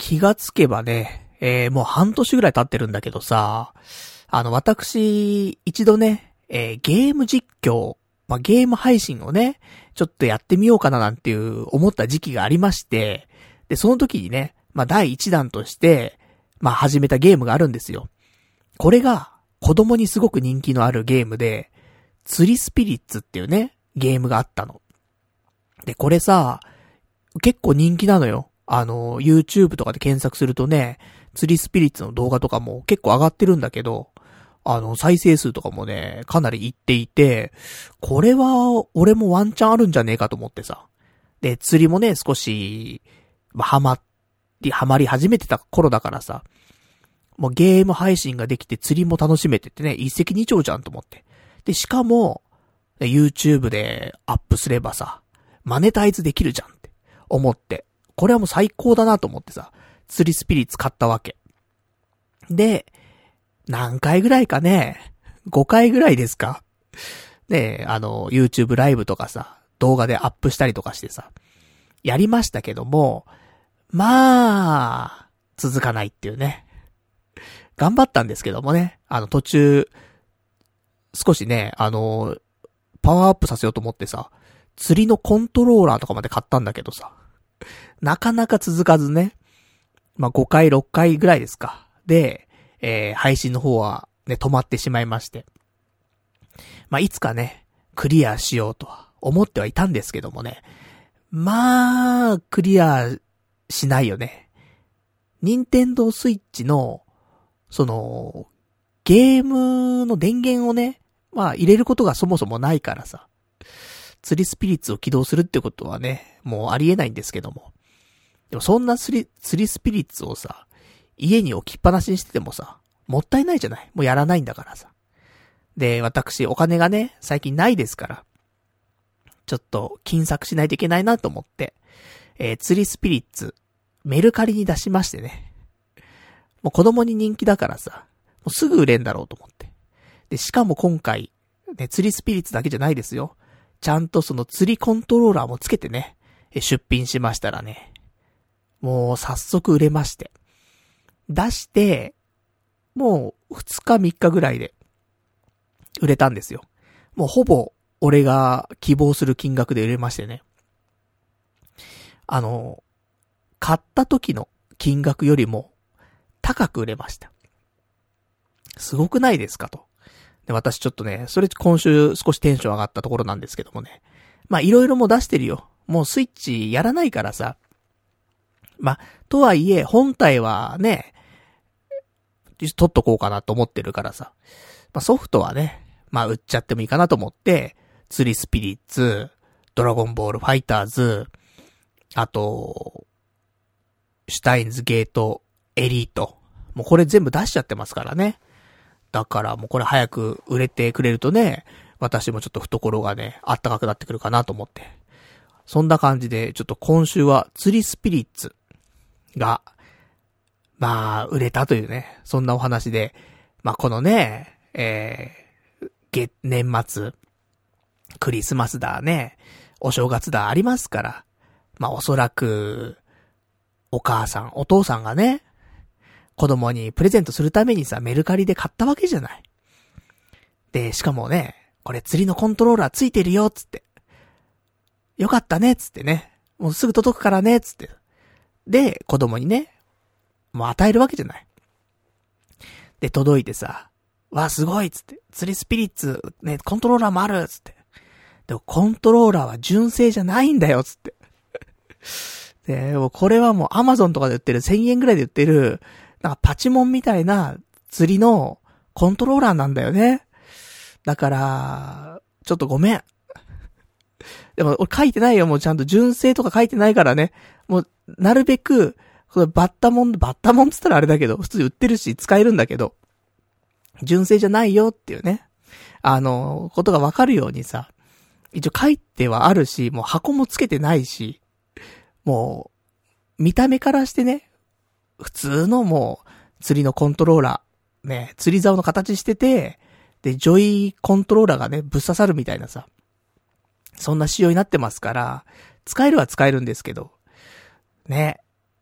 気がつけばね、えー、もう半年ぐらい経ってるんだけどさ、あの、私、一度ね、えー、ゲーム実況、まあ、ゲーム配信をね、ちょっとやってみようかななんていう思った時期がありまして、で、その時にね、まあ、第一弾として、まあ、始めたゲームがあるんですよ。これが、子供にすごく人気のあるゲームで、釣りスピリッツっていうね、ゲームがあったの。で、これさ、結構人気なのよ。あの、YouTube とかで検索するとね、釣りスピリッツの動画とかも結構上がってるんだけど、あの、再生数とかもね、かなりいっていて、これは、俺もワンチャンあるんじゃねえかと思ってさ。で、釣りもね、少し、まあ、はまり、はまり始めてた頃だからさ、もうゲーム配信ができて釣りも楽しめてってね、一石二鳥じゃんと思って。で、しかも、YouTube でアップすればさ、マネタイズできるじゃんって思って。これはもう最高だなと思ってさ、釣りスピリッツ買ったわけ。で、何回ぐらいかね、5回ぐらいですか？ねあの、YouTube ライブとかさ、動画でアップしたりとかしてさ、やりましたけども、まあ、続かないっていうね。頑張ったんですけどもね。あの途中、少しね、あの、パワーアップさせようと思ってさ、釣りのコントローラーとかまで買ったんだけどさ、なかなか続かずね。まあ、5回、6回ぐらいですか。で、えー、配信の方はね、止まってしまいまして。まあ、いつかね、クリアしようとは思ってはいたんですけどもね。まあ、クリアしないよね。任天堂スイッチの、その、ゲームの電源をね、まあ入れることがそもそもないからさ。釣りスピリッツを起動するってことはね、もうありえないんですけども。でもそんな釣り、釣りスピリッツをさ、家に置きっぱなしにしててもさ、もったいないじゃないもうやらないんだからさ。で、私、お金がね、最近ないですから、ちょっと、金策しないといけないなと思って、えー、釣りスピリッツ、メルカリに出しましてね。もう子供に人気だからさ、もうすぐ売れんだろうと思って。で、しかも今回、ね、釣りスピリッツだけじゃないですよ。ちゃんとその釣りコントローラーもつけてね、出品しましたらね、もう早速売れまして。出して、もう2日3日ぐらいで売れたんですよ。もうほぼ俺が希望する金額で売れましてね。あの、買った時の金額よりも高く売れました。すごくないですかと。で、私ちょっとね、それ今週少しテンション上がったところなんですけどもね。まあ、いろいろも出してるよ。もうスイッチやらないからさ。まあ、とはいえ、本体はね、取っとこうかなと思ってるからさ。まあ、ソフトはね、まあ、売っちゃってもいいかなと思って、釣りスピリッツ、ドラゴンボールファイターズ、あと、シュタインズゲート、エリート。もうこれ全部出しちゃってますからね。だからもうこれ早く売れてくれるとね、私もちょっと懐がね、あったかくなってくるかなと思って。そんな感じで、ちょっと今週は釣りスピリッツが、まあ、売れたというね、そんなお話で、まあこのね、えー、月、年末、クリスマスだね、お正月だありますから、まあおそらく、お母さん、お父さんがね、子供にプレゼントするためにさ、メルカリで買ったわけじゃない。で、しかもね、これ釣りのコントローラーついてるよ、つって。よかったね、つってね。もうすぐ届くからね、つって。で、子供にね、もう与えるわけじゃない。で、届いてさ、わ、すごいつって。釣りスピリッツ、ね、コントローラーもあるつって。でも、コントローラーは純正じゃないんだよつって。で、もこれはもうアマゾンとかで売ってる1000円ぐらいで売ってる、なんかパチモンみたいな釣りのコントローラーなんだよね。だから、ちょっとごめん。でも、俺書いてないよ。もうちゃんと純正とか書いてないからね。もう、なるべく、これバッタモン、バッタモンって言ったらあれだけど、普通売ってるし使えるんだけど、純正じゃないよっていうね。あの、ことがわかるようにさ、一応書いてはあるし、もう箱もつけてないし、もう、見た目からしてね、普通のもう、釣りのコントローラー、ね、釣り竿の形してて、で、ジョイコントローラーがね、ぶっ刺さるみたいなさ、そんな仕様になってますから、使えるは使えるんですけど、ね、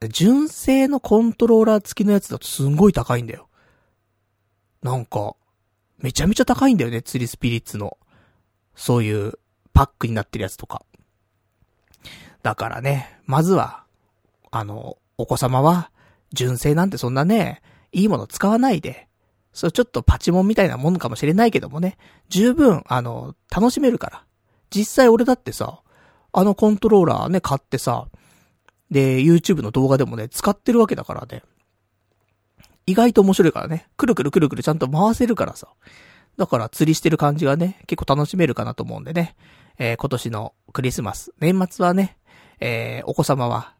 純正のコントローラー付きのやつだとすんごい高いんだよ。なんか、めちゃめちゃ高いんだよね、釣りスピリッツの。そういうパックになってるやつとか。だからね、まずは、あの、お子様は、純正なんてそんなね、いいもの使わないで、そうちょっとパチモンみたいなもんかもしれないけどもね、十分、あの、楽しめるから。実際俺だってさ、あのコントローラーね、買ってさ、で、YouTube の動画でもね、使ってるわけだからね。意外と面白いからね。くるくるくるくるちゃんと回せるからさ。だから釣りしてる感じがね、結構楽しめるかなと思うんでね。えー、今年のクリスマス、年末はね、えー、お子様は、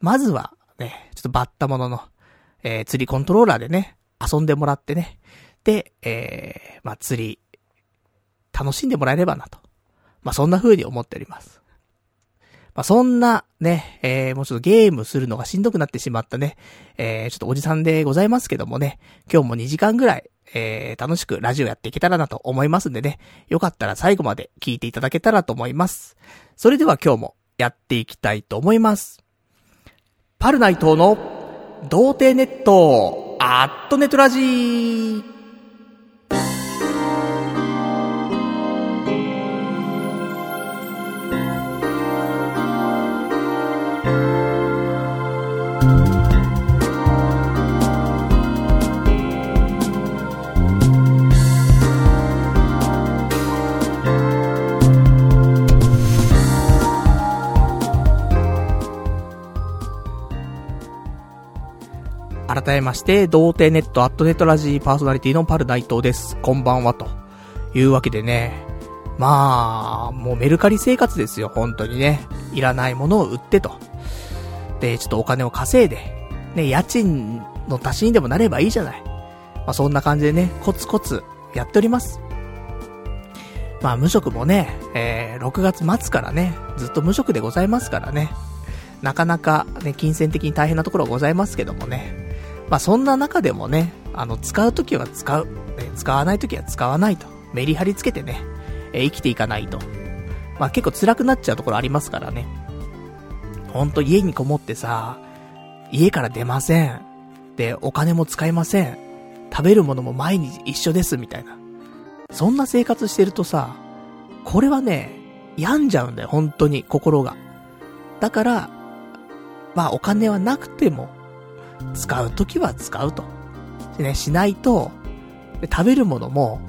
まずは、ね、ちょっとバッタものの、えー、釣りコントローラーでね、遊んでもらってね。で、えー、まあ、釣り、楽しんでもらえればなと。まあ、そんな風に思っております。まあ、そんなね、えー、もうちょっとゲームするのがしんどくなってしまったね、えー、ちょっとおじさんでございますけどもね、今日も2時間ぐらい、えー、楽しくラジオやっていけたらなと思いますんでね、よかったら最後まで聞いていただけたらと思います。それでは今日もやっていきたいと思います。パルナイトの童貞ネット、アットネトラジー。改めまして、童貞ネットアットネットラジーパーソナリティのパルナイトです。こんばんは、というわけでね。まあ、もうメルカリ生活ですよ、本当にね。いらないものを売ってと。で、ちょっとお金を稼いで、ね、家賃の足しにでもなればいいじゃない。まあそんな感じでね、コツコツやっております。まあ無職もね、えー、6月末からね、ずっと無職でございますからね。なかなかね、金銭的に大変なところはございますけどもね。まあそんな中でもね、あの、使うときは使う、ね、使わないときは使わないと。メリハリつけてね、えー、生きていかないと。まあ結構辛くなっちゃうところありますからね。ほんと家にこもってさ、家から出ません。で、お金も使いません。食べるものも毎日一緒です、みたいな。そんな生活してるとさ、これはね、病んじゃうんだよ、本当に、心が。だから、まあお金はなくても、使うときは使うと。ね、しないと、食べるものも、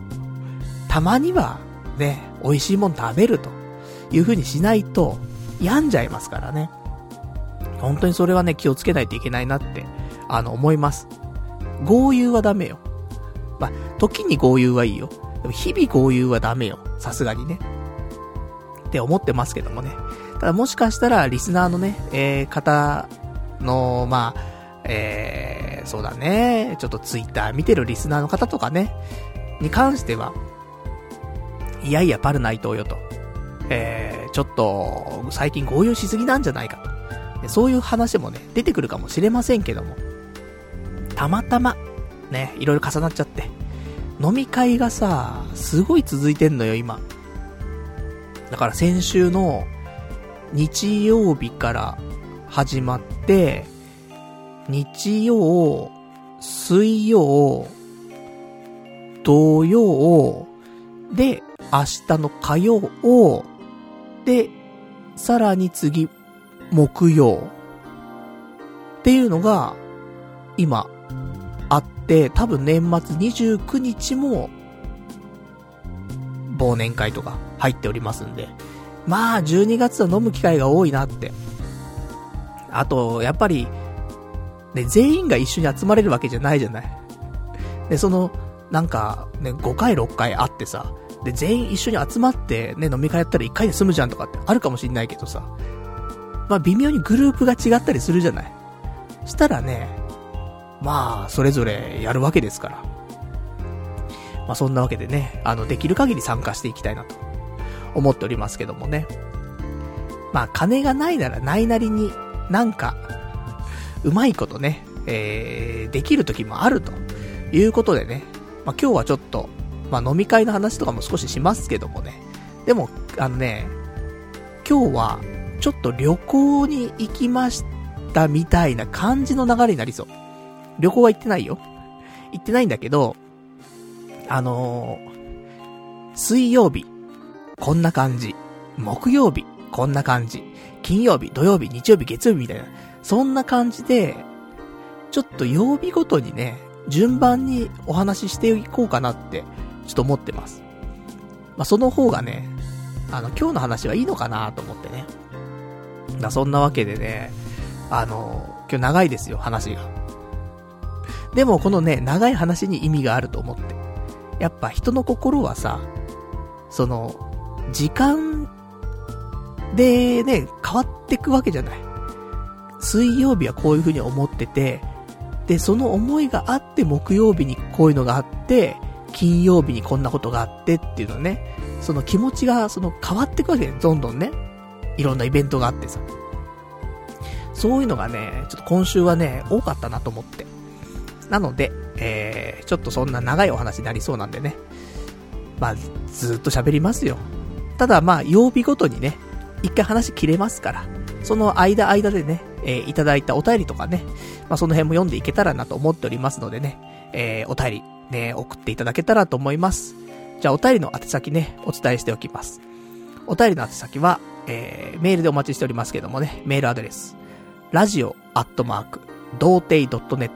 たまには、ね、美味しいもの食べるという風にしないと、病んじゃいますからね。本当にそれはね、気をつけないといけないなって、あの、思います。豪遊はダメよ。まあ、時に豪遊はいいよ。でも日々豪遊はダメよ。さすがにね。って思ってますけどもね。ただもしかしたら、リスナーのね、えー、方の、まあ、えー、そうだね、ちょっとツイッター見てるリスナーの方とかね、に関しては、いやいやパルナイトよと、えー、ちょっと、最近合流しすぎなんじゃないかと。そういう話もね、出てくるかもしれませんけども、たまたま、ね、いろいろ重なっちゃって、飲み会がさ、すごい続いてんのよ、今。だから先週の日曜日から始まって、日曜、水曜、土曜、で、明日の火曜、で、さらに次、木曜。っていうのが、今、あって、多分年末29日も、忘年会とか入っておりますんで。まあ、12月は飲む機会が多いなって。あと、やっぱり、ね、全員が一緒に集まれるわけじゃないじゃない。で、その、なんか、ね、5回6回会ってさ、で、全員一緒に集まって、ね、飲み会やったら1回で済むじゃんとかってあるかもしんないけどさ、まあ、微妙にグループが違ったりするじゃない。したらね、まあ、それぞれやるわけですから。まあ、そんなわけでね、あの、できる限り参加していきたいなと、思っておりますけどもね。まあ、金がないならないなりに、なんか、うまいことね、えー、できる時もあるということでね、まあ、今日はちょっと、まあ、飲み会の話とかも少ししますけどもね、でも、あのね、今日は、ちょっと旅行に行きましたみたいな感じの流れになりそう。旅行は行ってないよ。行ってないんだけど、あのー、水曜日、こんな感じ。木曜日、こんな感じ。金曜日、土曜日、日曜日、月曜日みたいな。そんな感じで、ちょっと曜日ごとにね、順番にお話ししていこうかなって、ちょっと思ってます。まあ、その方がね、あの、今日の話はいいのかなと思ってね。だそんなわけでね、あの、今日長いですよ、話が。でもこのね、長い話に意味があると思って。やっぱ人の心はさ、その、時間でね、変わってくわけじゃない。水曜日はこういう風に思ってて、で、その思いがあって木曜日にこういうのがあって、金曜日にこんなことがあってっていうのね、その気持ちがその変わってくわけでどんどんね。いろんなイベントがあってさ。そういうのがね、ちょっと今週はね、多かったなと思って。なので、えー、ちょっとそんな長いお話になりそうなんでね。まあ、ずっと喋りますよ。ただまあ、曜日ごとにね、一回話切れますから、その間間でね、えー、いただいたお便りとかね、まあその辺も読んでいけたらなと思っておりますのでね、えー、お便り、ね、送っていただけたらと思います。じゃあお便りの宛先ね、お伝えしておきます。お便りの宛先は、えー、メールでお待ちしておりますけどもね、メールアドレス、ラジオアットマーク、童貞 .net、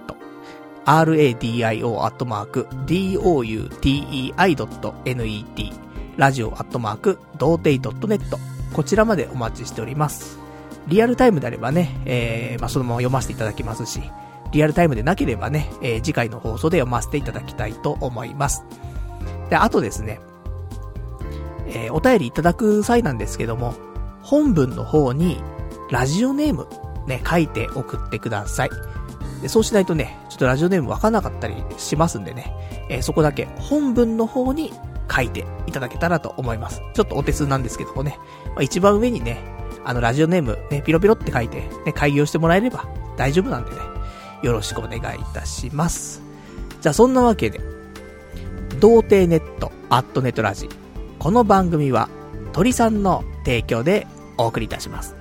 radio アットマーク、doutei.net、ラジオアットマーク、童貞 .net、こちらまでお待ちしております。リアルタイムであればね、えー、まあ、そのまま読ませていただきますし、リアルタイムでなければね、えー、次回の放送で読ませていただきたいと思います。で、あとですね、えー、お便りいただく際なんですけども、本文の方に、ラジオネーム、ね、書いて送ってください。で、そうしないとね、ちょっとラジオネームわかなかったりしますんでね、えー、そこだけ本文の方に書いていただけたらと思います。ちょっとお手数なんですけどもね、まあ、一番上にね、あの、ラジオネーム、ね、ピロピロって書いて、ね、開業してもらえれば大丈夫なんでね、よろしくお願いいたします。じゃあ、そんなわけで、童貞ネット、アットネットラジ。この番組は、鳥さんの提供でお送りいたします。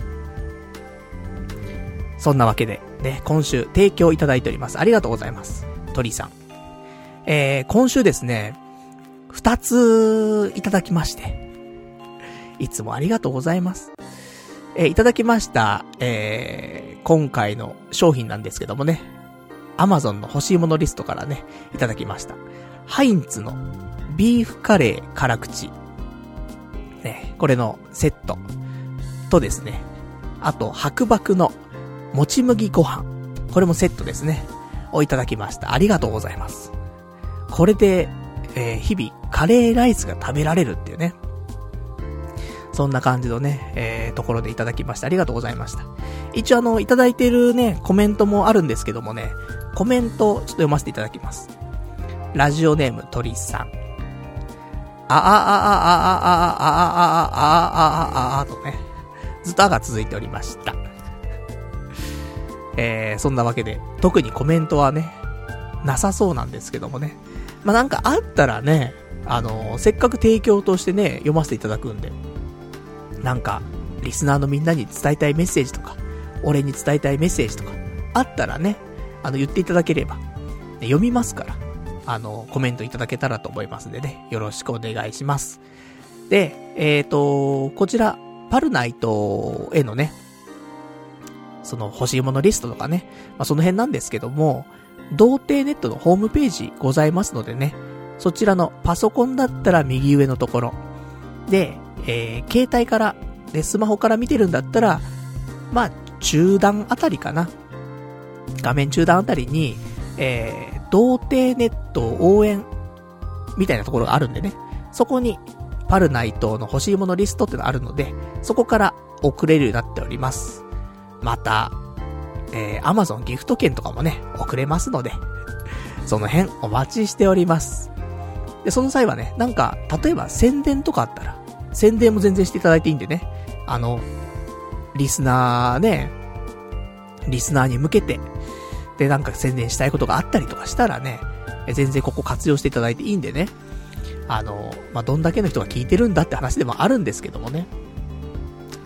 そんなわけで、ね、今週提供いただいております。ありがとうございます。鳥さん。えー、今週ですね、二ついただきまして、いつもありがとうございます。えー、いただきました、えー、今回の商品なんですけどもね、アマゾンの欲しいものリストからね、いただきました。ハインツのビーフカレー辛口。ね、これのセット。とですね、あと白麦のもち麦ご飯。これもセットですね。をいただきました。ありがとうございます。これで、えー、日々カレーライスが食べられるっていうね。そんな感じのね、えー、ところでいただきました。ありがとうございました。一応あの、いただいてるね、コメントもあるんですけどもね、コメントちょっと読ませていただきます。ラジオネーム鳥さん。ああああああああああああああとね、ずっとあが続いておりました。えー、そんなわけで、特にコメントはね、なさそうなんですけどもね。まあ、なんかあったらね、あのー、せっかく提供としてね、読ませていただくんで、なんか、リスナーのみんなに伝えたいメッセージとか、俺に伝えたいメッセージとか、あったらね、あの、言っていただければ、読みますから、あの、コメントいただけたらと思いますんでね、よろしくお願いします。で、えっ、ー、と、こちら、パルナイトへのね、その欲しいものリストとかね、まあ、その辺なんですけども、童貞ネットのホームページございますのでね、そちらのパソコンだったら右上のところ、で、えー、携帯から、で、スマホから見てるんだったら、まあ、中段あたりかな。画面中段あたりに、えー、童貞ネット応援、みたいなところがあるんでね。そこに、パルナイトの欲しいものリストってのあるので、そこから送れるようになっております。また、えー、アマゾンギフト券とかもね、送れますので、その辺お待ちしております。で、その際はね、なんか、例えば宣伝とかあったら、宣伝も全然していただいていいんでね。あの、リスナーね、リスナーに向けて、で、なんか宣伝したいことがあったりとかしたらね、全然ここ活用していただいていいんでね。あの、まあ、どんだけの人が聞いてるんだって話でもあるんですけどもね。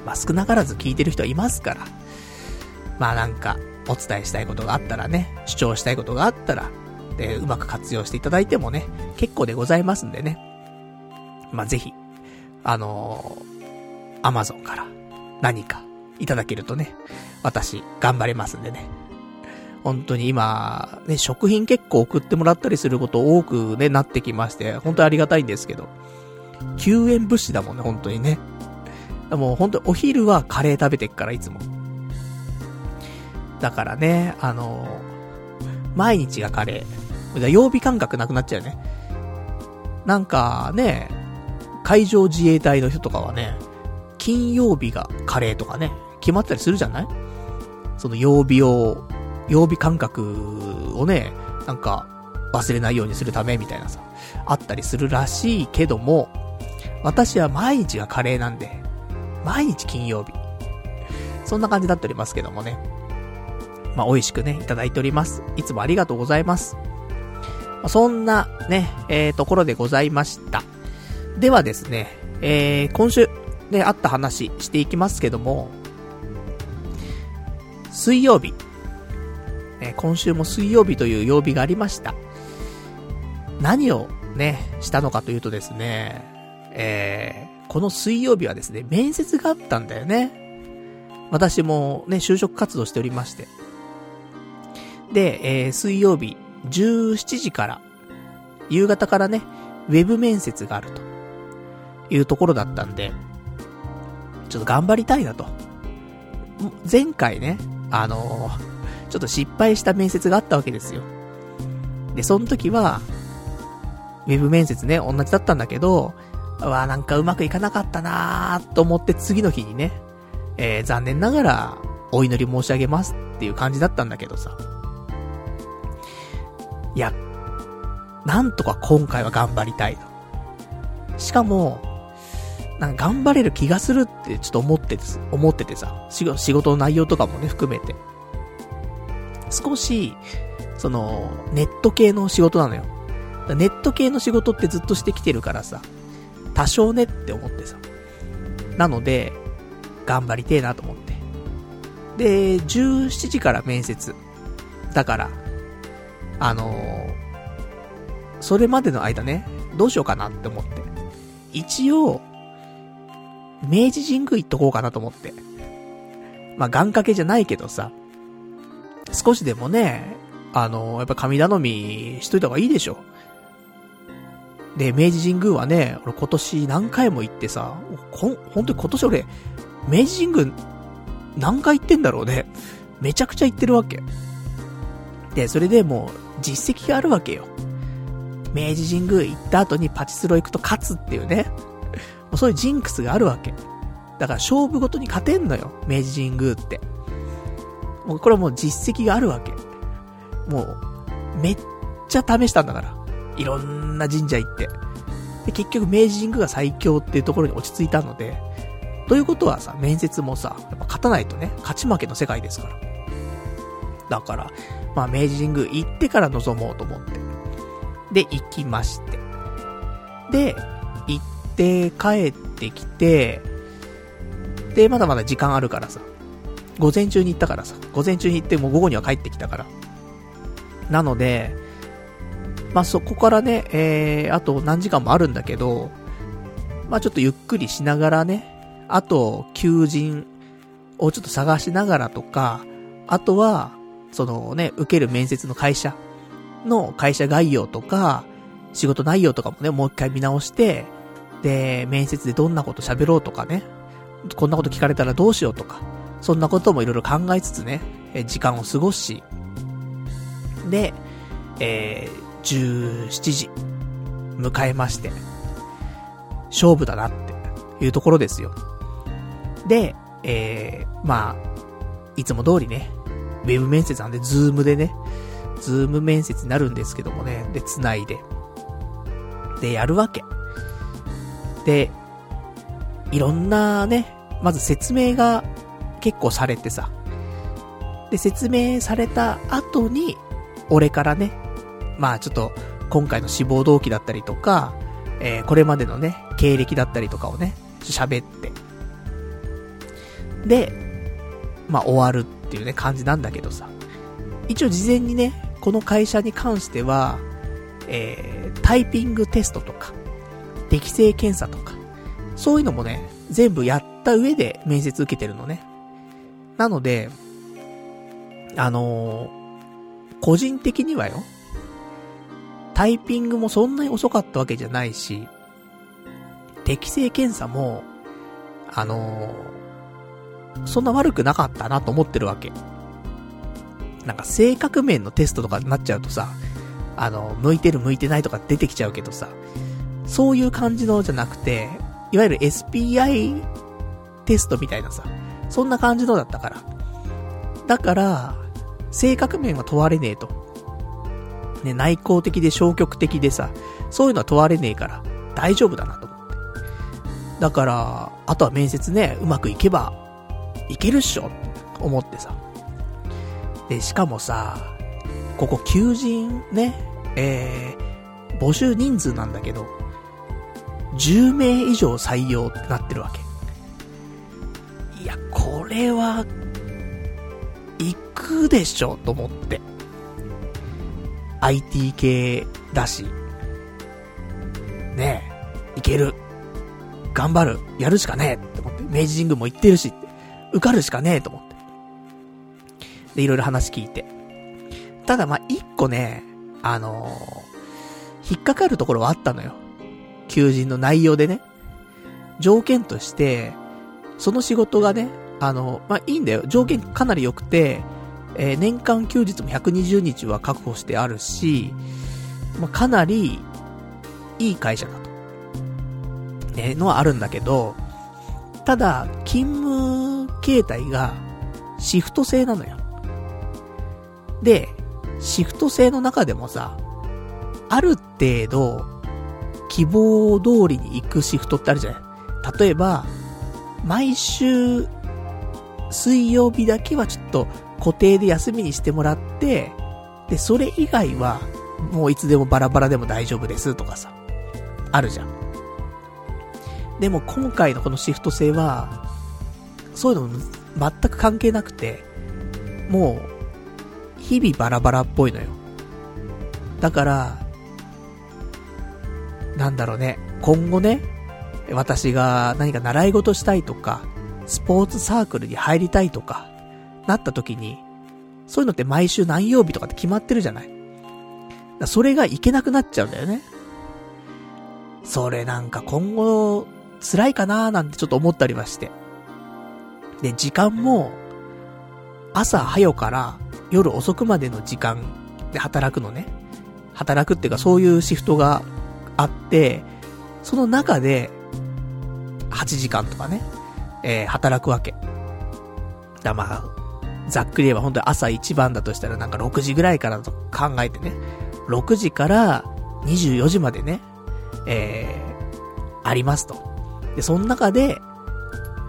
まあ、少なからず聞いてる人はいますから。まあなんか、お伝えしたいことがあったらね、主張したいことがあったら、で、うまく活用していただいてもね、結構でございますんでね。まあぜひ、あのー、アマゾンから何かいただけるとね、私、頑張れますんでね。本当に今、ね、食品結構送ってもらったりすること多くね、なってきまして、本当にありがたいんですけど、救援物資だもんね、本当にね。もう本当お昼はカレー食べてっから、いつも。だからね、あの毎日がカレー。曜日感覚なくなっちゃうね。なんかね、海上自衛隊の人とかはね、金曜日がカレーとかね、決まったりするじゃない？その曜日を、曜日感覚をね、なんか忘れないようにするためみたいなさ、あったりするらしいけども、私は毎日がカレーなんで、毎日金曜日。そんな感じになっておりますけどもね。まあ、美味しくね、いただいております。いつもありがとうございます。まあ、そんなね、えー、ところでございました。ではですね、えー、今週、ね、あった話していきますけども、水曜日、ね、今週も水曜日という曜日がありました。何をね、したのかというとですね、えー、この水曜日はですね、面接があったんだよね。私もね、就職活動しておりまして。で、えー、水曜日17時から、夕方からね、ウェブ面接があるというところだったんで、ちょっと頑張りたいなと。前回ね、あのー、ちょっと失敗した面接があったわけですよ。で、その時は、ウェブ面接ね、同じだったんだけど、わあなんかうまくいかなかったなーと思って次の日にね、えー、残念ながら、お祈り申し上げますっていう感じだったんだけどさ。いや、なんとか今回は頑張りたいと。しかも、なんか頑張れる気がするってちょっと思ってて、思っててさ、仕事の内容とかもね、含めて。少し、その、ネット系の仕事なのよ。ネット系の仕事ってずっとしてきてるからさ、多少ねって思ってさ。なので、頑張りてえなと思って。で、17時から面接。だから、あのー、それまでの間ね、どうしようかなって思って。一応、明治神宮行っとこうかなと思って。まあ、願掛けじゃないけどさ、少しでもね、あの、やっぱ神頼みしといた方がいいでしょ。で、明治神宮はね、俺今年何回も行ってさ、ほん、本当に今年俺、明治神宮、何回行ってんだろうね。めちゃくちゃ行ってるわけ。で、それでもう、実績があるわけよ。明治神宮行った後にパチスロ行くと勝つっていうね。そういうジンクスがあるわけ。だから勝負ごとに勝てんのよ。明治神宮って。もうこれはもう実績があるわけ。もう、めっちゃ試したんだから。いろんな神社行って。で、結局明治神宮が最強っていうところに落ち着いたので、ということはさ、面接もさ、やっぱ勝たないとね、勝ち負けの世界ですから。だから、まあ、明治神宮行ってから臨もうと思って。で、行きまして。で、行って帰ってきて、で、まだまだ時間あるからさ、午前中に行ったからさ、午前中に行ってもう午後には帰ってきたから。なので、まあ、そこからね、えー、あと何時間もあるんだけど、まあ、ちょっとゆっくりしながらね、あと、求人をちょっと探しながらとか、あとは、そのね、受ける面接の会社の会社概要とか、仕事内容とかもね、もう一回見直して、で、面接でどんなこと喋ろうとかね、こんなこと聞かれたらどうしようとか、そんなこともいろいろ考えつつね、時間を過ごし、で、えー、17時、迎えまして、勝負だなっていうところですよ。で、えー、まあ、いつも通りね、ウェブ面接なんで、 Zoom でね、 Zoom 面接になるんですけどもね、で、繋いで。で、やるわけ。で、いろんなね、まず説明が結構されてさ。で、説明された後に、俺からね、まあちょっと、今回の志望動機だったりとか、えー、これまでのね、経歴だったりとかをね、喋って。で、まあ終わるっていうね、感じなんだけどさ。一応事前にね、この会社に関しては、えー、タイピングテストとか、適正検査とか、そういうのもね、全部やった上で面接受けてるのね。なので、あのー、個人的にはよ、タイピングもそんなに遅かったわけじゃないし、適正検査も、あのー、そんな悪くなかったなと思ってるわけ。なんか性格面のテストとかになっちゃうとさ、あの、向いてる向いてないとか出てきちゃうけどさ、そういう感じのじゃなくて、いわゆる SPI テストみたいなさ、そんな感じのだったから。だから、性格面は問われねえと。ね、内向的で消極的でさ、そういうのは問われねえから、大丈夫だなと思って。だから、あとは面接ね、うまくいけば、いけるっしょって思ってさ。で、しかもさ、ここ求人ね、えー、募集人数なんだけど、10名以上採用ってなってるわけ。いや、これは、行くでしょ、と思って。IT 系だし。ねえ、いける。頑張る。やるしかねえって思って。明治神宮も行ってるし。受かるしかねえと思って。で、いろいろ話聞いて。ただま一個ね、あのー、引っかかるところはあったのよ。求人の内容でね。条件として、その仕事がね、あの、まあ、いいんだよ。条件かなり良くて、えー、年間休日も120日は確保してあるし、まあ、かなり、いい会社だと。ね、のはあるんだけど、ただ、勤務形態が、シフト制なのよ。で、シフト制の中でもさ、ある程度、希望通りに行くシフトってあるじゃない例えば、毎週、水曜日だけはちょっと固定で休みにしてもらって、で、それ以外は、もういつでもバラバラでも大丈夫ですとかさ、あるじゃん。でも今回のこのシフト制は、そういうの全く関係なくて、もう、日々バラバラっぽいのよ。だから、なんだろうね、今後ね、私が何か習い事したいとか、スポーツサークルに入りたいとか、なった時に、そういうのって毎週何曜日とかって決まってるじゃない。それがいけなくなっちゃうんだよね。それなんか今後、辛いかなーなんてちょっと思ったりはして。で、時間も、朝早から夜遅くまでの時間で働くのね。働くっていうかそういうシフトがあって、その中で、8時間とかね、えー、働くわけ。だまあ、ざっくり言えば本当に朝一番だとしたらなんか6時ぐらいからと考えてね、6時から24時までね、えー、ありますと。で、その中で、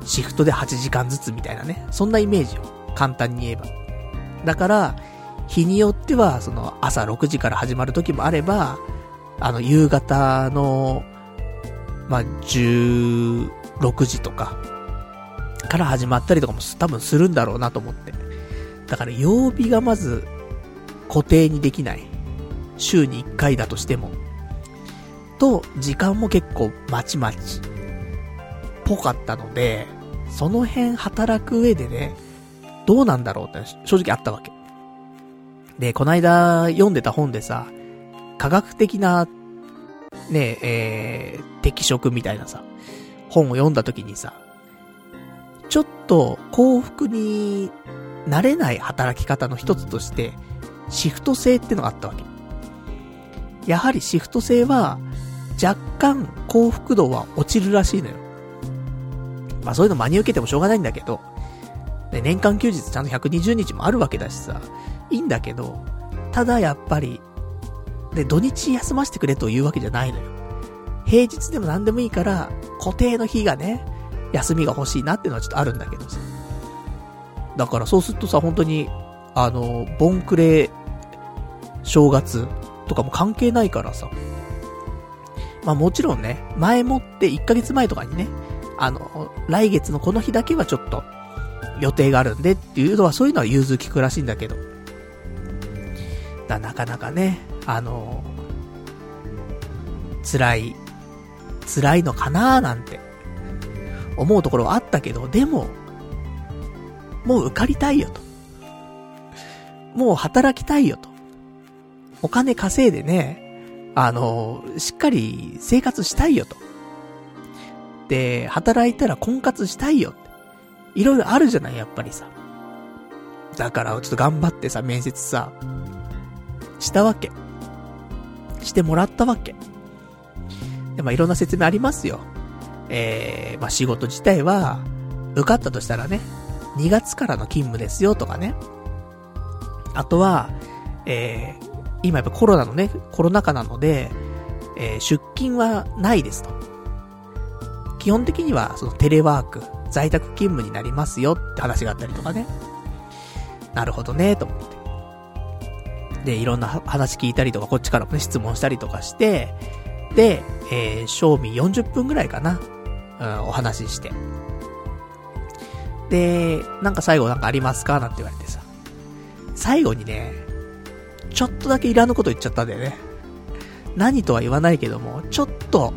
シフトで8時間ずつみたいなね、そんなイメージよ。簡単に言えば。だから、日によっては、その朝6時から始まる時もあれば、あの、夕方の、まあ、16時とか、から始まったりとかも多分するんだろうなと思って。だから曜日がまず固定にできない。週に1回だとしても。と、時間も結構まちまち、ぽかったので、その辺働く上でね、どうなんだろうって正直あったわけ。で、こないだ読んでた本でさ、科学的な、ねえ、えー、適職みたいなさ、本を読んだ時にさ、ちょっと幸福になれない働き方の一つとして、シフト制ってのがあったわけ。やはりシフト制は、若干幸福度は落ちるらしいのよ。まあそういうの真に受けてもしょうがないんだけど、で、年間休日ちゃんと120日もあるわけだしさ、いいんだけど、ただやっぱり、で、土日休ませてくれというわけじゃないのよ。平日でも何でもいいから、固定の日がね、休みが欲しいなっていうのはちょっとあるんだけどさ。だからそうするとさ、本当に、あの、ボンクレ、正月とかも関係ないからさ。まあもちろんね、前もって1ヶ月前とかにね、あの、来月のこの日だけはちょっと、予定があるんでっていうのは、そういうのは融通聞くらしいんだけど。だなかなかね、あの辛い、辛いのかなーなんて、思うところはあったけど、でも、もう受かりたいよと。もう働きたいよと。お金稼いでね、あの、しっかり生活したいよと。で、働いたら婚活したいよって。いろいろあるじゃない、やっぱりさ。だから、ちょっと頑張ってさ、面接さ、したわけ。してもらったわけ。で、まあ、いろんな説明ありますよ。えー、まあ、仕事自体は、受かったとしたらね、2月からの勤務ですよとかね。あとは、えー、今やっぱコロナのね、コロナ禍なので、えー、出勤はないですと。基本的には、そのテレワーク、在宅勤務になりますよって話があったりとかね。なるほどね、と思って。で、いろんな話聞いたりとか、こっちからもね、質問したりとかして、で、えー、賞味40分ぐらいかな。うん、お話しして。で、なんか最後なんかありますか？なんて言われてさ。最後にね、ちょっとだけいらぬこと言っちゃったんだよね。何とは言わないけども、ちょっと、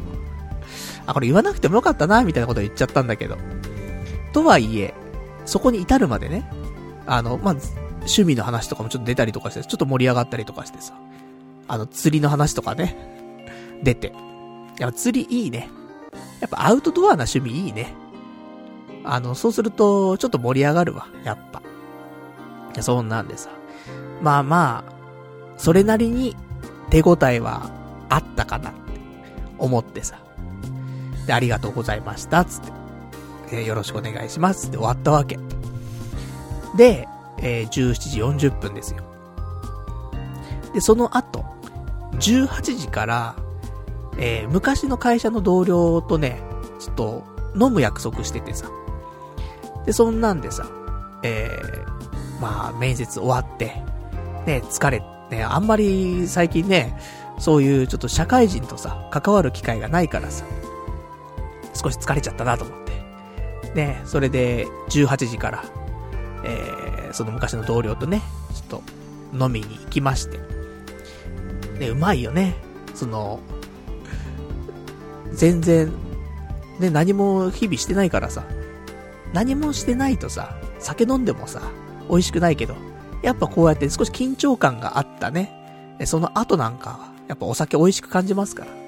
あ、これ言わなくてもよかったな、みたいなこと言っちゃったんだけど。とはいえ、そこに至るまでね、あの、まあ、趣味の話とかもちょっと出たりとかして、ちょっと盛り上がったりとかしてさ、あの、釣りの話とかね、出て。やっぱ釣りいいね。やっぱアウトドアな趣味いいね。あの、そうすると、ちょっと盛り上がるわ、やっぱ。いや、そんなんでさ。まあまあ、それなりに手応えはあったかなって思ってさ。で、ありがとうございました、つって。え、よろしくお願いしますって終わったわけ。で、えー、17時40分ですよ。で、その後、18時から、えー、昔の会社の同僚とね、ちょっと飲む約束しててさ。で、そんなんでさ、えー、まあ、面接終わって、ね、疲れ、ね、あんまり最近ね、そういうちょっと社会人とさ、関わる機会がないからさ、少し疲れちゃったなと思って。ね、それで、18時から、えその昔の同僚とね、ちょっと飲みに行きまして。ね、うまいよね。その、全然、ね、何も日々してないからさ、何もしてないとさ、酒飲んでもさ、美味しくないけど、やっぱこうやって少し緊張感があったね。その後なんかは、やっぱお酒美味しく感じますから。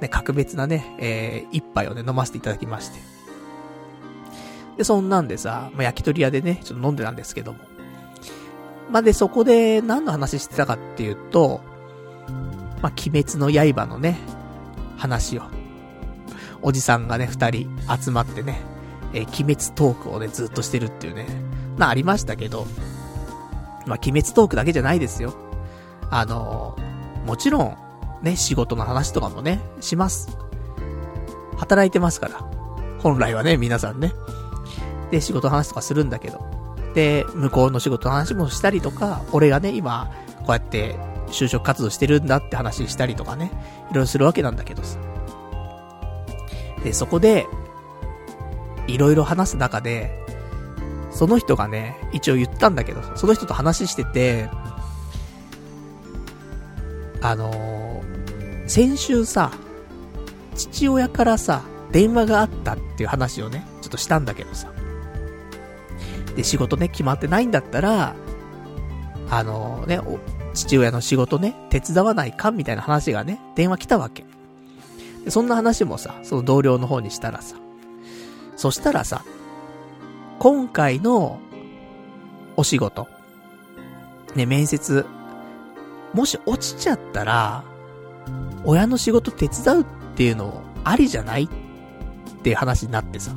ね、格別なね、えー、一杯をね、飲ませていただきまして。で、そんなんでさ、まあ、焼き鳥屋でね、ちょっと飲んでたんですけども。まあ、で、そこで何の話してたかっていうと、まあ、鬼滅の刃のね、話を。おじさんがね、二人集まってね、えー、鬼滅トークをね、ずっとしてるっていうね、まあありましたけど、まあ、鬼滅トークだけじゃないですよ。あのー、もちろん、ね、仕事の話とかもね、します。働いてますから。本来はね、皆さんね。で、仕事の話とかするんだけど。で、向こうの仕事の話もしたりとか、俺がね、今、こうやって就職活動してるんだって話したりとかね、いろいろするわけなんだけどさ。で、そこで、いろいろ話す中で、その人がね、一応言ったんだけど、その人と話してて、あのー、先週さ、父親からさ、電話があったっていう話をね、ちょっとしたんだけどさ。で、仕事ね、決まってないんだったら、あのー、ね、父親の仕事ね、手伝わないかみたいな話がね、電話来たわけ。で、そんな話もさ、その同僚の方にしたらさ、そしたらさ、今回のお仕事、ね、面接、もし落ちちゃったら、親の仕事手伝うっていうのありじゃない？っていう話になってさ。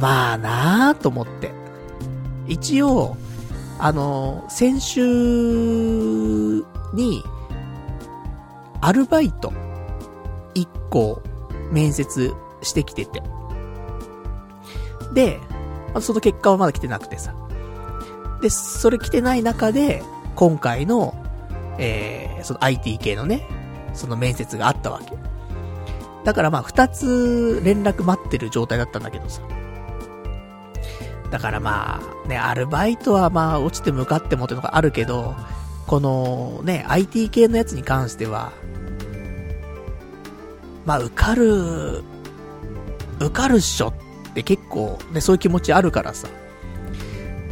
まあなぁと思って。一応、あの、先週に、アルバイト、一個、面接してきてて。で、その結果はまだ来てなくてさ。で、それ来てない中で、今回の、えー、その IT 系のね、その面接があったわけ。だからまあ、二つ連絡待ってる状態だったんだけどさ。だからまあ、ね、アルバイトはまあ、落ちて向かってもっていうのがあるけど、このね、IT 系のやつに関しては、まあ、受かる、受かるっしょって結構ね、そういう気持ちあるからさ。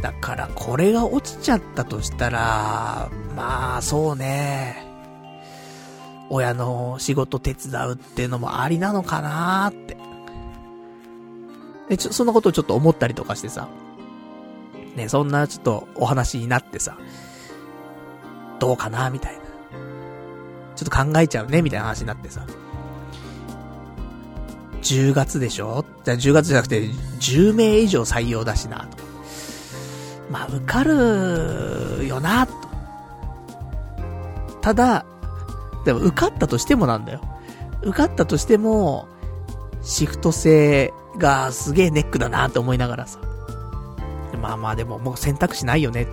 だからこれが落ちちゃったとしたら、まあそうね、親の仕事手伝うっていうのもありなのかなーって。で、ちょ、そんなことをちょっと思ったりとかしてさ。ね、そんなちょっとお話になってさ。どうかなみたいな。ちょっと考えちゃうねみたいな話になってさ。10月でしょ？じゃ10月じゃなくて、10名以上採用だしな、と。まあ、受かるよな、と。ただ、でも受かったとしてもなんだよ。受かったとしても、シフト制がすげえネックだなって思いながらさ。まあまあでももう選択肢ないよねって。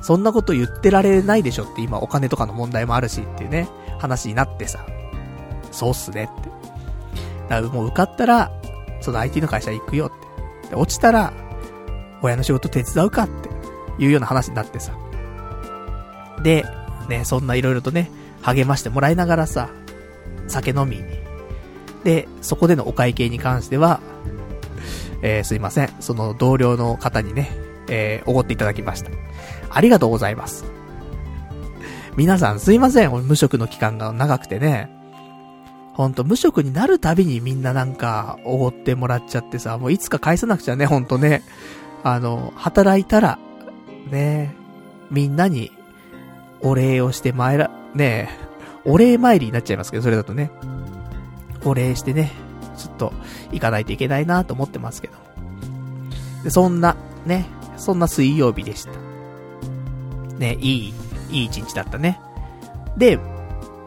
そんなこと言ってられないでしょって今お金とかの問題もあるしっていうね、話になってさ。そうっすねって。だからもう受かったら、その IT の会社行くよって。で、落ちたら、親の仕事手伝うかっていうような話になってさ。で、ね、そんないろいろとね、励ましてもらいながらさ、酒飲みに。で、そこでのお会計に関しては、えー、すいません。その同僚の方にね、えー、おごっていただきました。ありがとうございます。皆さんすいません。無職の期間が長くてね。ほんと、無職になるたびにみんななんか、おごってもらっちゃってさ、もういつか返さなくちゃね、ほんとね。あの、働いたら、ね、みんなに、お礼をして参ら、ねお礼参りになっちゃいますけど、それだとね。お礼してね、ちょっと、行かないといけないなと思ってますけど。で、そんな、ね、そんな水曜日でした。ね、いい、いい一日だったね。で、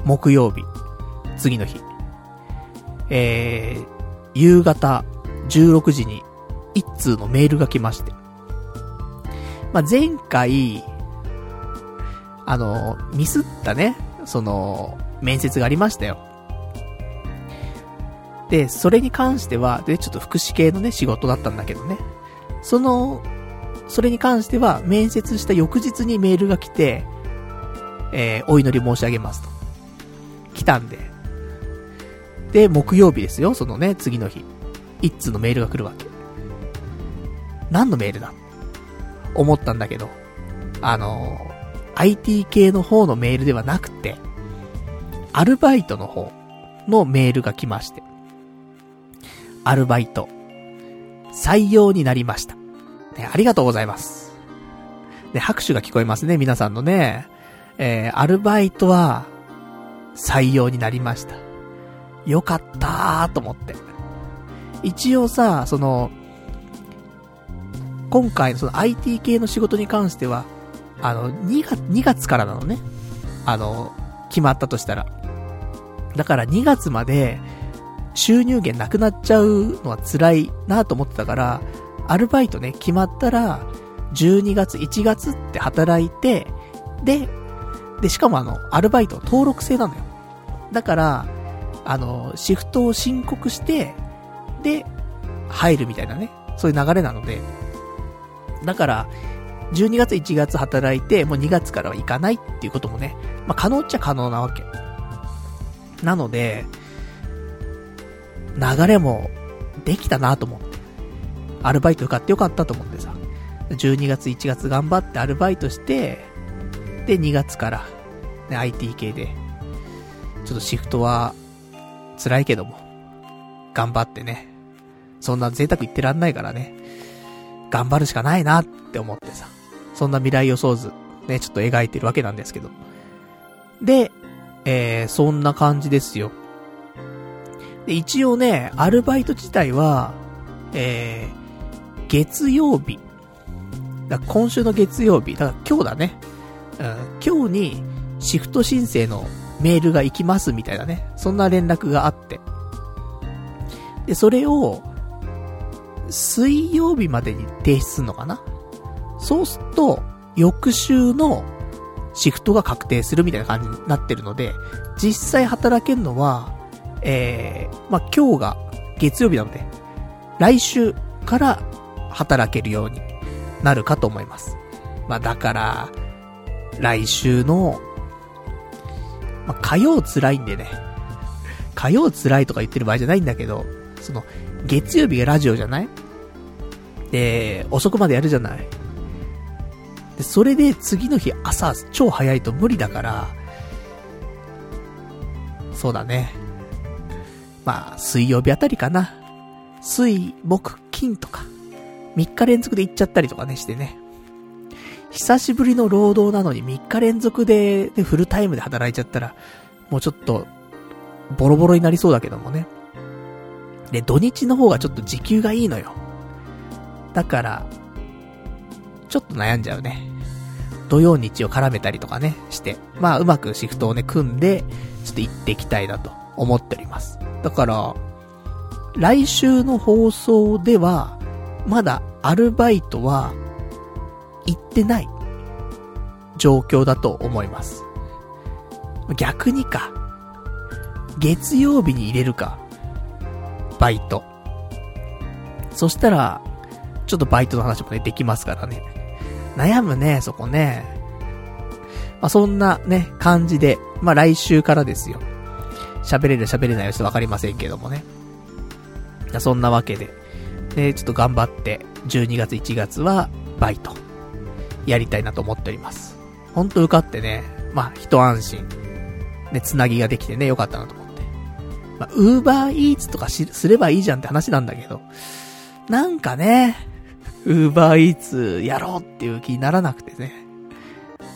木曜日、次の日。えー、夕方16時に一通のメールが来まして。まあ、前回、あの、ミスったね、その、面接がありましたよ。で、それに関しては、で、ちょっと福祉系のね、仕事だったんだけどね。その、それに関しては、面接した翌日にメールが来て、えー、お祈り申し上げますと。来たんで。で、木曜日ですよ、そのね、次の日。一通のメールが来るわけ。何のメールだ？思ったんだけど、あの、IT 系の方のメールではなくて、アルバイトの方のメールが来まして。アルバイト、採用になりました。ね、ありがとうございます。で、拍手が聞こえますね、皆さんのね。えー、アルバイトは、採用になりました。よかったーと思って。一応さ、その、今回のその IT 系の仕事に関しては、あの、2月、2月からなのね。あの、決まったとしたら。だから2月まで、収入源なくなっちゃうのは辛いなと思ってたから、アルバイトね、決まったら、12月、1月って働いて、で、で、しかもあの、アルバイト登録制なのよ。だから、あの、シフトを申告して、で、入るみたいなね、そういう流れなので、だから、12月1月働いて、もう2月からは行かないっていうこともね、まあ、可能っちゃ可能なわけ。なので、流れもできたなと思って。アルバイト受かってよかったと思ってさ。12月1月頑張ってアルバイトして、で、2月から、ね、IT 系で、ちょっとシフトは、辛いけども、頑張ってね。そんな贅沢言ってらんないからね。頑張るしかないなって思ってさ。そんな未来予想図、ね、ちょっと描いてるわけなんですけど。で、えー、そんな感じですよ。で、一応ね、アルバイト自体は、えー、月曜日。だ今週の月曜日、だから今日だね。うん、今日にシフト申請のメールが行きますみたいなね。そんな連絡があって。で、それを、水曜日までに提出するのかな？そうすると、翌週のシフトが確定するみたいな感じになってるので、実際働けるのは、えー、まあ、今日が月曜日なので、来週から働けるようになるかと思います。まあだから、来週の、まあ火曜辛いんでね、火曜辛いとか言ってる場合じゃないんだけど、その、月曜日がラジオじゃない？で、遅くまでやるじゃない？で、それで次の日朝超早いと無理だから、そうだね。まあ、水曜日あたりかな。水、木、金とか、3日連続で行っちゃったりとかねしてね。久しぶりの労働なのに3日連続で、で、フルタイムで働いちゃったら、もうちょっと、ボロボロになりそうだけどもね。で、土日の方がちょっと時給がいいのよ。だから、ちょっと悩んじゃうね。土曜日を絡めたりとかね、して、まあうまくシフトをね、組んで、ちょっと行っていきたいなと思っております。だから、来週の放送では、まだアルバイトは、行ってない状況だと思います。逆にか。月曜日に入れるか。バイト。そしたら、ちょっとバイトの話もね、できますからね。悩むね、そこね。まあ、そんなね、感じで、まあ、来週からですよ。喋れる喋れないはわかりませんけどもね。そんなわけで。で、ちょっと頑張って、12月1月は、バイト、やりたいなと思っております。ほんと受かってね、まあ、一安心。ね、つなぎができてね、よかったなと思って。まあ、ウーバーイーツとか、すればいいじゃんって話なんだけど、なんかね、ウーバーイーツやろうっていう気にならなくてね。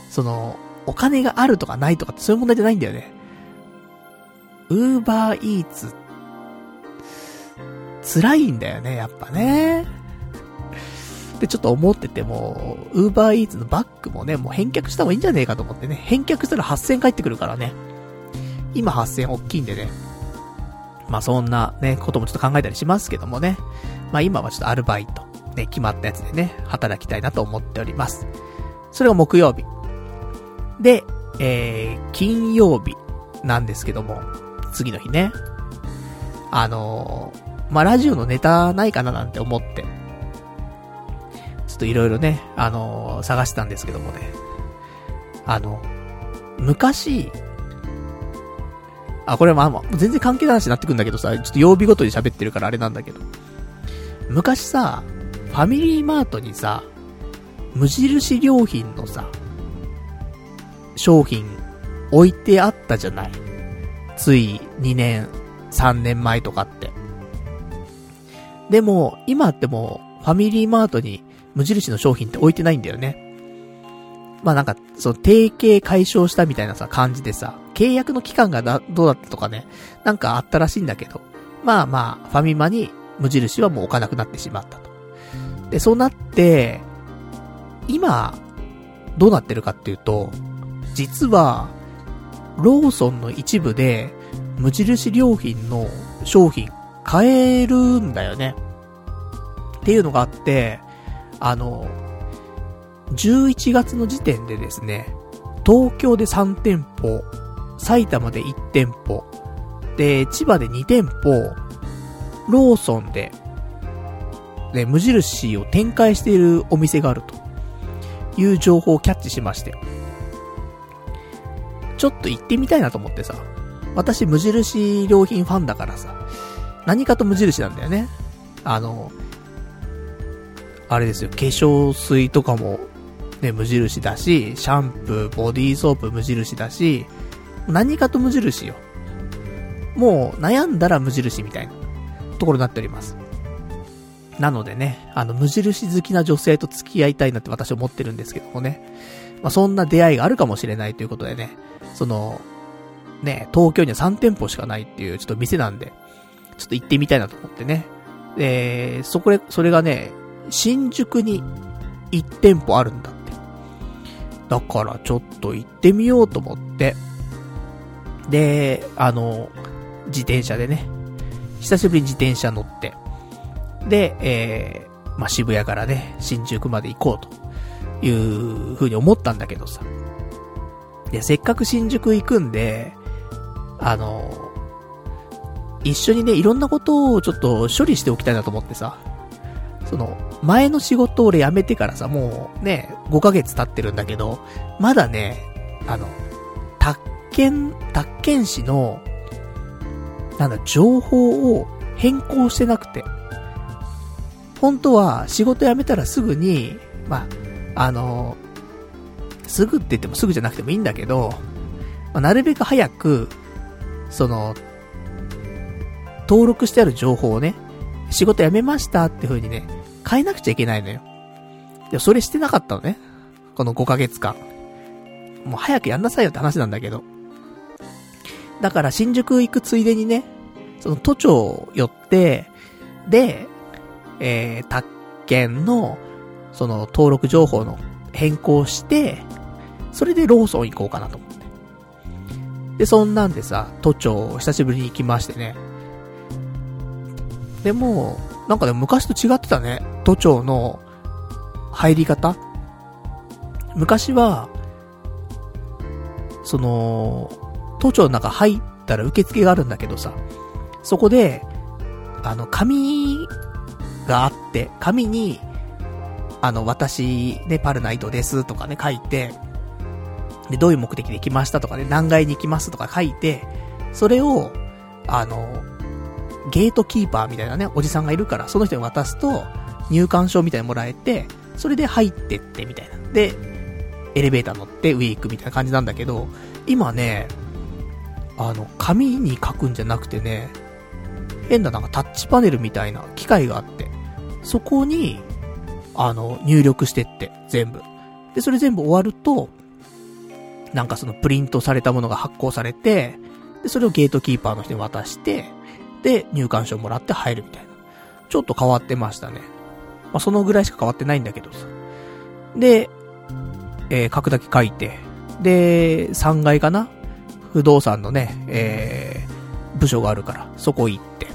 その、お金があるとかないとかってそういう問題じゃないんだよね。ウーバーイーツ、辛いんだよね、やっぱね。で、ちょっと思ってても、ウーバーイーツのバッグもね、もう返却した方がいいんじゃねえかと思ってね。返却したら8000返ってくるからね。今8000大きいんでね。まあそんなね、こともちょっと考えたりしますけどもね。まあ今はちょっとアルバイト。ね、決まったやつでね、働きたいなと思っております。それが木曜日。で、えー、金曜日なんですけども、次の日ね。あのー、まあ、ラジオのネタないかななんて思って、ちょっといろいろね、あのー、探してたんですけどもね。あの、昔、あ、これまあま、全然関係ない話になってくんだけどさ、ちょっと曜日ごとに喋ってるからあれなんだけど。昔さ、ファミリーマートにさ、無印良品のさ、商品置いてあったじゃない。つい2年、3年前とかって。でも、今ってもう、ファミリーマートに無印の商品って置いてないんだよね。まあなんか、その提携解消したみたいなさ、感じでさ、契約の期間がだ、どうだったとかね、なんかあったらしいんだけど、まあまあ、ファミマに無印はもう置かなくなってしまったと。で、そうなって、今、どうなってるかっていうと、実は、ローソンの一部で、無印良品の商品買えるんだよね。っていうのがあって、あの、11月の時点でですね、東京で3店舗、埼玉で1店舗、で、千葉で2店舗、ローソンでね、無印を展開しているお店があるという情報をキャッチしまして。ちょっと行ってみたいなと思ってさ。私無印良品ファンだからさ。何かと無印なんだよね。あの、あれですよ、化粧水とかもね、無印だし、シャンプー、ボディーソープ無印だし、何かと無印よ。もう悩んだら無印みたいなところになっております。なのでね、あの、無印好きな女性と付き合いたいなって私は思ってるんですけどもね。まあ、そんな出会いがあるかもしれないということでね、その、ね、東京には3店舗しかないっていうちょっと店なんで、ちょっと行ってみたいなと思ってね。で、そこで、それがね、新宿に1店舗あるんだって。だからちょっと行ってみようと思って。で、あの、自転車でね、久しぶりに自転車乗って、で、えー、まあ、渋谷からね、新宿まで行こうという風に思ったんだけどさ。で、せっかく新宿行くんで、あの、一緒にね、いろんなことをちょっと処理しておきたいなと思ってさ。その、前の仕事俺辞めてからさ、もうね、5ヶ月経ってるんだけど、まだね、あの、宅建、宅建士の、なんだ、情報を変更してなくて。本当は仕事辞めたらすぐに、まあ、あの、すぐって言ってもすぐじゃなくてもいいんだけど、まあ、なるべく早く、その、登録してある情報をね、仕事辞めましたって風にね、変えなくちゃいけないのよ。でもそれしてなかったのね。この5ヶ月間。もう早くやんなさいよって話なんだけど。だから新宿行くついでにね、その都庁寄って、で、えー、宅建の、その登録情報の変更して、それでローソン行こうかなと思って。で、そんなんでさ、都庁久しぶりに行きましてね。でも、なんかね、昔と違ってたね。都庁の入り方昔は、その、都庁の中入ったら受付があるんだけどさ、そこで、あの、紙があって、紙に、あの、私、ね、パルナイトですとかね、書いて、で、どういう目的で来ましたとかね、何階に行きますとか書いて、それを、あの、ゲートキーパーみたいなね、おじさんがいるから、その人に渡すと、入館証みたいにもらえて、それで入ってってみたいな。で、エレベーター乗って上行くみたいな感じなんだけど、今ね、あの、紙に書くんじゃなくてね、変ななんかタッチパネルみたいな機械があって、そこに、あの、入力してって、全部。で、それ全部終わると、なんかそのプリントされたものが発行されて、で、それをゲートキーパーの人に渡して、で、入館証もらって入るみたいな。ちょっと変わってましたね。まあ、そのぐらいしか変わってないんだけどさ。で、えー、書くだけ書いて、で、3階かな？不動産のね、えー、部署があるから、そこ行って。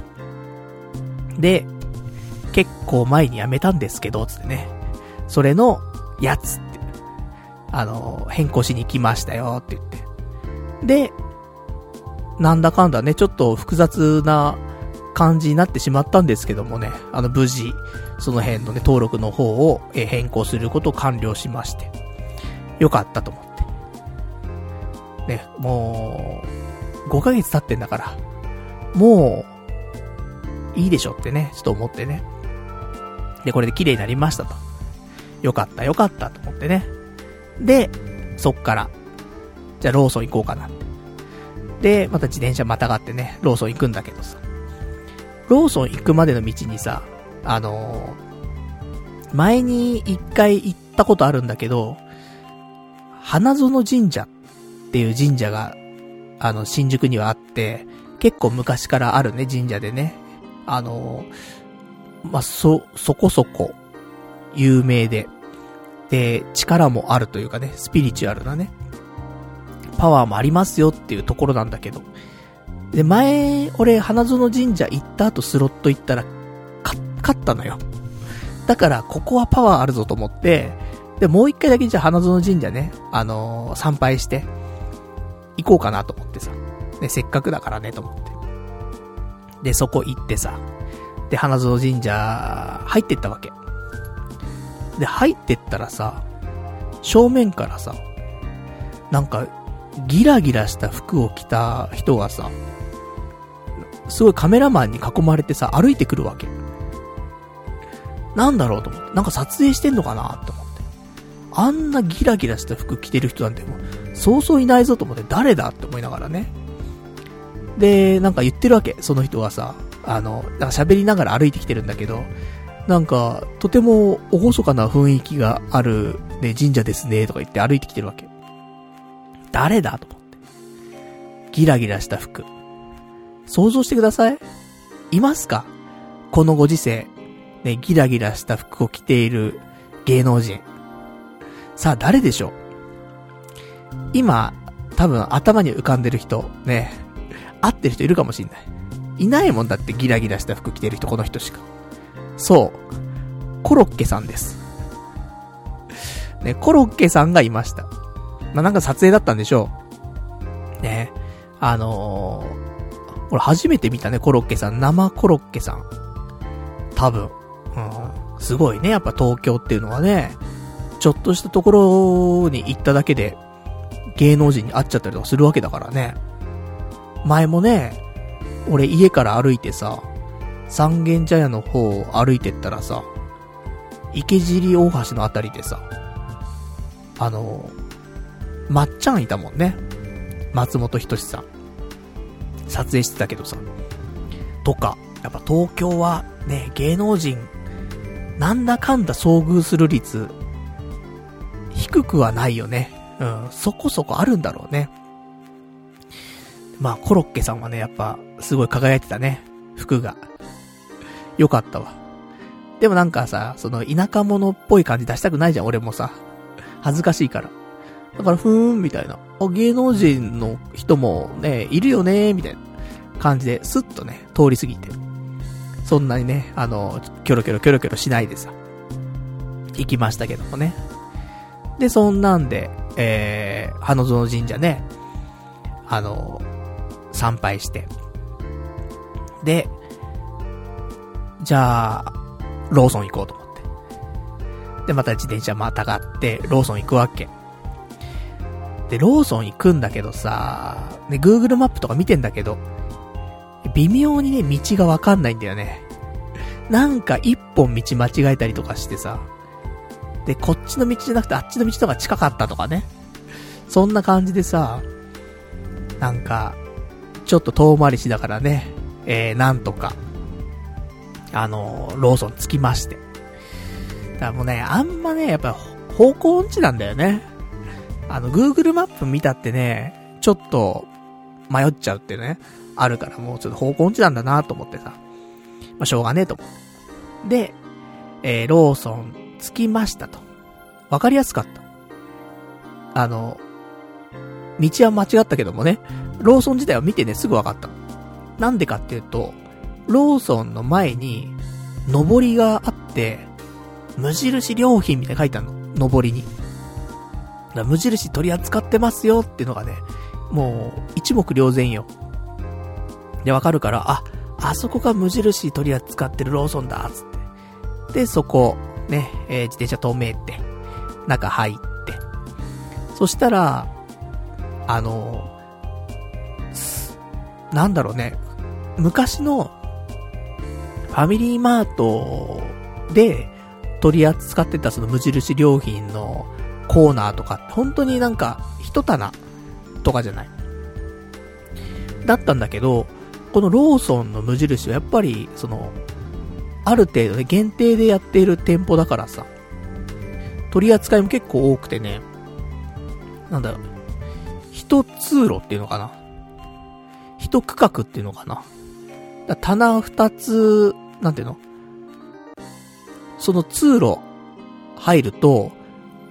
で、結構前に辞めたんですけど、つってね。それの、やつって、あの、変更しに来ましたよ、って言って。で、なんだかんだね、ちょっと複雑な感じになってしまったんですけどもね、あの、無事、その辺のね、登録の方を、変更することを完了しまして、よかったと思って。ね、もう、5ヶ月経ってんだから、もう、いいでしょってね、ちょっと思ってね。で、これで綺麗になりましたと。よかった、よかったと思ってね。で、そっから、じゃあローソン行こうかな。で、また自転車またがってね、ローソン行くんだけどさ。ローソン行くまでの道にさ、あのー、前に一回行ったことあるんだけど、花園神社っていう神社が、あの、新宿にはあって、結構昔からあるね、神社でね。あのー、まあ、そ、そこそこ、有名で、で、力もあるというかね、スピリチュアルなね、パワーもありますよっていうところなんだけど。で、前、俺、花園神社行った後スロット行ったら、勝ったのよ。だから、ここはパワーあるぞと思って、で、もう一回だけじゃ花園神社ね、あのー、参拝して、行こうかなと思ってさ。ね、せっかくだからね、と思って。で、そこ行ってさ、で、花園神社、入ってったわけ。で、入ってったらさ、正面からさ、なんか、ギラギラした服を着た人がさ、すごいカメラマンに囲まれてさ、歩いてくるわけ。なんだろうと思って。なんか撮影してんのかなと思って。あんなギラギラした服着てる人なんてもう、そうそういないぞと思って、誰だって思いながらね。で、なんか言ってるわけ。その人がさ、あの、なんか喋りながら歩いてきてるんだけど、なんか、とても厳かな雰囲気がある、ね、神社ですね、とか言って歩いてきてるわけ。誰だと思って。ギラギラした服。想像してください。いますか？このご時世。ね、ギラギラした服を着ている芸能人。さあ、誰でしょう？今、多分頭に浮かんでる人、ね、会ってる人いるかもしんない。いないもんだってギラギラした服着てる人、この人しか。そう。コロッケさんです。ね、コロッケさんがいました。まあ、なんか撮影だったんでしょう。ね。あのー、俺初めて見たね、コロッケさん。生コロッケさん。多分。うん。すごいね、やっぱ東京っていうのはね、ちょっとしたところに行っただけで、芸能人に会っちゃったりとかするわけだからね。前もね、俺家から歩いてさ、三軒茶屋の方を歩いてったらさ、池尻大橋のあたりでさ、あの、まっちゃんいたもんね。松本人志さん。撮影してたけどさ。とか、やっぱ東京はね、芸能人、なんだかんだ遭遇する率、低くはないよね。うん、そこそこあるんだろうね。まあ、コロッケさんはね、やっぱ、すごい輝いてたね。服が。よかったわ。でもなんかさ、その田舎者っぽい感じ出したくないじゃん、俺もさ。恥ずかしいから。だから、ふーん、みたいな。あ、芸能人の人もね、いるよねみたいな感じで、スッとね、通り過ぎて。そんなにね、あの、キョロキョロキョロキョロしないでさ、行きましたけどもね。で、そんなんで、えー、花園神社ね、あの、参拝して。で、じゃあ、ローソン行こうと思って。で、また自転車またがって、ローソン行くわけ。で、ローソン行くんだけどさ、ね、Google マップとか見てんだけど、微妙にね、道がわかんないんだよね。なんか一本道間違えたりとかしてさ、で、こっちの道じゃなくてあっちの道とか近かったとかね。そんな感じでさ、なんか、ちょっと遠回りしだからね、えー、なんとか、あのー、ローソン着きまして。だからもうね、あんまね、やっぱ方向音痴なんだよね。あの、Google マップ見たってね、ちょっと迷っちゃうってね、あるからもうちょっと方向音痴なんだなと思ってさ。まあ、しょうがねえと思って。で、えー、ローソン着きましたと。わかりやすかった。あの、道は間違ったけどもね、ローソン自体は見てね、すぐわかった。なんでかっていうと、ローソンの前に、上りがあって、無印良品みたいな書いてあるの。上りに。無印取り扱ってますよっていうのがね、もう、一目瞭然よ。で、わかるから、あ、あそこが無印取り扱ってるローソンだ、つって。で、そこ、ね、えー、自転車止めて、中入って。そしたら、あの、なんだろうね、昔の、ファミリーマートで取り扱ってたその無印良品のコーナーとか、本当になんか、一棚とかじゃない。だったんだけど、このローソンの無印はやっぱり、その、ある程度で限定でやっている店舗だからさ、取り扱いも結構多くてね、なんだろう、一通路っていうのかな一区画っていうのかなだ棚二つ、なんていうの？その通路入ると、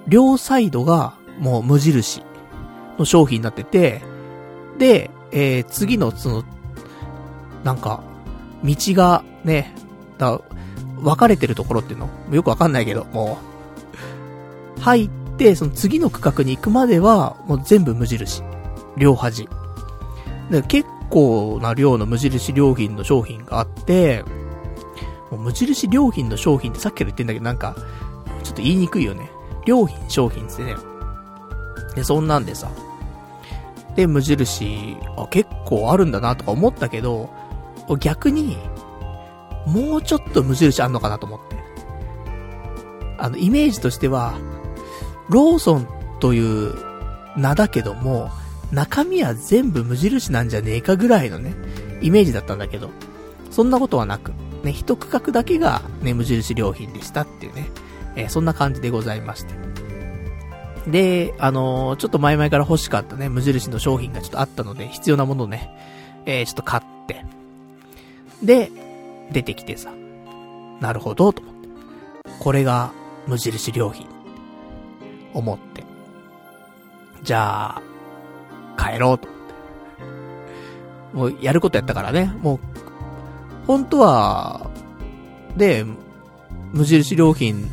両サイドがもう無印の商品になってて、で、えー、次のその、なんか、道がね、だ分かれてるところっていうの？よくわかんないけど、もう、入って、その次の区画に行くまでは、もう全部無印。両端。結構な量の無印良品の商品があって、もう無印良品の商品ってさっきから言ってんだけど、なんか、ちょっと言いにくいよね。良品商品ってね。で、そんなんでさ。で、無印、あ、結構あるんだなとか思ったけど、逆に、もうちょっと無印あんのかなと思って。あの、イメージとしては、ローソンという名だけども、中身は全部無印なんじゃねえかぐらいのね、イメージだったんだけど、そんなことはなく、ね、一区画だけがね、無印良品でしたっていうね、えー、そんな感じでございまして。で、あのー、ちょっと前々から欲しかったね、無印の商品がちょっとあったので、必要なものをね、えー、ちょっと買って、で、出てきてさ、なるほど、と思って。これが無印良品。思って。じゃあ、帰ろうと思って。もうやることやったからね、もう、本当は、で、無印良品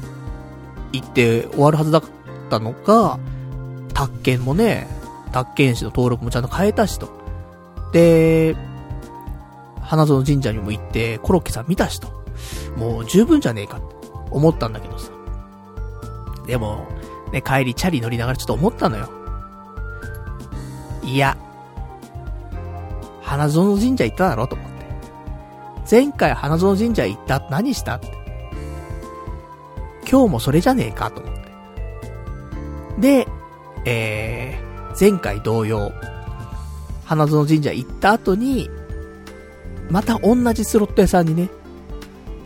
行って終わるはずだったのか、宅建もね、宅建士の登録もちゃんと変えたしと。で、花園神社にも行って、コロッケさん見たしと。もう十分じゃねえかって。思ったんだけどさ。でも、ね、帰りチャリ乗りながらちょっと思ったのよ。いや、花園神社行っただろ？うと思って。前回花園神社行った？何した？って。今日もそれじゃねえか？と思って。で、えー、前回同様、花園神社行った後に、また同じスロット屋さんにね、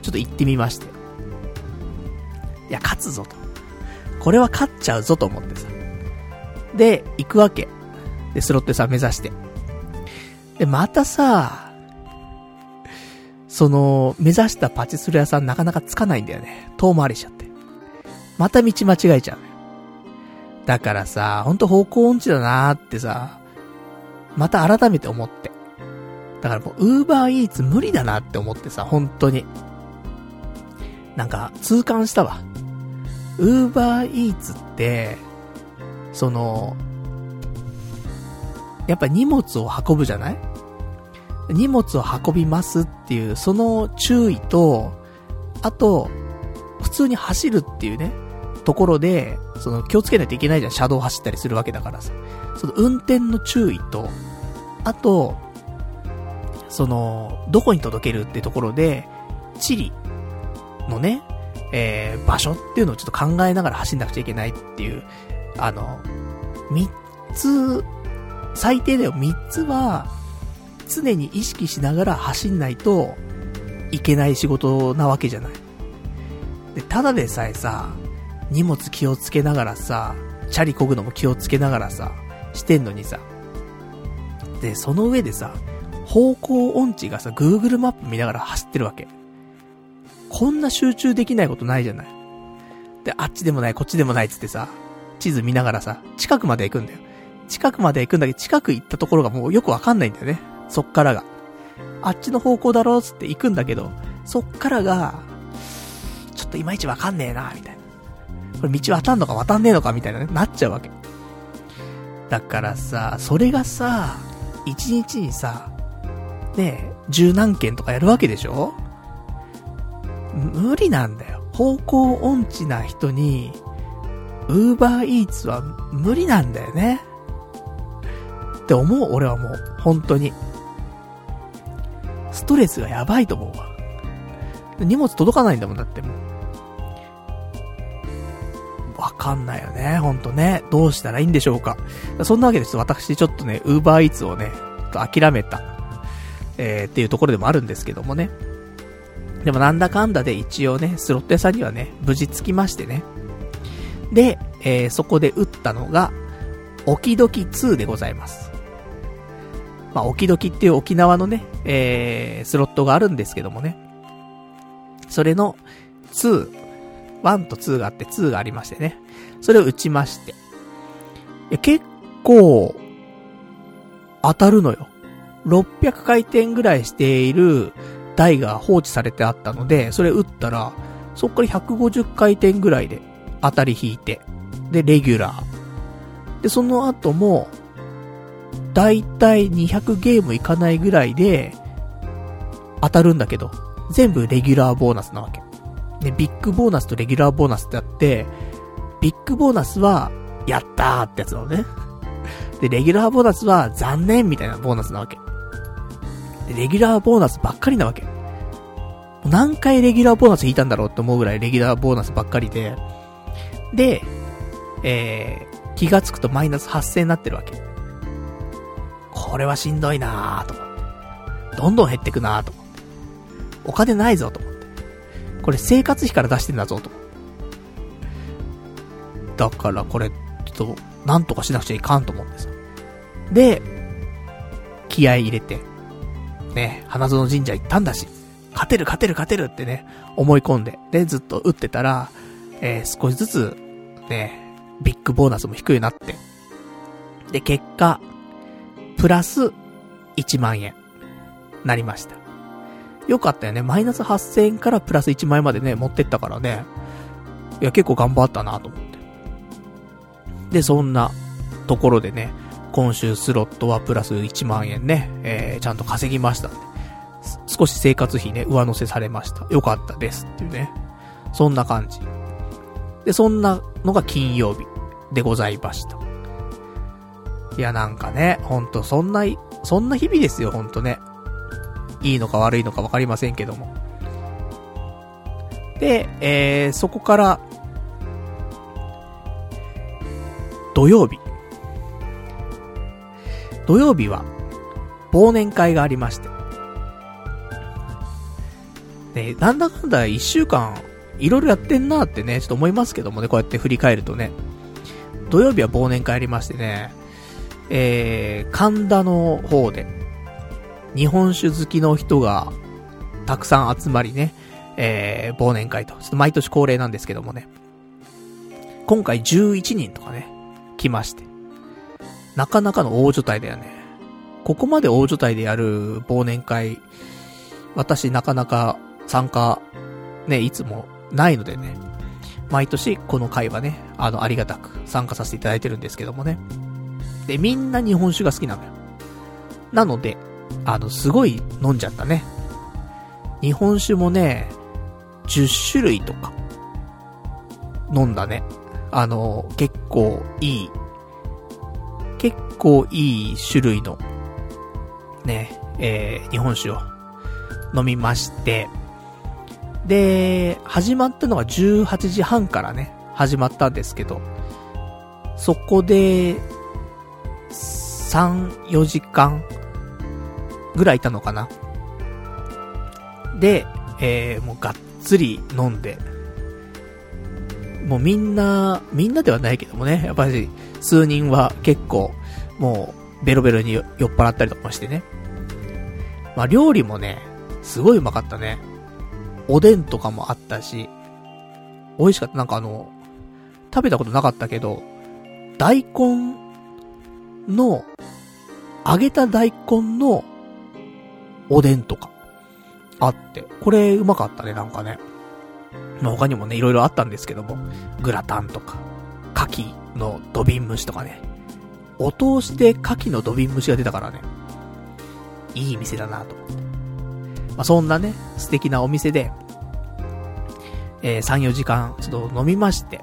ちょっと行ってみまして。いや、勝つぞと。これは勝っちゃうぞと思ってさ。で、行くわけ。で、スロットさん目指して。で、またさ、その、目指したパチスロ屋さんなかなかつかないんだよね。遠回りしちゃって。また道間違えちゃう。だからさ、ほんと方向音痴だなーってさ、また改めて思って。だからもう、ウーバーイーツ無理だなって思ってさ、本当に。なんか、痛感したわ。ウーバーイーツって、その、やっぱ荷物を運ぶじゃない？荷物を運びますっていう、その注意と、あと、普通に走るっていうね、ところで、その気をつけないといけないじゃん、車道走ったりするわけだからさ。その運転の注意と、あと、その、どこに届けるってところで、地理のね、えー、場所っていうのをちょっと考えながら走んなくちゃいけないっていう、あの、三つ、最低だよ、三つは、常に意識しながら走んないといけない仕事なわけじゃない。で、ただでさえさ、荷物気をつけながらさ、チャリ漕ぐのも気をつけながらさ、してんのにさ。で、その上でさ、方向音痴がさ、Google マップ見ながら走ってるわけ。こんな集中できないことないじゃない。で、あっちでもない、こっちでもないっつってさ、地図見ながらさ、近くまで行くんだよ。近くまで行くんだけど、近く行ったところがもうよくわかんないんだよね。そっからが。あっちの方向だろうつって行くんだけど、そっからが、ちょっといまいちわかんねえな、みたいな。これ道渡んのか渡んねえのかみたいなね、なっちゃうわけ。だからさ、それがさ、一日にさ、ねえ、十何件とかやるわけでしょ？無理なんだよ。方向音痴な人に、ウーバーイーツは無理なんだよね。って思う、俺はもう、本当に。ストレスがやばいと思うわ。荷物届かないんだもん、だってもう。わかんないよね、ほんとね。どうしたらいいんでしょうか。そんなわけです。私ちょっとね、ウーバーイーツをね、諦めた、えー、っていうところでもあるんですけどもね。でもなんだかんだで一応ね、スロット屋さんにはね、無事着きましてね。で、えー、そこで打ったのが、オキドキ2でございます。まあ、オキドキっていう沖縄のね、えー、スロットがあるんですけどもね。それの2、1と2があって2がありましてね。それを打ちまして。い結構、当たるのよ。600回転ぐらいしている台が放置されてあったので、それ打ったら、そっから150回転ぐらいで当たり引いて、で、レギュラー。で、その後も、だいたい200ゲームいかないぐらいで、当たるんだけど、全部レギュラーボーナスなわけ。で、ビッグボーナスとレギュラーボーナスってあって、ビッグボーナスは、やったーってやつなのね。で、レギュラーボーナスは、残念みたいなボーナスなわけ。で、レギュラーボーナスばっかりなわけ。何回レギュラーボーナス引いたんだろうって思うぐらいレギュラーボーナスばっかりで、で、えー、気がつくとマイナス8000になってるわけ。これはしんどいなぁと思って。どんどん減ってくなぁと思って。お金ないぞと思って。これ生活費から出してんだぞと思って。だからこれ、ちょっと、なんとかしなくちゃいかんと思ってさ。で、気合入れて、ね、花園神社行ったんだし、勝てる勝てる勝てるってね、思い込んで、で、ずっと打ってたら、えー、少しずつ、ね、ビッグボーナスも低くなって、で、結果、プラス1万円、なりました。よかったよね。マイナス8000円からプラス1万円までね、持ってったからね。いや、結構頑張ったなと思って。で、そんなところでね、今週スロットはプラス1万円ね、えー、ちゃんと稼ぎました。少し生活費ね、上乗せされました。よかったですっていうね。そんな感じ。で、そんなのが金曜日でございました。いや、なんかね、ほんと、そんな、そんな日々ですよ、ほんとね。いいのか悪いのかわかりませんけども。で、えー、そこから、土曜日。土曜日は、忘年会がありまして。ね、なんだかんだ一週間、いろいろやってんなってね、ちょっと思いますけどもね、こうやって振り返るとね。土曜日は忘年会ありましてね、えー、神田の方で、日本酒好きの人が、たくさん集まりね、えー、忘年会と。ちょっと毎年恒例なんですけどもね。今回11人とかね、来まして。なかなかの大所帯だよね。ここまで大所帯でやる忘年会、私なかなか参加、ね、いつもないのでね。毎年この会はね、あの、ありがたく参加させていただいてるんですけどもね。で、みんな日本酒が好きなのよ。なので、あの、すごい飲んじゃったね。日本酒もね、10種類とか、飲んだね。あの、結構いい、結構いい種類の、ね、えー、日本酒を飲みまして、で、始まったのが18時半からね、始まったんですけど、そこで、3、4時間ぐらいいたのかな。で、えー、もうがっつり飲んで、もうみんな、みんなではないけどもね、やっぱり数人は結構、もうベロベロに酔っ払ったりとかしてね。まあ料理もね、すごいうまかったね。おでんとかもあったし、美味しかった。なんかあの、食べたことなかったけど、大根の、揚げた大根のおでんとか、あって、これうまかったね、なんかね。まあ、他にもね、いろいろあったんですけども、グラタンとか、牡蠣の土瓶蒸しとかね。お通しで牡蠣の土瓶蒸しが出たからね、いい店だなと思って。まあ、そんなね、素敵なお店で、えー、3、4時間、ちょっと飲みまして、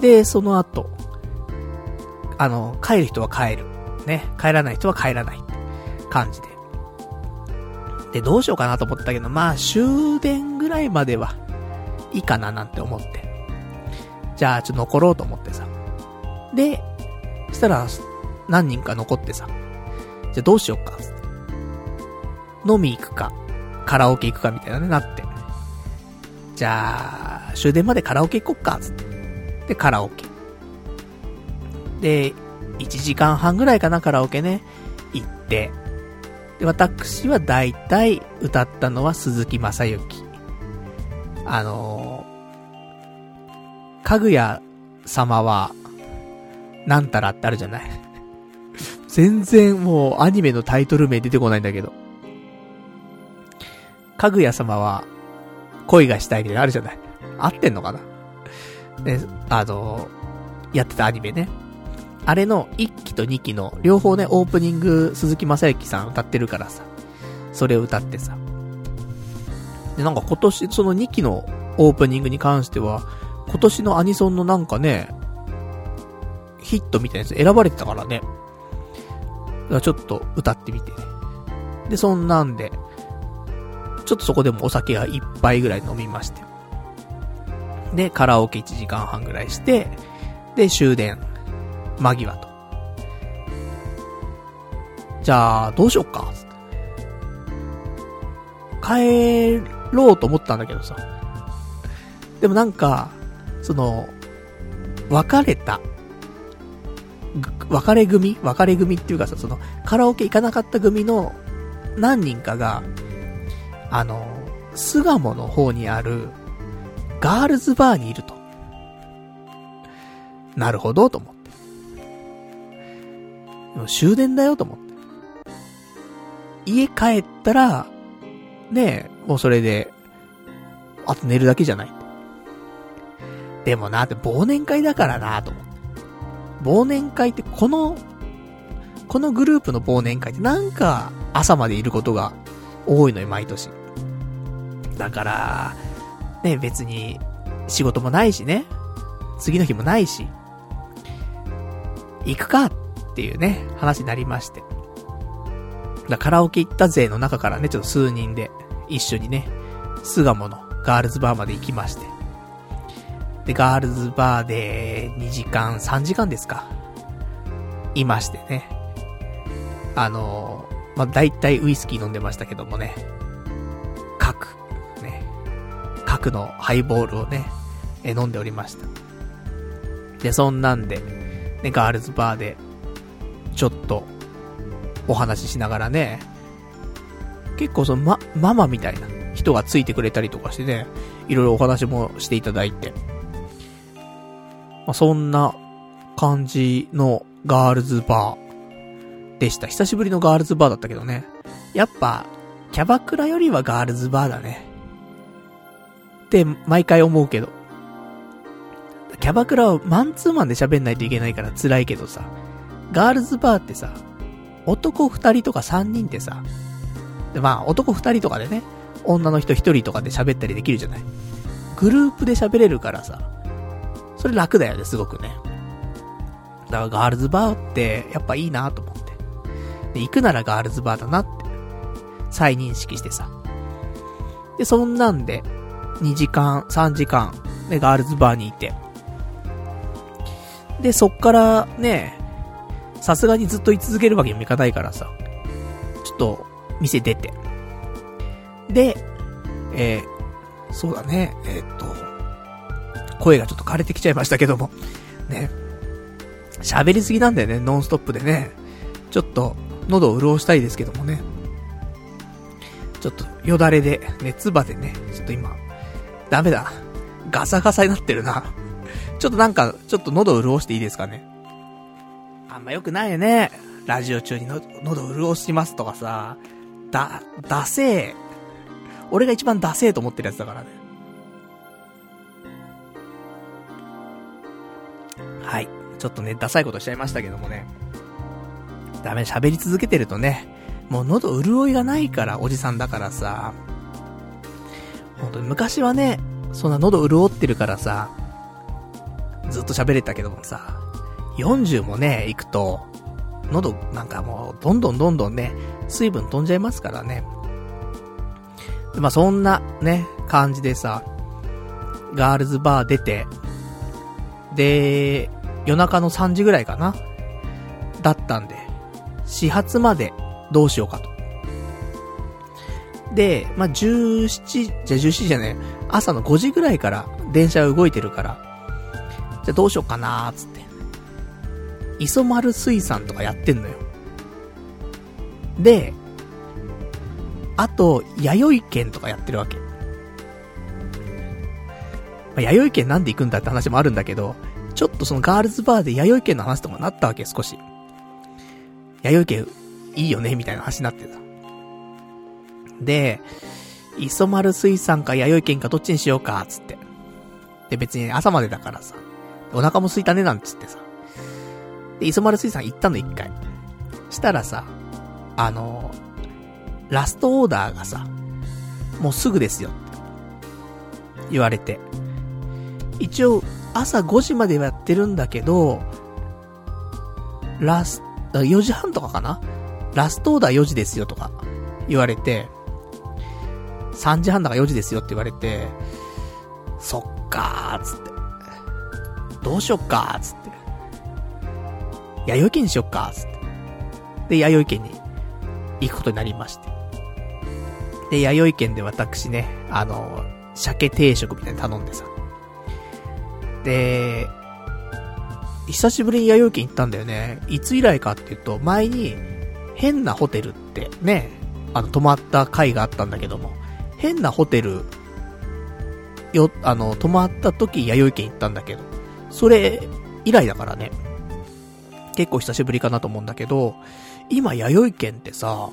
で、その後、あの、帰る人は帰る。ね、帰らない人は帰らない。感じで。で、どうしようかなと思ったけど、まあ、終電ぐらいまでは、いいかななんて思って。じゃあ、ちょっと残ろうと思ってさ。で、そしたら、何人か残ってさ。じゃあどうしようか、飲み行くか、カラオケ行くかみたいなね、なって。じゃあ、終電までカラオケ行こっか、つって。で、カラオケ。で、1時間半ぐらいかな、カラオケね、行って。で、私は大体歌ったのは鈴木正幸。あのー、かぐや様は、なんたらってあるじゃない。全然もうアニメのタイトル名出てこないんだけど。かぐや様は、恋がしたいみたいなあるじゃない。合ってんのかなね、あのー、やってたアニメね。あれの1期と2期の両方ね、オープニング鈴木正幸さん歌ってるからさ、それを歌ってさ。で、なんか今年、その2期のオープニングに関しては、今年のアニソンのなんかね、ヒットみたいなやつ選ばれてたからね。だからちょっと歌ってみてね。で、そんなんで、ちょっとそこでもお酒が一杯ぐらい飲みまして。で、カラオケ1時間半ぐらいして、で、終電間際と。じゃあ、どうしよっか、帰ろうと思ったんだけどさ。でもなんか、その、別れた、別れ組？別れ組っていうかさ、その、カラオケ行かなかった組の何人かが、あの、巣鴨の方にある、ガールズバーにいると。なるほど、と思って。終電だよと思って。家帰ったら、ねえ、もうそれで、あと寝るだけじゃない。でもなって忘年会だからなと思って。忘年会ってこの、このグループの忘年会ってなんか朝までいることが多いのよ、毎年。だから、ね、別に仕事もないしね、次の日もないし、行くかってっていうね、話になりまして。だカラオケ行った勢の中からね、ちょっと数人で一緒にね、巣鴨のガールズバーまで行きまして。で、ガールズバーで2時間、3時間ですか。いましてね。あのー、まあ、大体ウイスキー飲んでましたけどもね。各、ね。各のハイボールをね、え、飲んでおりました。で、そんなんで、ね、ガールズバーで、ちょっと、お話ししながらね、結構その、ま、ママみたいな人がついてくれたりとかしてね、いろいろお話もしていただいて。まあ、そんな感じのガールズバーでした。久しぶりのガールズバーだったけどね。やっぱ、キャバクラよりはガールズバーだね。って毎回思うけど。キャバクラをマンツーマンで喋んないといけないから辛いけどさ、ガールズバーってさ、男二人とか三人ってさ、でまあ男二人とかでね、女の人一人とかで喋ったりできるじゃない？グループで喋れるからさ、それ楽だよね、すごくね。だからガールズバーってやっぱいいなと思って。で、行くならガールズバーだなって、再認識してさ。で、そんなんで、2時間、3時間、ね、ガールズバーにいて。で、そっからね、さすがにずっと居続けるわけにもいかないからさ、ちょっと、店出て。で、えー、そうだね、えー、っと、声がちょっと枯れてきちゃいましたけども、ね、喋りすぎなんだよね、ノンストップでね。ちょっと、喉を潤したいですけどもね。ちょっと、よだれで、ね、唾でね、ちょっと今、ダメだ。ガサガサになってるな。ちょっとなんか、ちょっと喉を潤していいですかね。あんま良くないよね。ラジオ中にの喉潤しますとかさ。だ、ダセー。俺が一番ダセーと思ってるやつだからね。はい。ちょっとね、ダサいことしちゃいましたけどもね。ダメ、喋り続けてるとね、もう喉潤いがないから、おじさんだからさ。本当に昔はね、そんな喉潤ってるからさ、ずっと喋れたけどもさ、40もね、行くと、喉なんかもう、どんどんどんどんね、水分飛んじゃいますからね。まあそんなね、感じでさ、ガールズバー出て、で、夜中の3時ぐらいかなだったんで、始発までどうしようかと。で、まあ、17、じゃ17時じゃね朝の5時ぐらいから電車が動いてるから、じゃどうしようかなーつっ。磯丸水産とかやってんのよ。で、あと、弥生県とかやってるわけ。まあ、弥生県なんで行くんだって話もあるんだけど、ちょっとそのガールズバーで弥生県の話とかなったわけ、少し。弥生県、いいよね、みたいな話になってた。で、磯丸水産か弥生県かどっちにしようか、つって。で、別に朝までだからさ。お腹も空いたね、なんつってさ。で、磯丸水産行ったの、一回。したらさ、あのラストオーダーがさ、もうすぐですよ。言われて。一応、朝5時まではやってるんだけど、ラス、4時半とかかな？ラストオーダー4時ですよとか言われて、3時半だから4時ですよって言われて、そっかーつって。どうしよっかーつって。弥生県にしよっかつって。で、弥生県に行くことになりまして。で、弥生県で私ね、あの、鮭定食みたいに頼んでさ。で、久しぶりに弥生県行ったんだよね。いつ以来かっていうと、前に、変なホテルってね、あの、泊まった回があったんだけども、変なホテル、よ、あの、泊まった時、弥生県行ったんだけど、それ、以来だからね、結構久しぶりかなと思うんだけど、今、弥生県ってさ、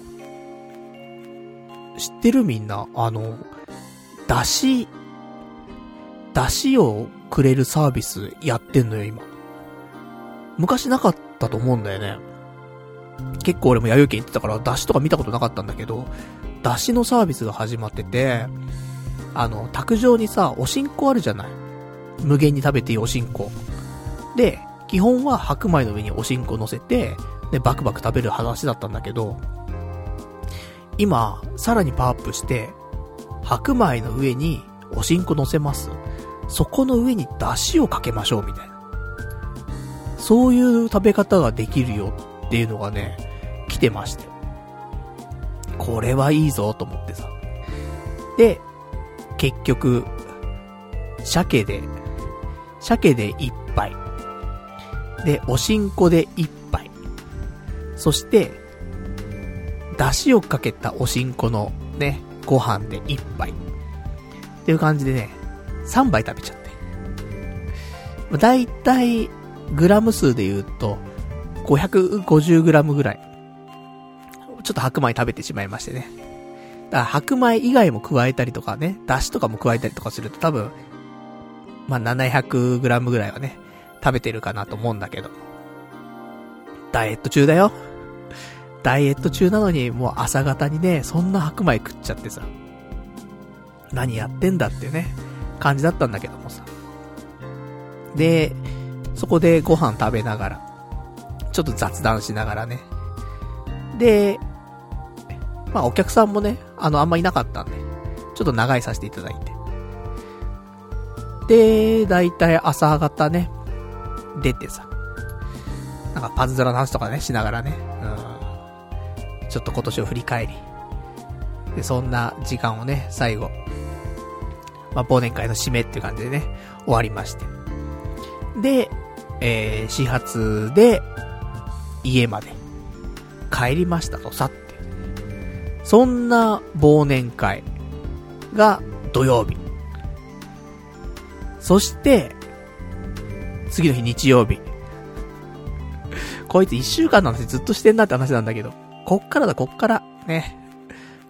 知ってるみんな、あの、だし、だしをくれるサービスやってんのよ、今。昔なかったと思うんだよね。結構俺も弥生県行ってたから、だしとか見たことなかったんだけど、だしのサービスが始まってて、あの、卓上にさ、おしんこあるじゃない？無限に食べていいおしんこ。で、基本は白米の上におしんこ乗せて、で、バクバク食べる話だったんだけど、今、さらにパワーアップして、白米の上におしんこ乗せます。そこの上に出汁をかけましょう、みたいな。そういう食べ方ができるよっていうのがね、来てまして。これはいいぞと思ってさ。で、結局、鮭で、鮭で一。で、おしんこで一杯。そして、出汁をかけたおしんこのね、ご飯で一杯。っていう感じでね、3杯食べちゃって。だいたい、グラム数で言うと、550グラムぐらい。ちょっと白米食べてしまいましてね。だから白米以外も加えたりとかね、出汁とかも加えたりとかすると多分、まあ、700グラムぐらいはね、食べてるかなと思うんだけど。ダイエット中だよ。ダイエット中なのに、もう朝方にね、そんな白米食っちゃってさ。何やってんだってね、感じだったんだけどもさ。で、そこでご飯食べながら、ちょっと雑談しながらね。で、まあお客さんもね、あの、あんまいなかったんで、ちょっと長いさせていただいて。で、だいたい朝方ね、出てさ、なんかパズドラの話とかね、しながらね、うん。ちょっと今年を振り返り。で、そんな時間をね、最後、まあ、忘年会の締めっていう感じでね、終わりまして。で、えー、始発で、家まで、帰りましたとさって。そんな忘年会が土曜日。そして、次の日日曜日。こいつ一週間の話ずっとしてんなって話なんだけど、こっからだ、こっから。ね。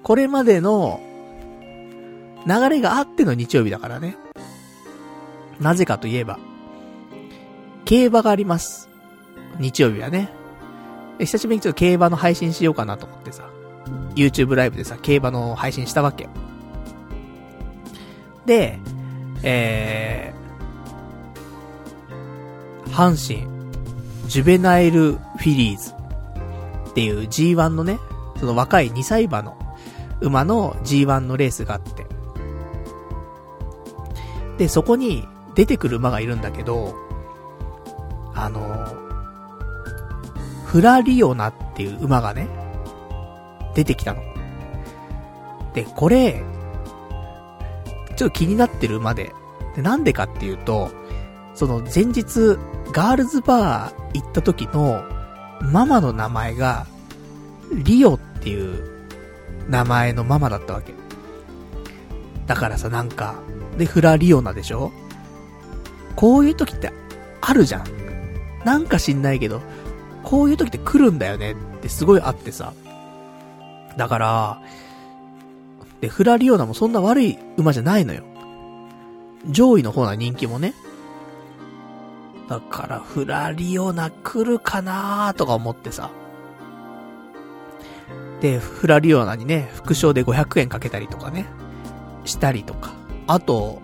これまでの、流れがあっての日曜日だからね。なぜかといえば、競馬があります。日曜日はね。久しぶりにちょっと競馬の配信しようかなと思ってさ。YouTube ライブでさ、競馬の配信したわけ。で、えー、阪神、ジュベナイルフィリーズっていう G1 のね、その若い2歳馬の馬の G1 のレースがあって。で、そこに出てくる馬がいるんだけど、あの、フラリオナっていう馬がね、出てきたの。で、これ、ちょっと気になってる馬で。で、なんでかっていうと、その前日、ガールズバー行った時の、ママの名前が、リオっていう名前のママだったわけ。だからさ、なんか、で、フラリオナでしょ？こういう時ってあるじゃん。なんか知んないけど、こういう時って来るんだよねってすごいあってさ。だから、で、フラリオナもそんな悪い馬じゃないのよ。上位の方な人気もね。だから、フラリオナ来るかなーとか思ってさ。で、フラリオナにね、副賞で500円かけたりとかね、したりとか。あと、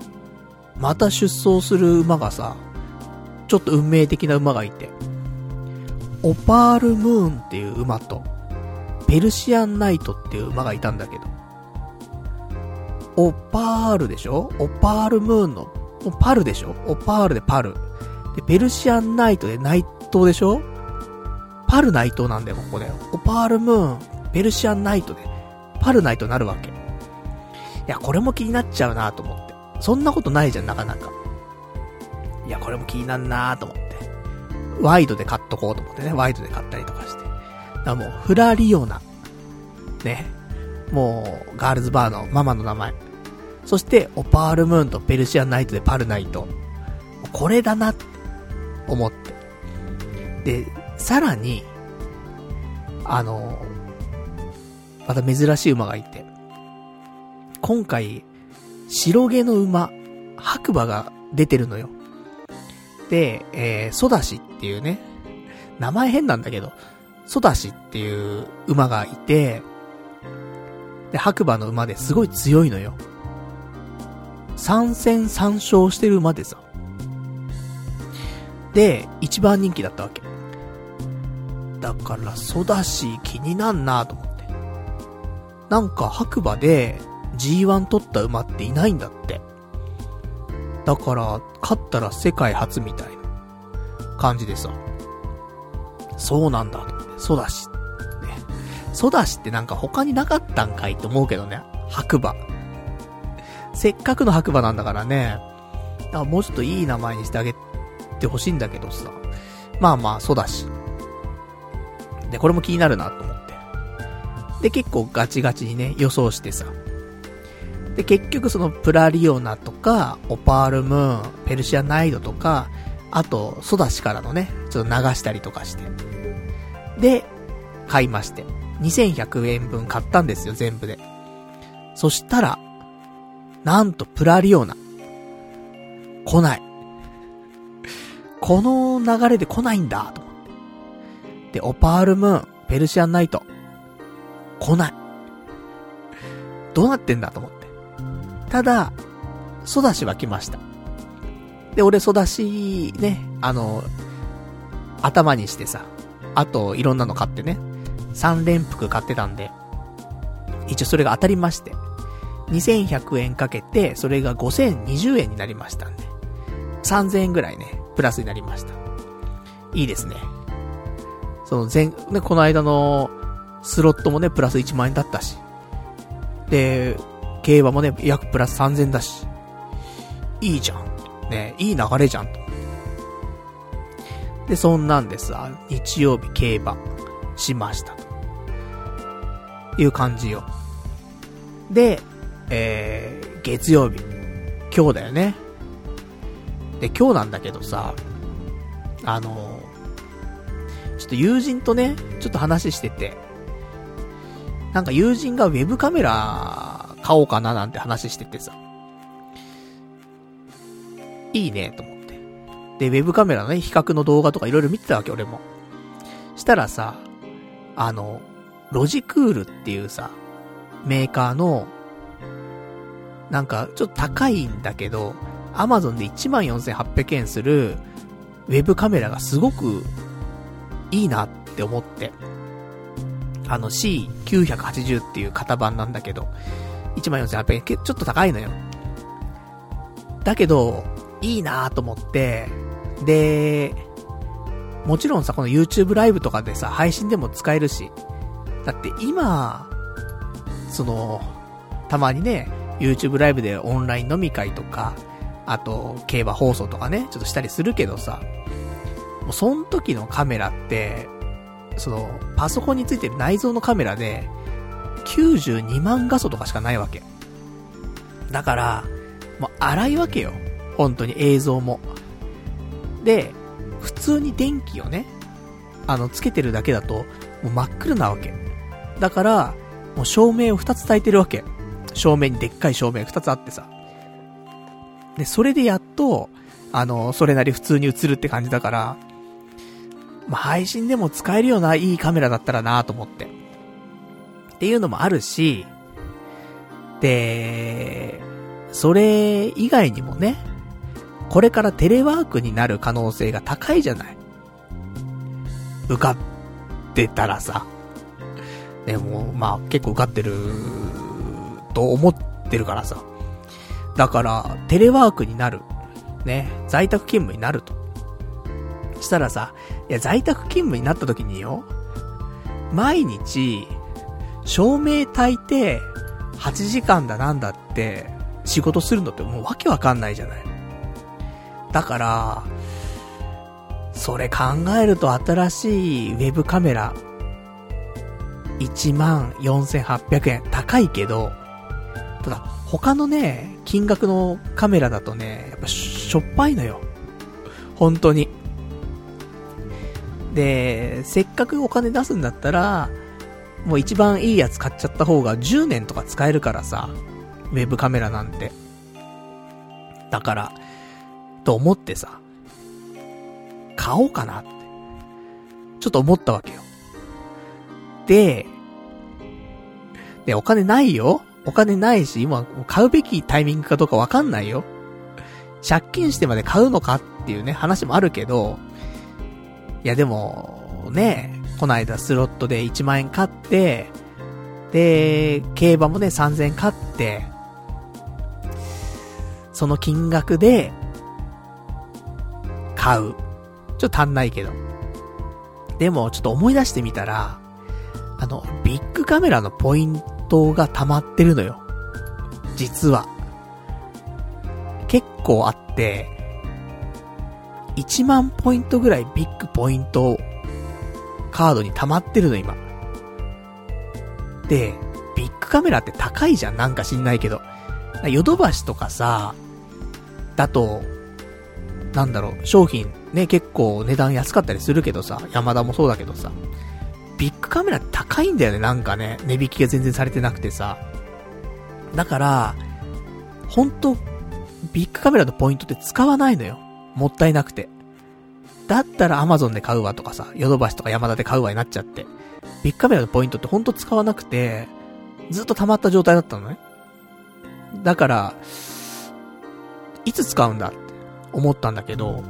また出走する馬がさ、ちょっと運命的な馬がいて、オパールムーンっていう馬と、ペルシアンナイトっていう馬がいたんだけど、オパールでしょ？オパールムーンの、パルでしょ？オパールでパル。で、ペルシアンナイトで内藤でしょ？パル内藤なんだよ、ここで。オパールムーン、ペルシアンナイトで、パルナイトになるわけ。いや、これも気になっちゃうなと思って。そんなことないじゃん、なかなか。いや、これも気になんなと思って。ワイドで買っとこうと思ってね、ワイドで買ったりとかして。だからもう、フラリオナ。ね。もう、ガールズバーのママの名前。そして、オパールムーンとペルシアンナイトでパルナイト。これだなって思って。で、さらに、あの、また珍しい馬がいて。今回、白毛の馬、白馬が出てるのよ。で、えー、ソダシっていうね、名前変なんだけど、ソダシっていう馬がいて、で、白馬の馬ですごい強いのよ。3戦3勝してる馬でさ。で、一番人気だったわけ。だから、ソダシ気になんなと思って。なんか白馬で G1 取った馬っていないんだって。だから、勝ったら世界初みたいな感じでさ。そうなんだと思って。ソダシ。ね。ソダシってなんか他になかったんかいって思うけどね。白馬。せっかくの白馬なんだからね。あもうちょっといい名前にしてあげてほしいんだけどさ。まあまあ、ソダシ。で、これも気になるなと思って。で、結構ガチガチにね、予想してさ。で、結局そのプラリオナとか、オパールムーン、ペルシアナイドとか、あと、ソダシからのね、ちょっと流したりとかして。で、買いまして。2100円分買ったんですよ、全部で。そしたら、なんとプラリオナ。来ない。この流れで来ないんだ、と思って。で、オパールムーン、ペルシアンナイト。来ない。どうなってんだと思って。ただ、ソダシは来ました。で、俺ソダシ、ね、あの、頭にしてさ、あと、いろんなの買ってね、3連服買ってたんで、一応それが当たりまして、2100円かけて、それが5020円になりましたんで、3000円ぐらいね、プラスになりました。いいですね。その前、ね、この間の、スロットもね、プラス1万円だったし。で、競馬もね、約プラス3000だし。いいじゃん。ね、いい流れじゃん。で、そんなんでさ、日曜日競馬しましたと。いう感じよ。で、えー、月曜日。今日だよね。で、今日なんだけどさ、あのちょっと友人とね、ちょっと話してて、なんか友人がウェブカメラ買おうかななんて話しててさ。いいね、と思って。で、ウェブカメラのね、比較の動画とかいろいろ見てたわけ、俺も。したらさ、あの、ロジクールっていうさ、メーカーの、なんか、ちょっと高いんだけど、アマゾンで14,800円する、ウェブカメラがすごく、いいなって思って。あの C980 っていう型番なんだけど、14,800円、ちょっと高いのよ。だけど、いいなと思って、で、もちろんさ、この YouTube ライブとかでさ、配信でも使えるし、だって今、その、たまにね、YouTube ライブでオンライン飲み会とか、あと、競馬放送とかね、ちょっとしたりするけどさ、もうその時のカメラって、その、パソコンについてる内蔵のカメラで、92万画素とかしかないわけ。だから、もう荒いわけよ。本当に映像も。で、普通に電気をね、あの、つけてるだけだと、もう真っ暗なわけ。だから、もう照明を2つ焚いてるわけ。照明にでっかい照明2つあってさ。で、それでやっと、あの、それなり普通に映るって感じだから、まあ、配信でも使えるようないいカメラだったらなと思って。っていうのもあるし、で、それ以外にもね、これからテレワークになる可能性が高いじゃない。受かってたらさ。でも、まあ結構受かってると思ってるからさ。だから、テレワークになる。ね、在宅勤務になると。したらさ、いや、在宅勤務になった時によ、毎日、照明焚いて、8時間だなんだって、仕事するのってもうわけわかんないじゃない。だから、それ考えると新しいウェブカメラ、1万4800円。高いけど、ただ、他のね、金額のカメラだとね、やっぱしょっぱいのよ。本当に。で、せっかくお金出すんだったら、もう一番いいやつ買っちゃった方が10年とか使えるからさ、ウェブカメラなんて。だから、と思ってさ、買おうかなって、ちょっと思ったわけよ。で、で、お金ないよお金ないし、今、買うべきタイミングかどうかわかんないよ。借金してまで買うのかっていうね、話もあるけど、いやでも、ね、この間スロットで1万円買って、で、競馬もね、3000円買って、その金額で、買う。ちょっと足んないけど。でも、ちょっと思い出してみたら、あの、ビッグカメラのポイントが溜まってるのよ。実は。結構あって、1万ポイントぐらいビッグポイントカードに溜まってるの今。で、ビッグカメラって高いじゃんなんか知んないけど。ヨドバシとかさ、だと、なんだろう、商品ね、結構値段安かったりするけどさ、山田もそうだけどさ、カメラ高いんだよね、なんかね、値引きが全然されてなくてさ。だから、ほんと、ビッグカメラのポイントって使わないのよ。もったいなくて。だったら Amazon で買うわとかさ、ヨドバシとか山田で買うわになっちゃって。ビッグカメラのポイントってほんと使わなくて、ずっと溜まった状態だったのね。だから、いつ使うんだって思ったんだけど、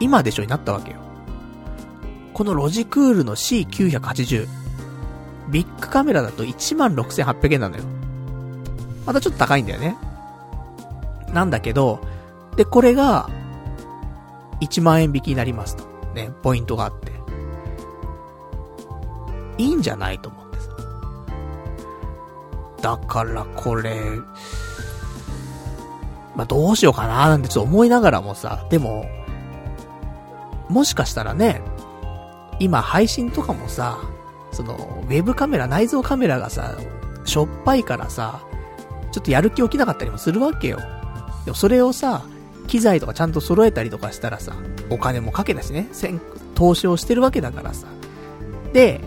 今でしょになったわけよ。このロジクールの C980。ビッグカメラだと16,800円なのよ。またちょっと高いんだよね。なんだけど、で、これが、1万円引きになりますと。ね、ポイントがあって。いいんじゃないと思ってさ。だからこれ、まあ、どうしようかななんてちょっと思いながらもさ、でも、もしかしたらね、今配信とかもさ、その、ウェブカメラ、内蔵カメラがさ、しょっぱいからさ、ちょっとやる気起きなかったりもするわけよ。でもそれをさ、機材とかちゃんと揃えたりとかしたらさ、お金もかけたしね、投資をしてるわけだからさ。で、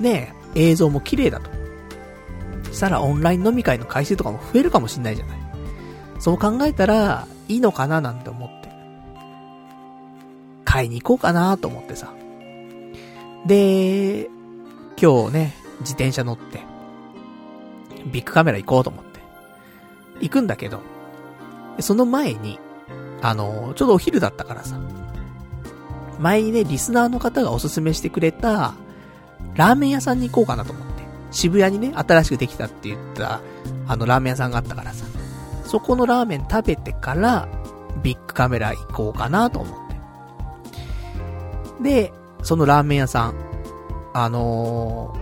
ね映像も綺麗だと。したらオンライン飲み会の回数とかも増えるかもしんないじゃない。そう考えたら、いいのかななんて思って。買いに行こうかなと思ってさ。で、今日ね、自転車乗って、ビッグカメラ行こうと思って。行くんだけど、その前に、あの、ちょうどお昼だったからさ、前にね、リスナーの方がおすすめしてくれた、ラーメン屋さんに行こうかなと思って。渋谷にね、新しくできたって言った、あのラーメン屋さんがあったからさ。そこのラーメン食べてから、ビッグカメラ行こうかなと思って。で、そのラーメン屋さん、あの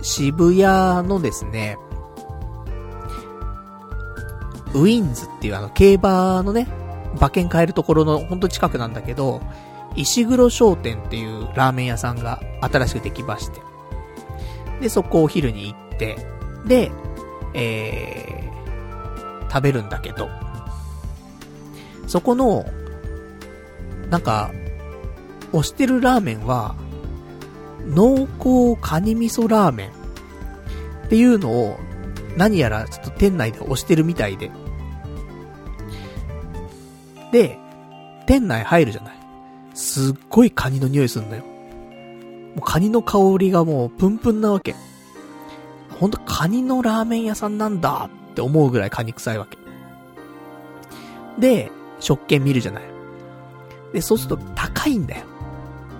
ー、渋谷のですね、ウィンズっていうあの競馬のね、馬券買えるところのほんと近くなんだけど、石黒商店っていうラーメン屋さんが新しくできまして。で、そこをお昼に行って、で、えー食べるんだけど、そこの、なんか、推してるラーメンは、濃厚カニ味噌ラーメンっていうのを何やらちょっと店内で推してるみたいで。で、店内入るじゃない。すっごいカニの匂いすんのよ。もうカニの香りがもうプンプンなわけ。ほんとカニのラーメン屋さんなんだって思うぐらいカニ臭いわけ。で、食券見るじゃない。で、そうすると高いんだよ。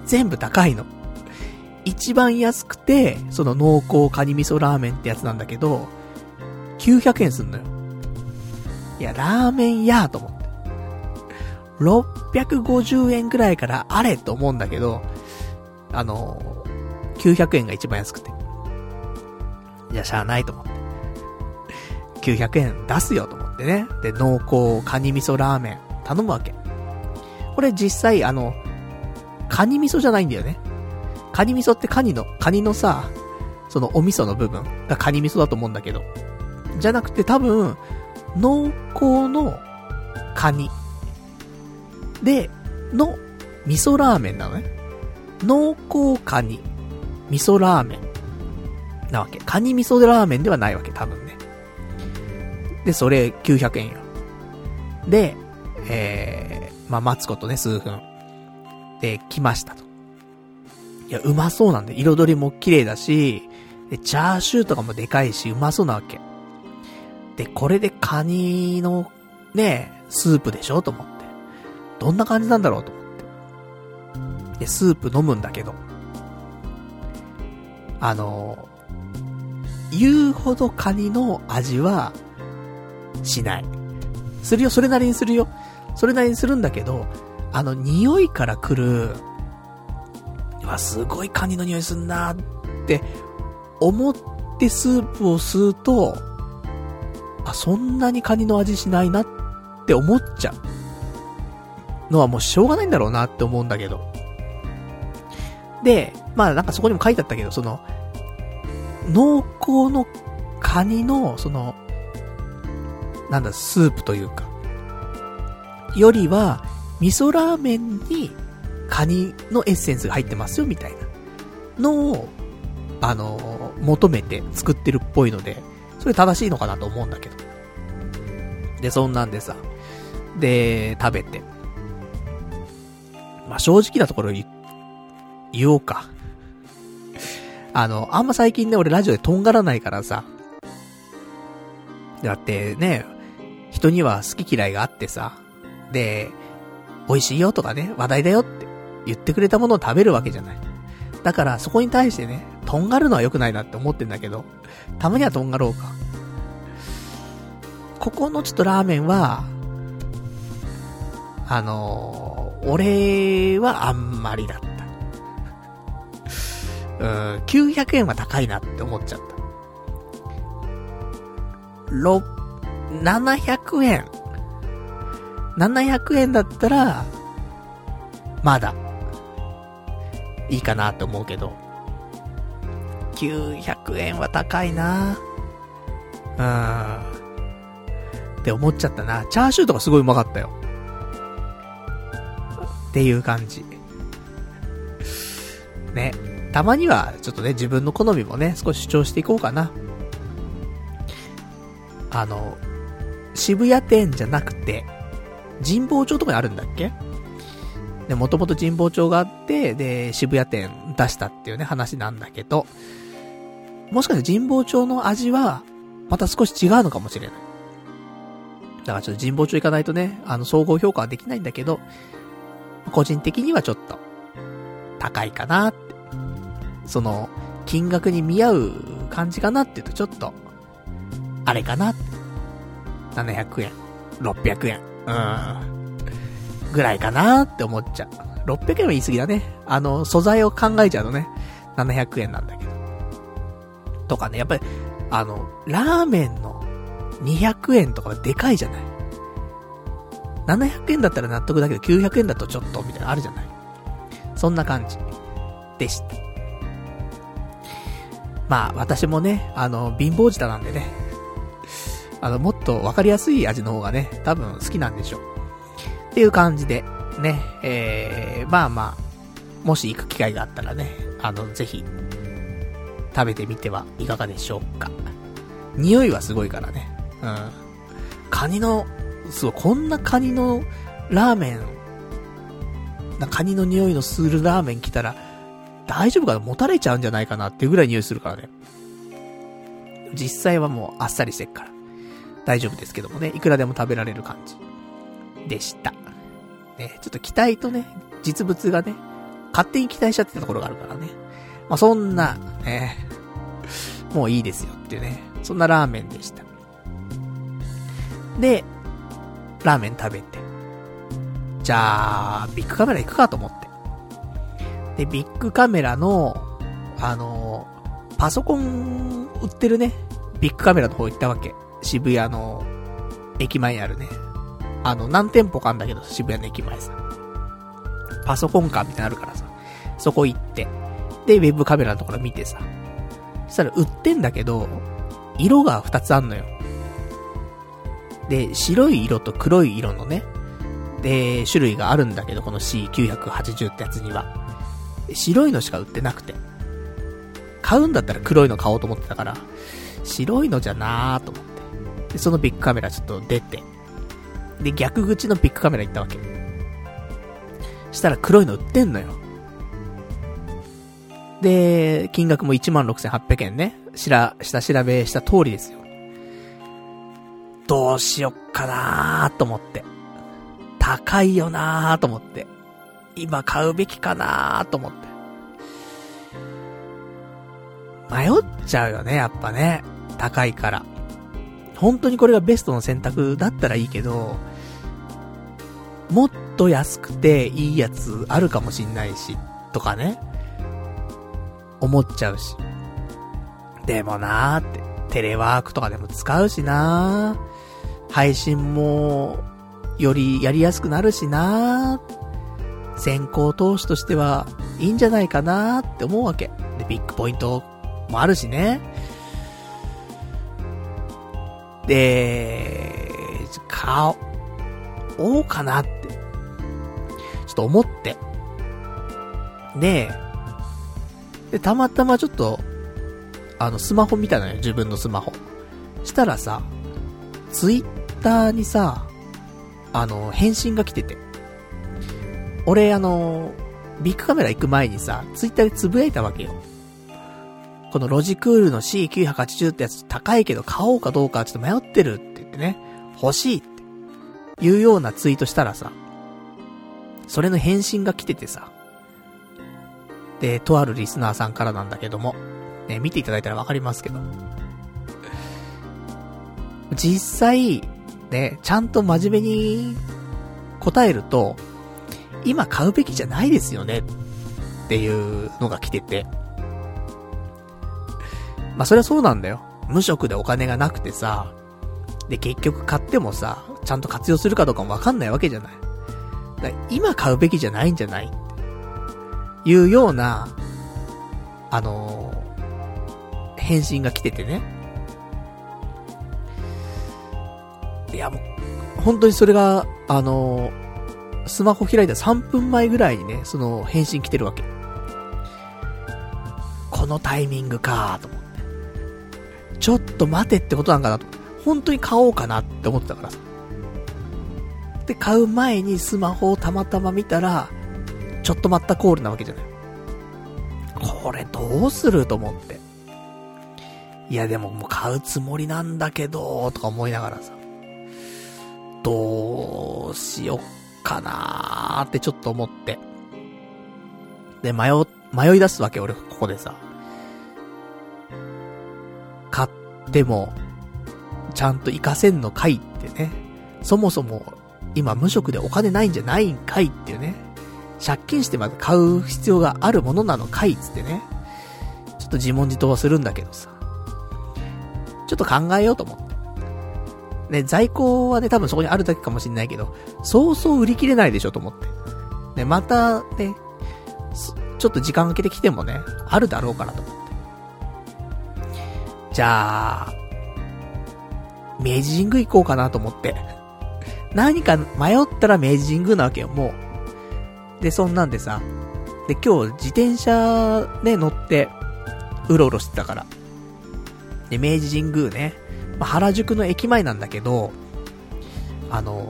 全部高いの。一番安くて、その濃厚カニ味噌ラーメンってやつなんだけど、900円すんのよ。いや、ラーメン屋と思って。650円くらいからあれと思うんだけど、あの、900円が一番安くて。いや、しゃあないと思って。900円出すよと思ってね。で、濃厚カニ味噌ラーメン頼むわけ。これ実際あの、カニ味噌じゃないんだよね。カニ味噌ってカニの、カニのさ、そのお味噌の部分がカニ味噌だと思うんだけど。じゃなくて多分、濃厚のカニ。で、の味噌ラーメンなのね。濃厚カニ、味噌ラーメン。なわけ。カニ味噌ラーメンではないわけ、多分ね。で、それ900円よ。で、えー、まあ、待つことね、数分。で、来ましたと。いや、うまそうなんで、彩りも綺麗だし、で、チャーシューとかもでかいし、うまそうなわけ。で、これでカニの、ね、スープでしょと思って。どんな感じなんだろうと思って。で、スープ飲むんだけど。あの、言うほどカニの味は、しない。するよ、それなりにするよ。それなりにするんだけど、あの、匂いから来る、わ、すごいカニの匂いすんなって思ってスープを吸うと、あ、そんなにカニの味しないなって思っちゃう。のはもうしょうがないんだろうなって思うんだけど。で、まあなんかそこにも書いてあったけど、その、濃厚のカニの、その、なんだ、スープというか、よりは、味噌ラーメンにカニのエッセンスが入ってますよ、みたいなのを、あの、求めて作ってるっぽいので、それ正しいのかなと思うんだけど。で、そんなんでさ、で、食べて。まあ、正直なところ言、言おうか。あの、あんま最近ね、俺ラジオでとんがらないからさ。だってね、人には好き嫌いがあってさ。で、美味しいよとかね、話題だよって言ってくれたものを食べるわけじゃない。だからそこに対してね、とんがるのは良くないなって思ってんだけど、たまにはとんがろうか。ここのちょっとラーメンは、あのー、俺はあんまりだった。うん、900円は高いなって思っちゃった。6、700円。700円だったら、まだ、いいかなと思うけど、900円は高いなうん。って思っちゃったな。チャーシューとかすごいうまかったよ。っていう感じ。ね。たまには、ちょっとね、自分の好みもね、少し主張していこうかな。あの、渋谷店じゃなくて、神保町とかにあるんだっけ？で、もともと神保町があって、で、渋谷店出したっていうね、話なんだけど、もしかして神保町の味は、また少し違うのかもしれない。だからちょっと神保町行かないとね、あの、総合評価はできないんだけど、個人的にはちょっと、高いかなって。その、金額に見合う感じかなって言うとちょっと、あれかな。700円、600円、うん。ぐらいかなって思っちゃう。600円は言い過ぎだね。あの、素材を考えちゃうとね、700円なんだけど。とかね、やっぱり、あの、ラーメンの200円とかはでかいじゃない。700円だったら納得だけど900円だとちょっと、みたいなあるじゃない。そんな感じ。でした。まあ、私もね、あの、貧乏舌なんでね、あの、もっとわかりやすい味の方がね、多分好きなんでしょう。っていう感じで、ね、えー、まあまあ、もし行く機会があったらね、あの、ぜひ、食べてみてはいかがでしょうか。匂いはすごいからね。うん。カニの、すごい、こんなカニのラーメン、なカニの匂いのするラーメン来たら、大丈夫かな？持たれちゃうんじゃないかなっていうぐらい匂いするからね。実際はもうあっさりしてっから。大丈夫ですけどもね、いくらでも食べられる感じでした。ね、ちょっと期待とね、実物がね、勝手に期待しちゃってたところがあるからね。まあ、そんな、ね、もういいですよっていうね、そんなラーメンでした。で、ラーメン食べて。じゃあ、ビッグカメラ行くかと思って。で、ビッグカメラの、あのパソコン売ってるね、ビッグカメラの方行ったわけ。渋谷の駅前にあるね。あの、何店舗かあんだけど、渋谷の駅前さ。パソコン館みたいなのあるからさ。そこ行って。で、ウェブカメラのところ見てさ。そしたら売ってんだけど、色が2つあんのよ。で、白い色と黒い色のね、で、種類があるんだけど、この C980 ってやつには。白いのしか売ってなくて。買うんだったら黒いの買おうと思ってたから、白いのじゃなーと思って。で、そのビッグカメラちょっと出て、で、逆口のビッグカメラ行ったわけ。したら黒いの売ってんのよ。で、金額も16,800円ね。しら、下調べした通りですよ。どうしよっかなーと思って。高いよなーと思って。今買うべきかなーと思って。迷っちゃうよね、やっぱね。高いから。本当にこれがベストの選択だったらいいけど、もっと安くていいやつあるかもしんないし、とかね。思っちゃうし。でもなーって、テレワークとかでも使うしなー。配信も、よりやりやすくなるしなー。先行投資としてはいいんじゃないかなーって思うわけ。で、ビッグポイントもあるしね。で、買おうかなって、ちょっと思って。で、で、たまたまちょっと、あの、スマホ見たのよ、自分のスマホ。したらさ、ツイッターにさ、あの、返信が来てて。俺、あの、ビッグカメラ行く前にさ、ツイッターでつぶやいたわけよ。このロジクールの C980 ってやつ高いけど買おうかどうかちょっと迷ってるって言ってね、欲しいっていうようなツイートしたらさ、それの返信が来ててさ、で、とあるリスナーさんからなんだけども、ね、見ていただいたらわかりますけど、実際、ね、ちゃんと真面目に答えると、今買うべきじゃないですよねっていうのが来てて、まあ、それはそうなんだよ。無職でお金がなくてさ、で、結局買ってもさ、ちゃんと活用するかどうかもわかんないわけじゃない。だ今買うべきじゃないんじゃない？いうような、あのー、返信が来ててね。いや、もう、本当にそれが、あのー、スマホ開いた3分前ぐらいにね、その返信来てるわけ。このタイミングかとちょっと待てってことなんかなと。本当に買おうかなって思ってたからさ。で、買う前にスマホをたまたま見たら、ちょっと待ったコールなわけじゃない。これどうすると思って。いやでももう買うつもりなんだけど、とか思いながらさ。どうしよっかなーってちょっと思って。で、迷、迷い出すわけ、俺、ここでさ。買っても、ちゃんと活かせんのかいってね。そもそも、今無職でお金ないんじゃないんかいっていうね。借金してまず買う必要があるものなのかいっつってね。ちょっと自問自答はするんだけどさ。ちょっと考えようと思って。ね、在庫はね、多分そこにあるだけかもしんないけど、そうそう売り切れないでしょと思って。ね、またね、ちょっと時間かけてきてもね、あるだろうかなと思って。じゃあ、明治神宮行こうかなと思って。何か迷ったら明治神宮なわけよ、もう。で、そんなんでさ。で、今日自転車ね、乗って、うろうろしてたから。で、明治神宮ね。まあ、原宿の駅前なんだけど、あの、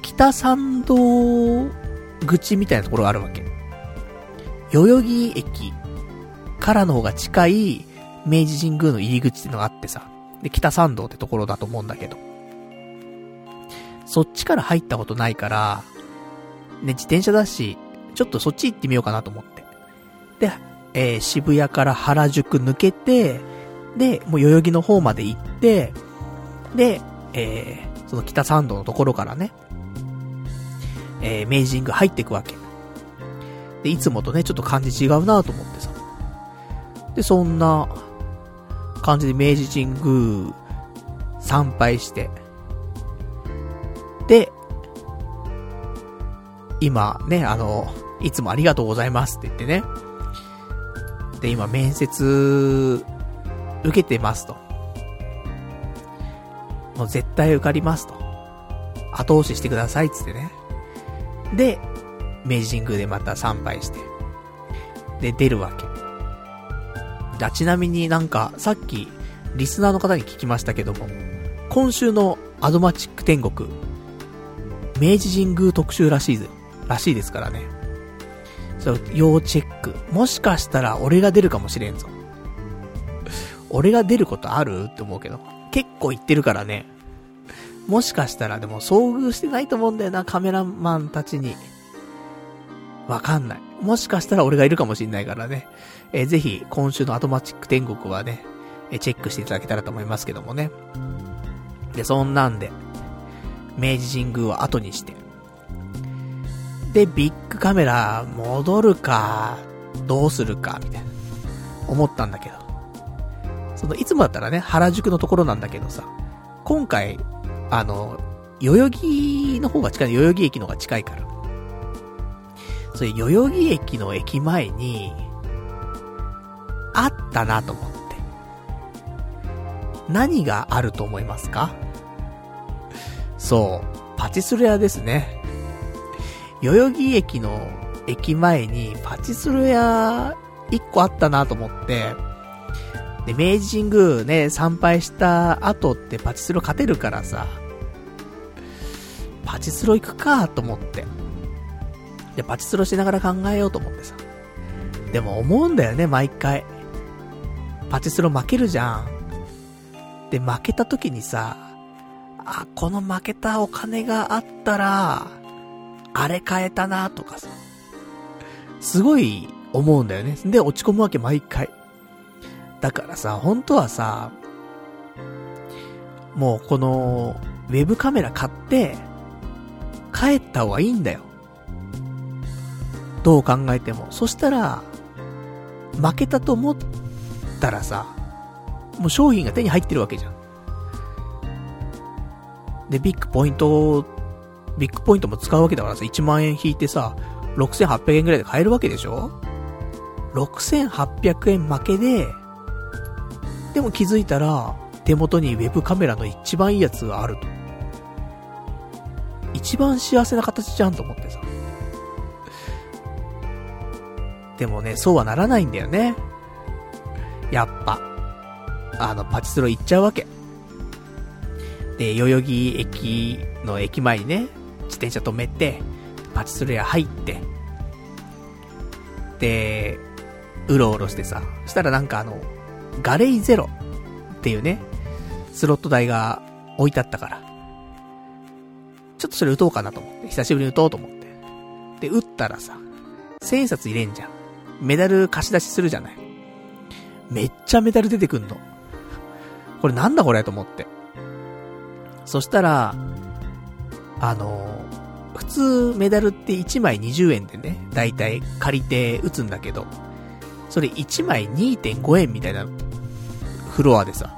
北参道口みたいなところがあるわけ。代々木駅からの方が近い、明治神宮の入り口ってのがあってさ、で、北参道ってところだと思うんだけど、そっちから入ったことないから、ね、自転車だし、ちょっとそっち行ってみようかなと思って。で、えー、渋谷から原宿抜けて、で、もう代々木の方まで行って、で、えー、その北参道のところからね、えー、明治神宮入っていくわけ。で、いつもとね、ちょっと感じ違うなと思ってさ。で、そんな、感じで明治神宮参拝して、で、今ね、あの、いつもありがとうございますって言ってね。で、今面接、受けてますと。もう絶対受かりますと。後押ししてくださいっつってね。で、明治神宮でまた参拝して。で、出るわけ。あ、ちなみになんか、さっき、リスナーの方に聞きましたけども、今週のアドマチック天国、明治神宮特集らしいぜ、らしいですからね。そう、要チェック。もしかしたら俺が出るかもしれんぞ。俺が出ることある？って思うけど。結構言ってるからね。もしかしたらでも遭遇してないと思うんだよな、カメラマンたちに。わかんない。もしかしたら俺がいるかもしんないからね。えー、ぜひ、今週のアトマチック天国はね、え、チェックしていただけたらと思いますけどもね。で、そんなんで、明治神宮を後にして。で、ビッグカメラ戻るか、どうするか、みたいな、思ったんだけど。その、いつもだったらね、原宿のところなんだけどさ、今回、あの、代々木の方が近い、代々木駅の方が近いから。それ、代々木駅の駅前に、あったなと思って。何があると思いますか？そう、パチスロ屋ですね。代々木駅の駅前にパチスロ屋一個あったなと思って、で、明治神宮ね、参拝した後ってパチスロ勝てるからさ、パチスロ行くかと思って。で、パチスロしながら考えようと思ってさ。でも思うんだよね、毎回。パチスロ負けるじゃん。で、負けた時にさ、あ、この負けたお金があったら、あれ買えたなとかさ。すごい思うんだよね。で、落ち込むわけ毎回。だからさ、本当はさ、もうこの、ウェブカメラ買って、帰った方がいいんだよ。どう考えても。そしたら、負けたと思ったらさ、もう商品が手に入ってるわけじゃん。で、ビッグポイント、ビッグポイントも使うわけだからさ、1万円引いてさ、6800円ぐらいで買えるわけでしょ ?6800 円負けで、でも気づいたら、手元にウェブカメラの一番いいやつがあると。一番幸せな形じゃんと思ってさ。でもね、そうはならないんだよね。やっぱ。あの、パチスロ行っちゃうわけ。で、代々木駅の駅前にね、自転車止めて、パチスロ屋入って、で、うろうろしてさ、したらなんかあの、ガレイゼロっていうね、スロット台が置いてあったから、ちょっとそれ打とうかなと思って、久しぶりに打とうと思って。で、打ったらさ、千円札入れんじゃん。メダル貸し出しするじゃない。めっちゃメダル出てくんの。これなんだこれと思って。そしたら、あの普通メダルって1枚20円でね、だいたい借りて打つんだけど、それ1枚2.5円みたいなフロアでさ。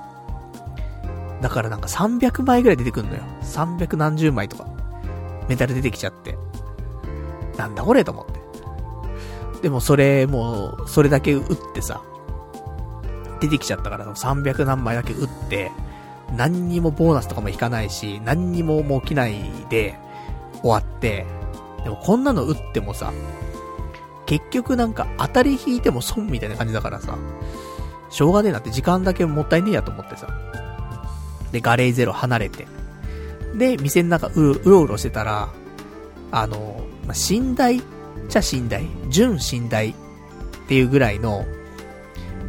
だからなんか300枚ぐらい出てくんのよ。300何十枚とか。メダル出てきちゃって。なんだこれと思って。でもそれ、もう、それだけ打ってさ、出てきちゃったから、300何枚だけ打って、何にもボーナスとかも引かないし、何にももう起きないで終わって、でもこんなの打ってもさ、結局なんか当たり引いても損みたいな感じだからさ、しょうがねえなって時間だけもったいねえやと思ってさ。で、ガレーゼロ離れて。で、店の中うろうろしてたら、あの、まあ、寝台ちゃ寝台純寝台っていうぐらいの、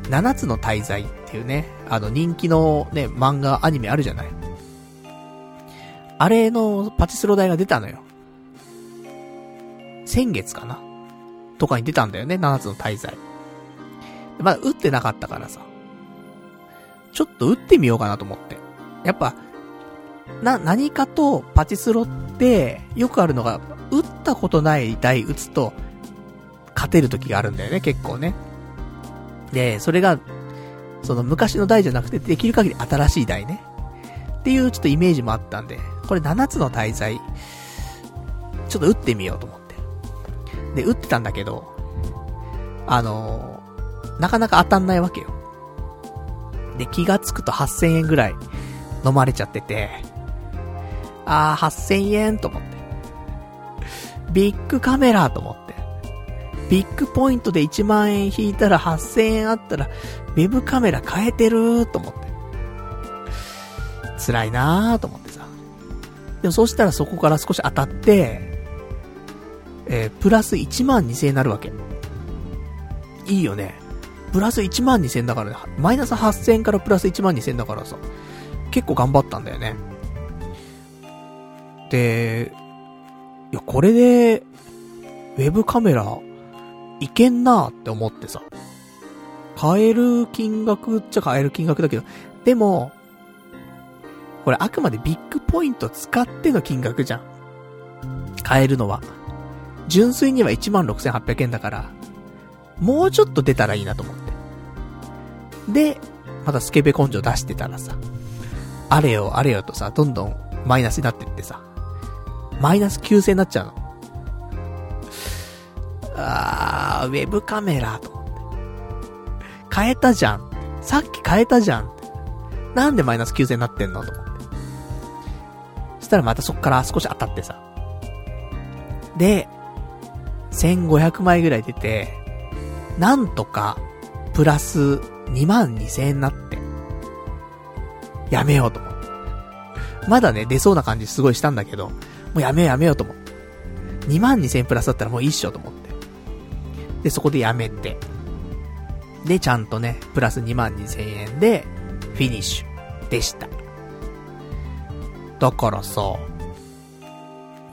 七つの大罪っていうね、あの人気のね、漫画、アニメあるじゃない。あれのパチスロ台が出たのよ。先月かな？とかに出たんだよね、七つの大罪。まだ打ってなかったからさ。ちょっと打ってみようかなと思って。やっぱ、な、何かとパチスロって、よくあるのが、打ったことない台打つと、勝てる時があるんだよね、結構ね。で、それが、その昔の台じゃなくて、できる限り新しい台ね。っていうちょっとイメージもあったんで、これ7つの大罪、ちょっと打ってみようと思って。で、打ってたんだけど、あのー、なかなか当たんないわけよ。で、気がつくと8000円ぐらい飲まれちゃってて、あー、8000円と思って。ビッグカメラと思って。ビッグポイントで1万円引いたら8000円あったら、ウェブカメラ変えてると思って。辛いなーと思ってさ。でもそしたらそこから少し当たって、えー、プラス1万2000円になるわけ。いいよね。プラス1万2000円だからね。マイナス8000からプラス1万2000円だからさ。結構頑張ったんだよね。で、いや、これで、ウェブカメラ、いけんなって思ってさ。買える金額っちゃ買える金額だけど、でも、これあくまでビッグポイント使っての金額じゃん。買えるのは。純粋には16,800円だから、もうちょっと出たらいいなと思って。で、またスケベ根性出してたらさ、あれよあれよとさ、どんどんマイナスになってってさ、マイナス9000になっちゃうの。あー、ウェブカメラと思って。変えたじゃん。さっき変えたじゃん。なんでマイナス9000になってんのと思って。そしたらまたそっから少し当たってさ。で、1500枚ぐらい出て、なんとか、プラス2万2000円になって、やめようと思って。まだね、出そうな感じすごいしたんだけど、もうやめようやめようと思って。2万2000プラスだったらもういいっしょと思って。で、そこでやめて。で、ちゃんとね、プラス2万2000円で、フィニッシュでした。だからさ、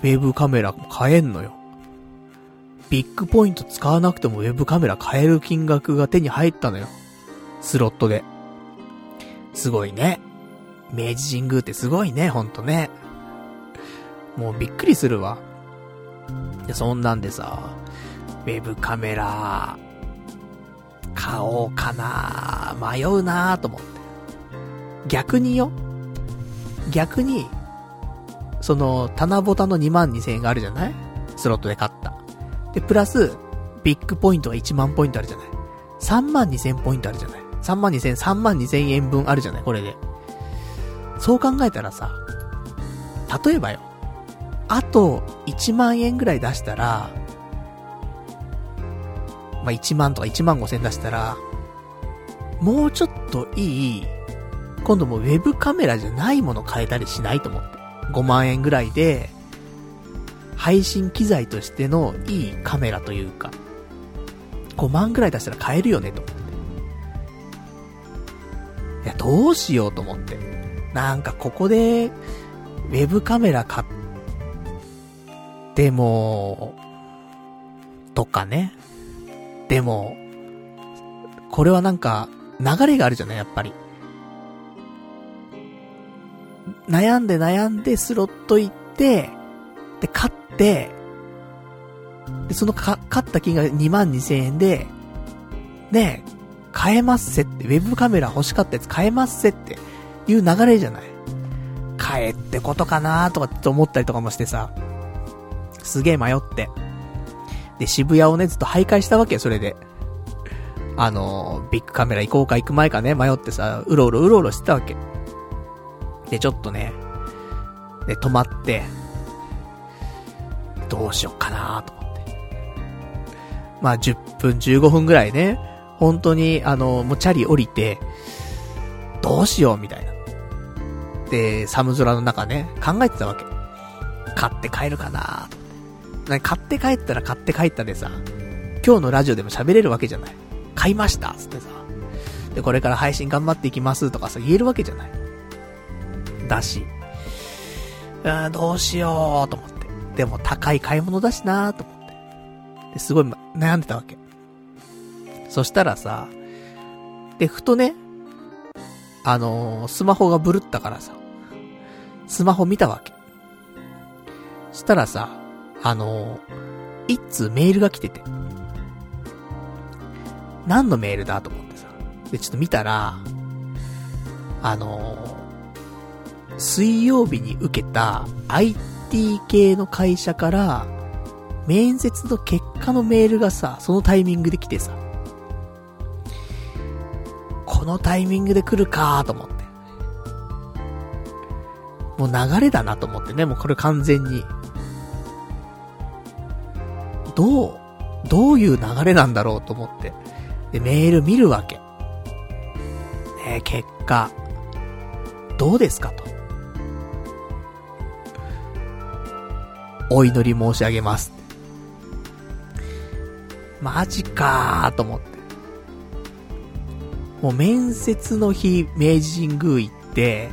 ウェブカメラ買えんのよ。ビッグポイント使わなくてもウェブカメラ買える金額が手に入ったのよ。スロットで。すごいね。明治神宮ってすごいね、ほんとね。もうびっくりするわ。で、そんなんでさ、ウェブカメラ、買おうかな迷うなと思って。逆によ。逆に、その、棚ぼたの2万2000円があるじゃない？スロットで買った。で、プラス、ビッグポイントが1万ポイントあるじゃない ?3 万2000ポイントあるじゃない ?3 万2000、3万2000円分あるじゃない？これで。そう考えたらさ、例えばよ、あと1万円ぐらい出したら、まあ、1万とか1万5千出したら、もうちょっといい、今度もウェブカメラじゃないもの買えたりしないと思って。5万円ぐらいで、配信機材としてのいいカメラというか、5万ぐらい出したら買えるよね、と思って。いや、どうしようと思って。なんかここで、ウェブカメラ買っても、とかね。でも、これはなんか、流れがあるじゃない、やっぱり。悩んで悩んでスロット行って、で、買って、で、そのか、買った金額2万2千円で、ね、買えますせって、ウェブカメラ欲しかったやつ買えますせっていう流れじゃない？買えってことかなとかって思ったりとかもしてさ、すげえ迷って。で、渋谷をね、ずっと徘徊したわけ、それで。あの、ビッグカメラ行こうか行く前かね、迷ってさ、うろうろうろうろしてたわけ。で、ちょっとね、で、止まって、どうしよっかなと思って。まあ、10分、15分ぐらいね、本当に、あの、もうチャリ降りて、どうしようみたいな。で、寒空の中ね、考えてたわけ。買って帰るかなと。買って帰ったら買って帰ったでさ、今日のラジオでも喋れるわけじゃない。買いましたつってさ。で、これから配信頑張っていきますとかさ、言えるわけじゃない。だし。うん、どうしようと思って。でも高い買い物だしなと思って。ですごい悩んでたわけ。そしたらさ、で、ふとね、あのー、スマホがブルったからさ、スマホ見たわけ。したらさ、あの、一通メールが来てて。何のメールだと思ってさ。で、ちょっと見たら、あの、水曜日に受けた IT 系の会社から、面接の結果のメールがさ、そのタイミングで来てさ、このタイミングで来るかと思って。もう流れだなと思ってね、もうこれ完全に。どう、どういう流れなんだろうと思って。で、メール見るわけ。ね結果、どうですかと。お祈り申し上げます。マジかーと思って。もう面接の日、明治神宮行って、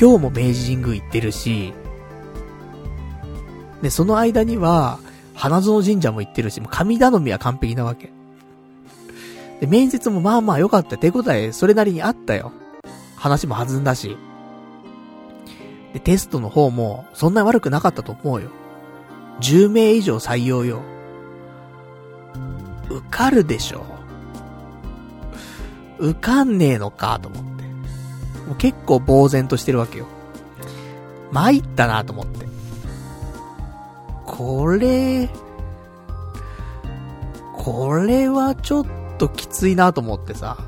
今日も明治神宮行ってるし、で、その間には、花園神社も行ってるし、もう神頼みは完璧なわけ。で、面接もまあまあ良かった。手応えそれなりにあったよ。話も弾んだし。で、テストの方も、そんなに悪くなかったと思うよ。10名以上採用よ。受かるでしょ。受かんねえのか、と思って。もう結構呆然としてるわけよ。参ったなと思って。これ、これはちょっときついなと思ってさ。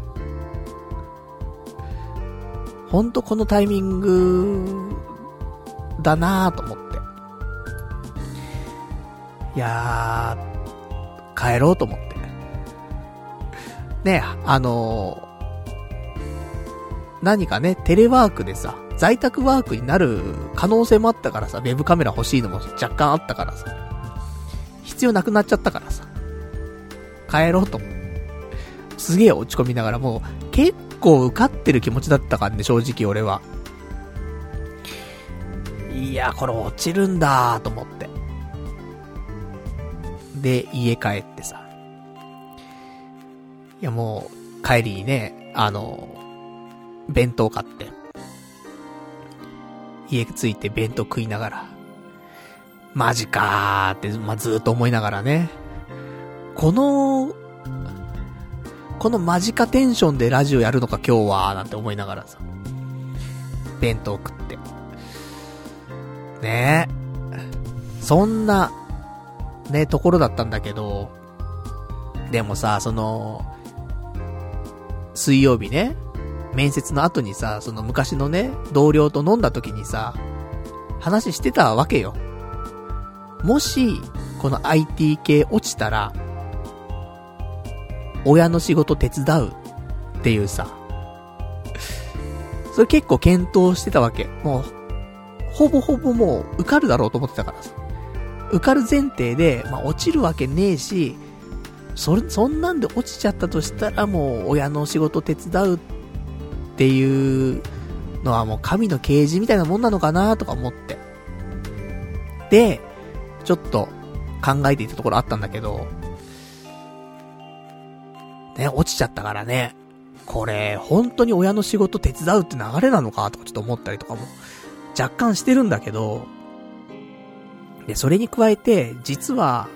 ほんとこのタイミングだなぁと思って。いやー、帰ろうと思って。ねあのー、何かね、テレワークでさ、在宅ワークになる可能性もあったからさ、ウェブカメラ欲しいのも若干あったからさ、必要なくなっちゃったからさ、帰ろうと。すげえ落ち込みながらもう、結構受かってる気持ちだったからね、正直俺は。いや、これ落ちるんだーと思って。で、家帰ってさ。いや、もう、帰りにね、あの、弁当買って。家着いて弁当食いながら。マジかーって、まあ、ずーっと思いながらね。この、このマジかテンションでラジオやるのか今日は、なんて思いながらさ。弁当食って。ねえ。そんな、ね、ところだったんだけど、でもさ、その、水曜日ね、面接の後にさ、その昔のね、同僚と飲んだ時にさ、話してたわけよ。もし、この IT 系落ちたら、親の仕事手伝うっていうさ、それ結構検討してたわけ。もう、ほぼほぼもう受かるだろうと思ってたからさ。受かる前提で、まあ落ちるわけねえし、そ、そんなんで落ちちゃったとしたらもう親の仕事手伝うっっていうのはもう神の啓示みたいなもんなのかなとか思って。で、ちょっと考えていたところあったんだけど、ね、落ちちゃったからね、これ、本当に親の仕事手伝うって流れなのかとかちょっと思ったりとかも、若干してるんだけど、で、それに加えて、実は、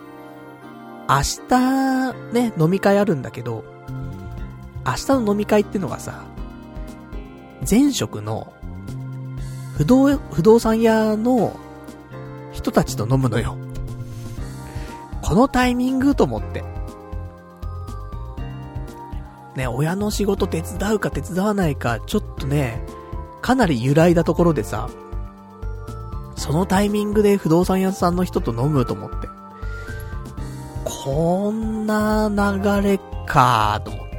明日、ね、飲み会あるんだけど、明日の飲み会ってのがさ、前職の、不動、不動産屋の人たちと飲むのよ。このタイミングと思って。ね、親の仕事手伝うか手伝わないか、ちょっとね、かなり揺らいだところでさ、そのタイミングで不動産屋さんの人と飲むと思って。こんな流れかと思って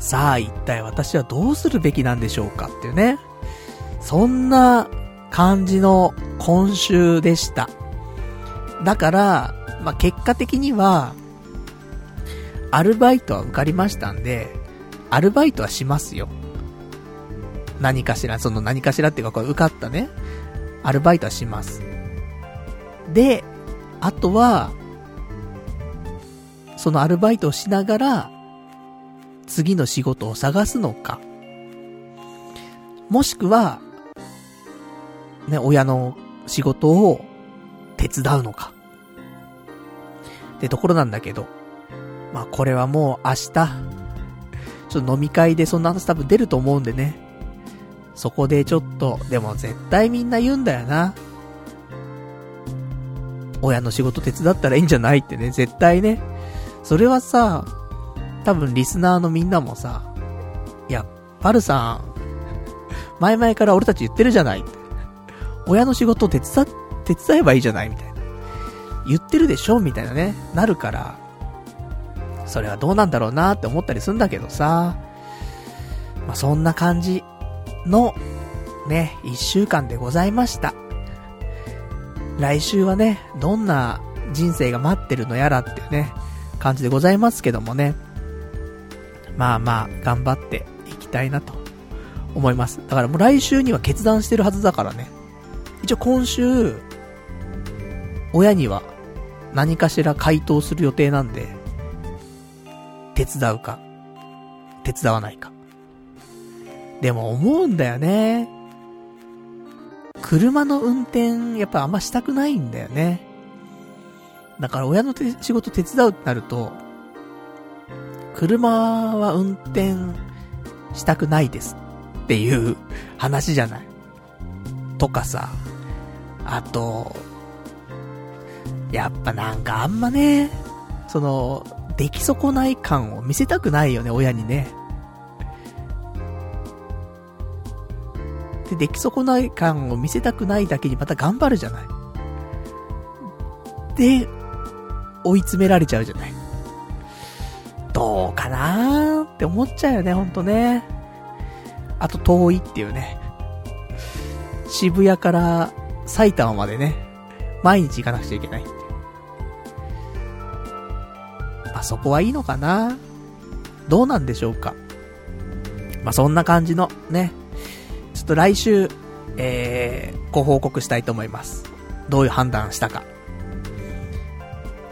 さ。あ一体私はどうするべきなんでしょうかっていうね。そんな感じの今週でした。だから、まあ、結果的には、アルバイトは受かりましたんで、アルバイトはしますよ。何かしら、その何かしらっていうか、これ受かったね。アルバイトはします。で、あとは、そのアルバイトをしながら、次の仕事を探すのか、もしくは、ね、親の仕事を手伝うのか。ってところなんだけど、まあこれはもう明日、ちょっと飲み会でそんな話多分出ると思うんでね。そこでちょっと、でも絶対みんな言うんだよな。親の仕事手伝ったらいいんじゃないってね、絶対ね。それはさ、多分リスナーのみんなもさ、いや、パルさん、前々から俺たち言ってるじゃない。親の仕事手伝、手伝えばいいじゃないみたいな。言ってるでしょみたいなね、なるから、それはどうなんだろうなって思ったりするんだけどさ、まあ、そんな感じの、ね、一週間でございました。来週はね、どんな人生が待ってるのやらっていうね、感じでございますけどもね。まあまあ、頑張っていきたいなと思います。だからもう来週には決断してるはずだからね。一応今週、親には何かしら回答する予定なんで、手伝うか、手伝わないか。でも思うんだよね。車の運転、やっぱあんましたくないんだよね。だから親の仕事手伝うってなると、車は運転したくないですっていう話じゃない。とかさ、あと、やっぱなんかあんまね、その、出来損ない感を見せたくないよね、親にね。で、出来損ない感を見せたくないだけにまた頑張るじゃない。で、追い詰められちゃうじゃない。って思っちゃうよね、ほんとね。あと遠いっていうね。渋谷から埼玉までね、毎日行かなくちゃいけない。あ、そこはいいのかなどうなんでしょうかまあ、そんな感じのね、ちょっと来週、えー、ご報告したいと思います。どういう判断したか。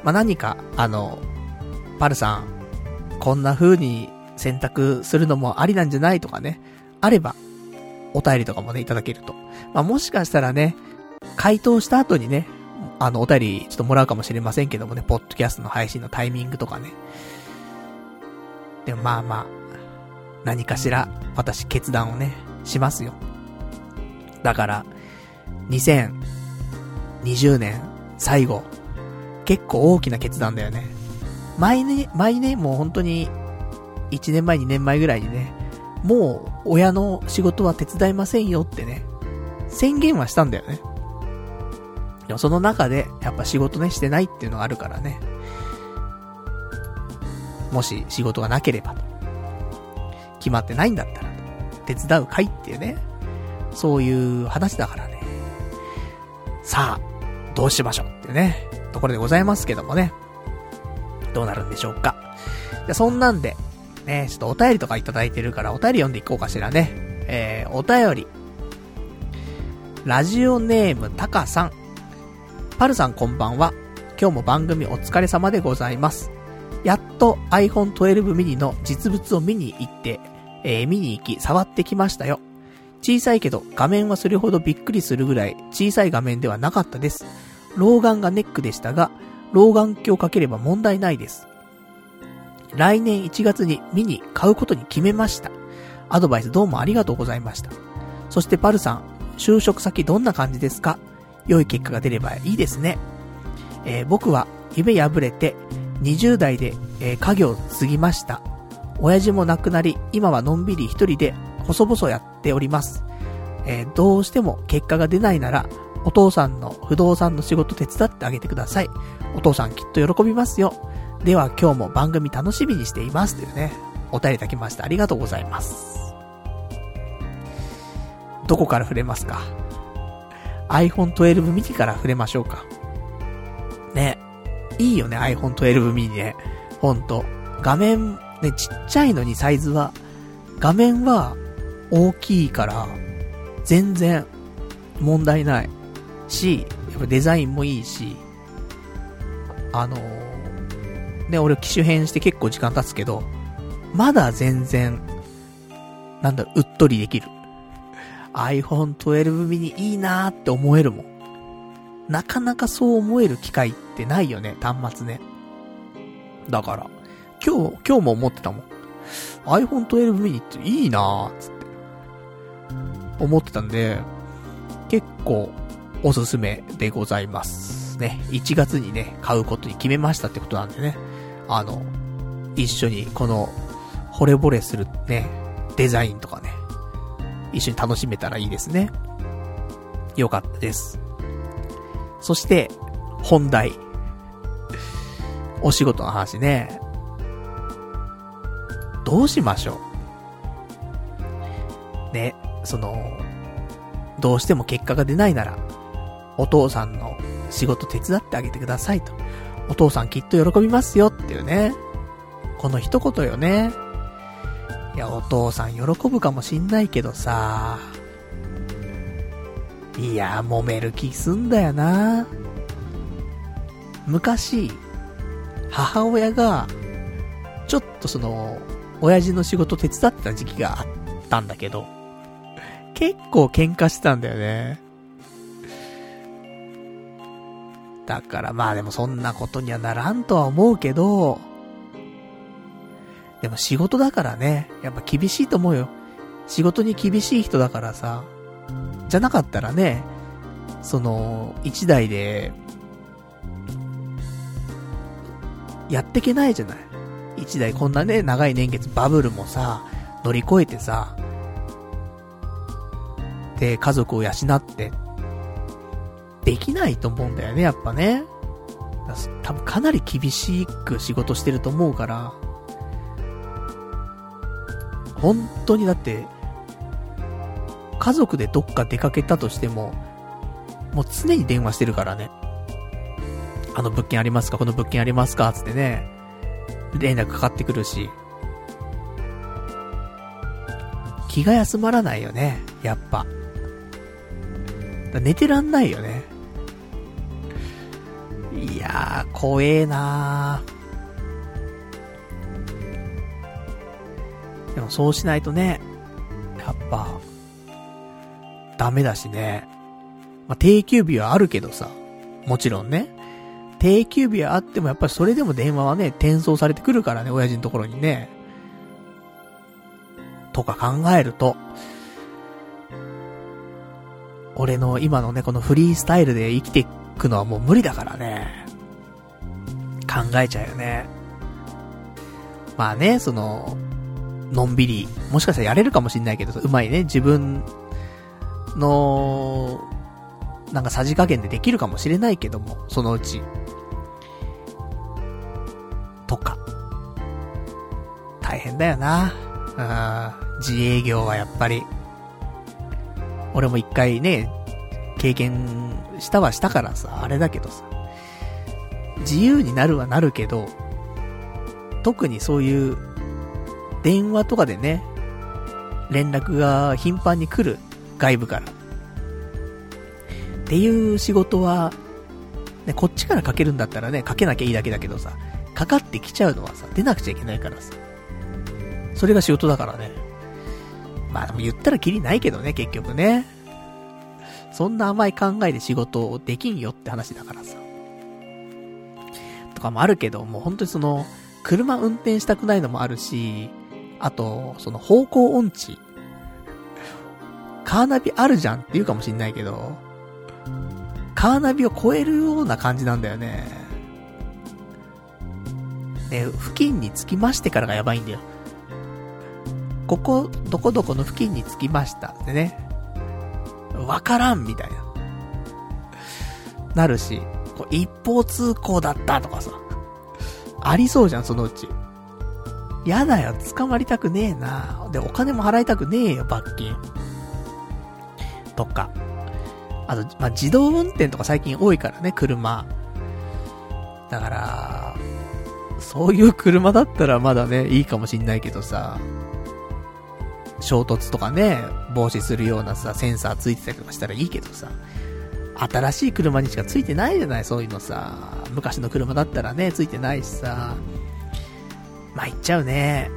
まあ、何か、あの、パルさん、こんな風に選択するのもありなんじゃないとかね、あれば、お便りとかもね、いただけると。まあ、もしかしたらね、回答した後にね、あの、お便りちょっともらうかもしれませんけどもね、ポッドキャストの配信のタイミングとかね。でもまあまあ、何かしら、私決断をね、しますよ。だから、2020年最後、結構大きな決断だよね。前ね、前ね、もう本当に、1年前2年前ぐらいにね、もう、親の仕事は手伝いませんよってね、宣言はしたんだよね。でもその中で、やっぱ仕事ね、してないっていうのがあるからね。もし仕事がなければ、決まってないんだったら、手伝うかいっていうね。そういう話だからね。さあ、どうしましょうっていうね、ところでございますけどもね。どうなるんでしょうか。じゃ、そんなんで、ね、ちょっとお便りとかいただいてるからお便り読んでいこうかしらね。えー、お便り。ラジオネームたかさん。パルさんこんばんは。今日も番組お疲れ様でございます。やっと iPhone 12 mini の実物を見に行って、えー、見に行き触ってきましたよ。小さいけど画面はそれほどびっくりするぐらい小さい画面ではなかったです。老眼がネックでしたが、老眼鏡をかければ問題ないです。来年1月に見に買うことに決めました。アドバイスどうもありがとうございました。そしてパルさん、就職先どんな感じですか？良い結果が出ればいいですね。えー、僕は夢破れて20代で、えー、家業を継ぎました。親父も亡くなり、今はのんびり一人で細々やっております。えー、どうしても結果が出ないなら、お父さんの不動産の仕事手伝ってあげてください。お父さんきっと喜びますよ。では今日も番組楽しみにしています。というね、お便りいただきましてありがとうございます。どこから触れますか？iPhone 12 mini から触れましょうか。ね。いいよね、iPhone 12 mini ね。ほんと。画面、ね、ちっちゃいのにサイズは、画面は大きいから、全然問題ないし、やっぱデザインもいいし、あのー、ね、俺機種変して結構時間経つけど、まだ全然、なんだろ、ううっとりできる。iPhone 12 mini いいなーって思えるもん。なかなかそう思える機会ってないよね、端末ね。だから、今日、今日も思ってたもん。iPhone 12 mini っていいなーつって。思ってたんで、結構おすすめでございます。ね。1月にね、買うことに決めましたってことなんでね。あの、一緒にこの、惚れ惚れするね、デザインとかね、一緒に楽しめたらいいですね。よかったです。そして、本題。お仕事の話ね。どうしましょう？ね、その、どうしても結果が出ないなら、お父さんの仕事手伝ってあげてくださいと。お父さんきっと喜びますよっていうね。この一言よね。いや、お父さん喜ぶかもしんないけどさ。いや、揉める気すんだよな。昔、母親が、ちょっとその、親父の仕事手伝ってた時期があったんだけど、結構喧嘩してたんだよね。だからまあでもそんなことにはならんとは思うけど、でも仕事だからね、やっぱ厳しいと思うよ。仕事に厳しい人だからさ、じゃなかったらね、その、一台で、やってけないじゃない。一台こんなね、長い年月バブルもさ、乗り越えてさ、で、家族を養って、できないと思うんだよね、やっぱね。多分かなり厳しく仕事してると思うから、本当にだって、家族でどっか出かけたとしても、もう常に電話してるからね。あの物件ありますかこの物件ありますかつってね、連絡かかってくるし。気が休まらないよね、やっぱ。寝てらんないよね。いやー、怖えなー。でもそうしないとね、やっぱ、ダメだしね。まあ、定休日はあるけどさ、もちろんね。定休日はあってもやっぱりそれでも電話はね、転送されてくるからね、親父のところにね。とか考えると、俺の今のね、このフリースタイルで生きていくのはもう無理だからね。考えちゃうよね。まあね、その、のんびり、もしかしたらやれるかもしんないけど、うまいね、自分の、なんかさじ加減でできるかもしれないけども、そのうち。とか。大変だよな。うん、自営業はやっぱり。俺も一回ね、経験したはしたからさ、あれだけどさ。自由になるはなるけど、特にそういう、電話とかでね、連絡が頻繁に来る、外部から。っていう仕事は、ね、こっちからかけるんだったらね、かけなきゃいいだけだけどさ、かかってきちゃうのはさ、出なくちゃいけないからさ。それが仕事だからね。まあでも言ったらきりないけどね、結局ね。そんな甘い考えで仕事をできんよって話だからさ。とかもあるけど、もう本当にその、車運転したくないのもあるし、あと、その方向音痴。カーナビあるじゃんって言うかもしんないけど、カーナビを超えるような感じなんだよね。で、付近に着きましてからがやばいんだよ。ここ、どこどこの付近に着きましたってね。わからんみたいな。なるし、一方通行だったとかさ。ありそうじゃん、そのうち。やだよ、捕まりたくねえな。で、お金も払いたくねえよ、罰金。とか。あと、まあ、自動運転とか最近多いからね、車。だから、そういう車だったらまだね、いいかもしんないけどさ、衝突とかね、防止するようなさ、センサーついてたりとかしたらいいけどさ、新しい車にしかついてないじゃない、そういうのさ。昔の車だったらね、ついてないしさ。まあ、言っちゃうね。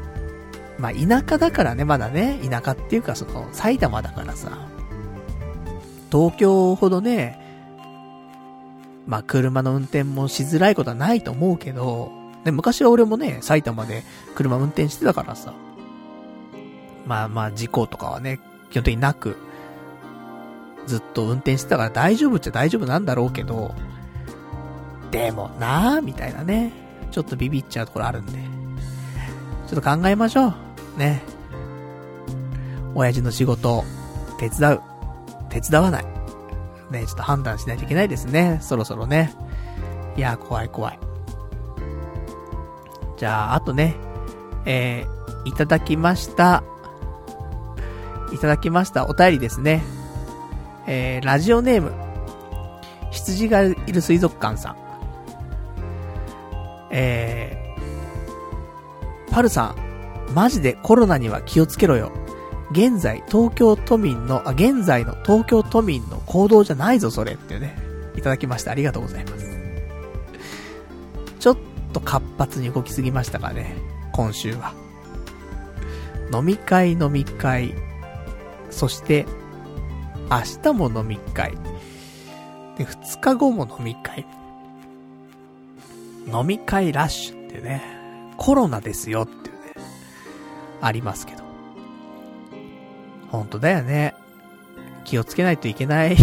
まあ、田舎だからね、まだね、田舎っていうかその、埼玉だからさ。東京ほどね、まあ、車の運転もしづらいことはないと思うけど、で、昔は俺もね、埼玉で車運転してたからさ。まあまあ事故とかはね、基本的になく、ずっと運転してたから大丈夫っちゃ大丈夫なんだろうけど、でもなぁ、みたいなね、ちょっとビビっちゃうところあるんで、ちょっと考えましょう。ね。親父の仕事、手伝う。手伝わない。ね、ちょっと判断しないといけないですね。そろそろね。いや、怖い怖い。じゃあ、あとね、えー、いただきました。いただきましたお便りですね。えー、ラジオネーム、羊がいる水族館さん。えー、パルさん、マジでコロナには気をつけろよ。現在、東京都民の、あ、現在の東京都民の行動じゃないぞ、それってね、いただきましてありがとうございます。ちょっと活発に動きすぎましたかね、今週は。飲み会飲み会、そして、明日も飲み会。で、二日後も飲み会。飲み会ラッシュってね、コロナですよっていうね、ありますけど。ほんとだよね。気をつけないといけない。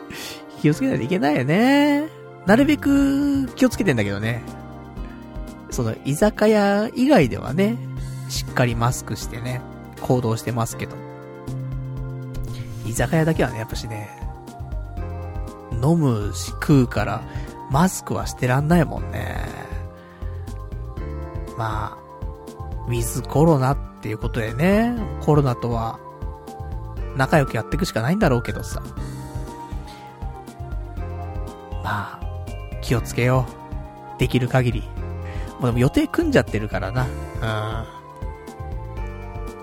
気をつけないといけないよね。なるべく気をつけてんだけどね。その居酒屋以外ではね、しっかりマスクしてね、行動してますけど。居酒屋だけはね、やっぱしね、飲むし食うから、マスクはしてらんないもんね。まあ、ウィズコロナっていうことでね、コロナとは仲良くやっていくしかないんだろうけどさ。まあ、気をつけよう。できる限り。もうでも予定組んじゃってるからな。う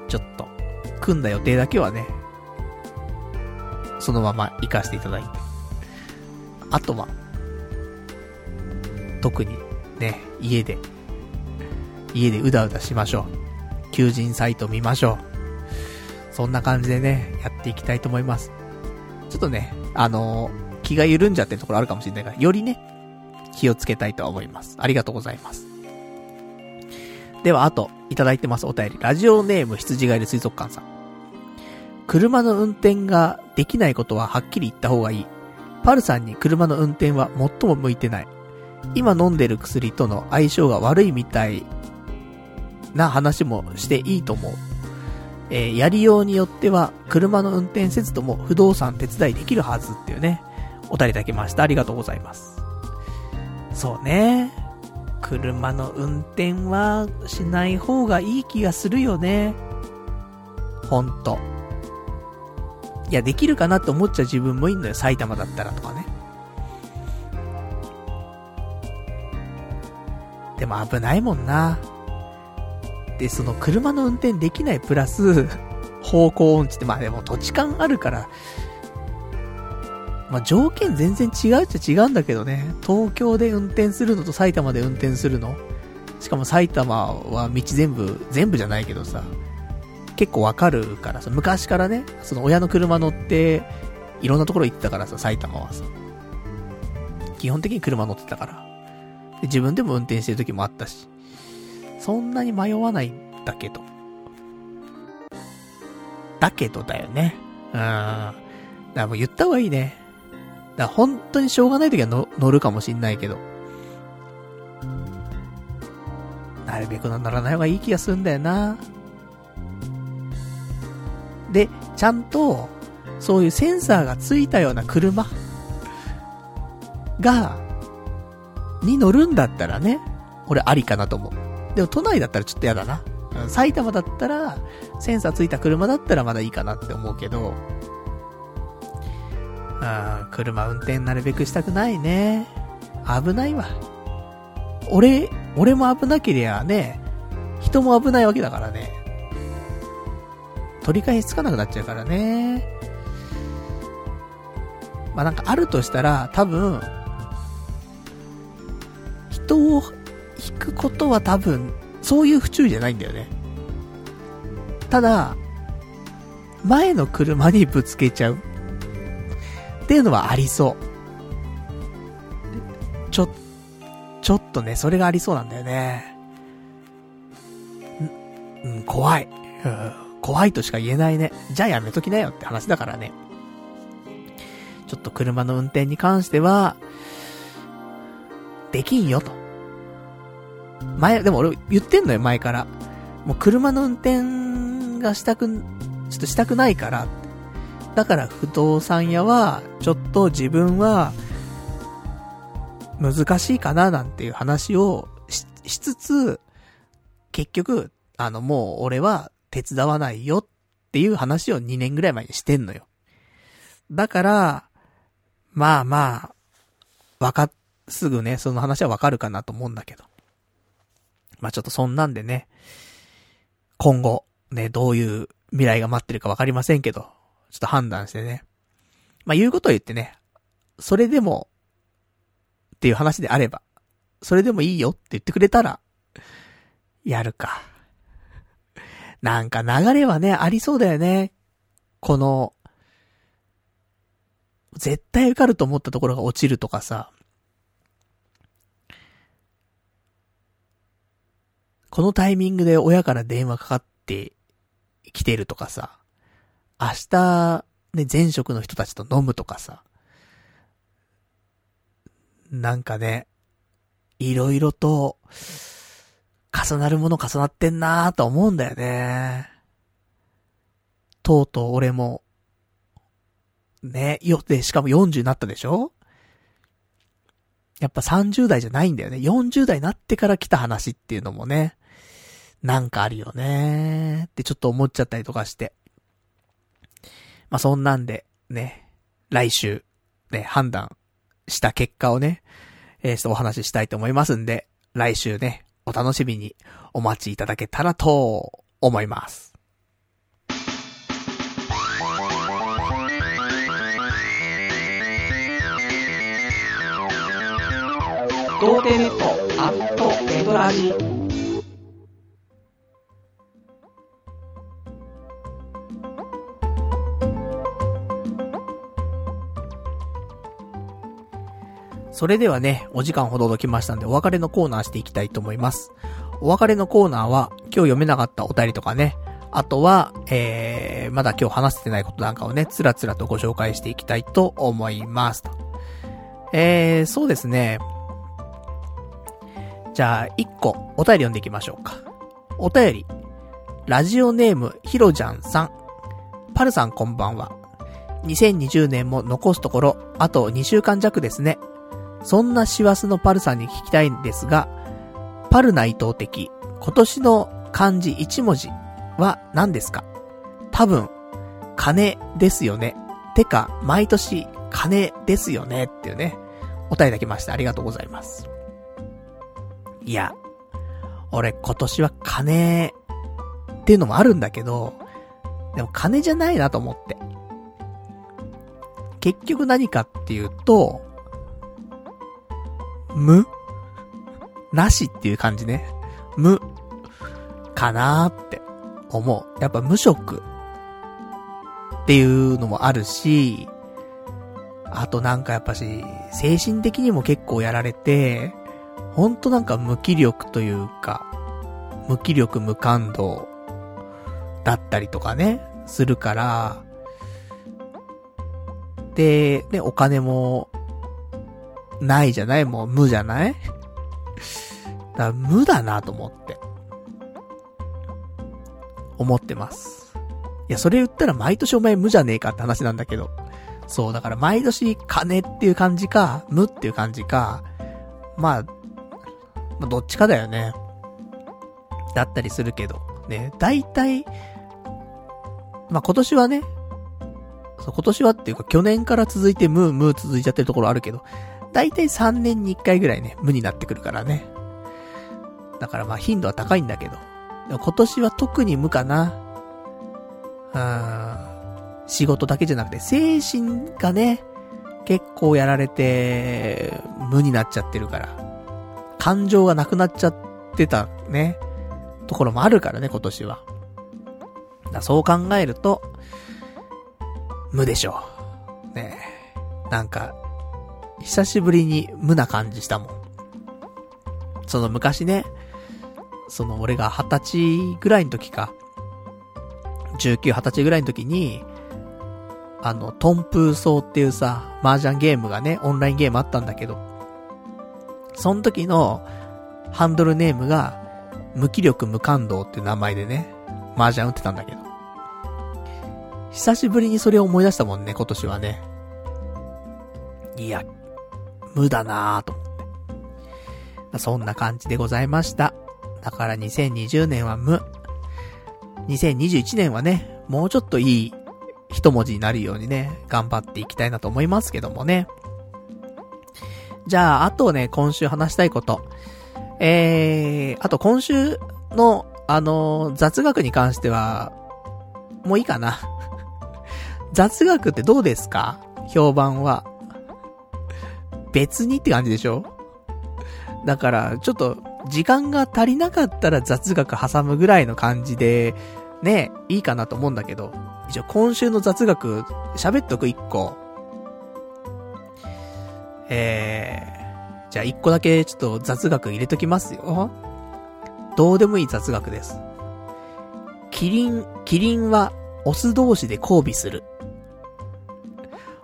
ん。ちょっと、組んだ予定だけはね、そのまま行かせていただいて。あとは、特にね、家で、家でうだうだしましょう。求人サイト見ましょう。そんな感じでね、やっていきたいと思います。ちょっとね、あのー、気が緩んじゃってるところあるかもしれないから、よりね、気をつけたいと思います。ありがとうございます。では、あと、いただいてますお便り。ラジオネーム羊がいる水族館さん。車の運転ができないことははっきり言った方がいい。パルさんに車の運転は最も向いてない。今飲んでる薬との相性が悪いみたいな話もしていいと思う。えー、やりようによっては、車の運転せずとも不動産手伝いできるはずっていうね、お便りいただきました。ありがとうございます。そうね。車の運転はしない方がいい気がするよね。ほんと。いや、できるかなって思っちゃう自分もいんのよ。埼玉だったらとかね。でも危ないもんな。で、その車の運転できないプラス、方向音痴って、まあでも土地勘あるから、まあ条件全然違うっちゃ違うんだけどね。東京で運転するのと埼玉で運転するの。しかも埼玉は道全部、全部じゃないけどさ、結構わかるからさ、昔からね、その親の車乗って、いろんなところ行ったからさ、埼玉はさ。基本的に車乗ってたから。自分でも運転してる時もあったし。そんなに迷わないんだけど。だけどだよね。うん。だからもう言った方がいいね。だから本当にしょうがない時は乗るかもしんないけど。なるべく乗らない方がいい気がするんだよな。で、ちゃんと、そういうセンサーがついたような車が、に乗るんだったらね、俺ありかなと思う。でも都内だったらちょっとやだな。埼玉だったら、センサーついた車だったらまだいいかなって思うけど、あ車運転なるべくしたくないね。危ないわ。俺、俺も危なけりゃね、人も危ないわけだからね。取り返しつかなくなっちゃうからね。まあ、なんかあるとしたら、多分、人を引くことは多分、そういう不注意じゃないんだよね。ただ、前の車にぶつけちゃう。っていうのはありそう。ちょ、ちょっとね、それがありそうなんだよね。ん、うん、怖い。怖いとしか言えないね。じゃあやめときなよって話だからね。ちょっと車の運転に関しては、できんよと。前、でも俺言ってんのよ、前から。もう車の運転がしたく、ちょっとしたくないから。だから不動産屋は、ちょっと自分は、難しいかななんていう話をししつつ、結局、あの、もう俺は手伝わないよっていう話を2年ぐらい前にしてんのよ。だから、まあまあ、わか、すぐね、その話はわかるかなと思うんだけど。まあ、ちょっとそんなんでね、今後、ね、どういう未来が待ってるかわかりませんけど、ちょっと判断してね。まあ、言うことを言ってね、それでも、っていう話であれば、それでもいいよって言ってくれたら、やるか。なんか流れはね、ありそうだよね。この、絶対受かると思ったところが落ちるとかさ。このタイミングで親から電話かかってきてるとかさ。明日、ね、前職の人たちと飲むとかさ。なんかね、いろいろと、重なるもの重なってんなーと思うんだよね。とうとう俺も、ね、よ、で、しかも40になったでしょ？やっぱ30代じゃないんだよね。40代になってから来た話っていうのもね、なんかあるよねってちょっと思っちゃったりとかして。まあ、そんなんで、ね、来週、ね、判断した結果をね、えー、ちょっとお話ししたいと思いますんで、来週ね、お楽しみにお待ちいただけたらと思います。童貞ネットアットエドラジそれではね、お時間ほど届きましたんで、お別れのコーナーしていきたいと思います。お別れのコーナーは、今日読めなかったお便りとかね、あとは、えー、まだ今日話せてないことなんかをね、つらつらとご紹介していきたいと思います。えー、そうですね。じゃあ、一個、お便り読んでいきましょうか。お便り。ラジオネーム、ひろじゃんさん。パルさんこんばんは。2020年も残すところ、あと2週間弱ですね。そんな師走のパルさんに聞きたいんですが、パル内藤的、今年の漢字1文字は何ですか？多分、金ですよね。てか、毎年、金ですよね。っていうね、お答えいただきました。ありがとうございます。いや、俺今年は金っていうのもあるんだけど、でも金じゃないなと思って。結局何かっていうと、無なしっていう感じね。無。かなーって思う。やっぱ無職っていうのもあるし、あとなんかやっぱし、精神的にも結構やられて、ほんとなんか無気力というか、無気力無感動だったりとかね、するから、で、ね、お金もないじゃない？もう無じゃない？だから無だなと思って。思ってます。いや、それ言ったら毎年お前無じゃねえかって話なんだけど。そう、だから毎年金っていう感じか、無っていう感じか、まあ、まあ、どっちかだよね。だったりするけど、ね、大体、まあ今年はね、そう、今年はっていうか去年から続いてムームー続いちゃってるところあるけど、だいたい3年に1回ぐらいね、無になってくるからね。だからまあ頻度は高いんだけど。今年は特に無かな。うん。仕事だけじゃなくて、精神がね、結構やられて、無になっちゃってるから。感情がなくなっちゃってたね、ところもあるからね、今年は。だそう考えると、無でしょう。ねなんか、久しぶりに無な感じしたもん。その昔ね、その俺が二十歳ぐらいの時か、19、二十歳ぐらいの時に、あの、トンプーソーっていうさ、麻雀ゲームがね、オンラインゲームあったんだけど、その時のハンドルネームが、無気力無感動っていう名前でね、麻雀打ってたんだけど。久しぶりにそれを思い出したもんね、今年はね。いや、無だなぁと思って。まあ、そんな感じでございました。だから2020年は無。2021年はね、もうちょっといい一文字になるようにね、頑張っていきたいなと思いますけどもね。じゃあ、あとね、今週話したいこと。えー、あと今週の、あのー、雑学に関しては、もういいかな。雑学ってどうですか？評判は。別にって感じでしょ？だから、ちょっと、時間が足りなかったら雑学挟むぐらいの感じで、ね、いいかなと思うんだけど、一応今週の雑学、喋っとく一個。えー、じゃあ一個だけちょっと雑学入れときますよ。どうでもいい雑学です。キリン、キリンはオス同士で交尾する。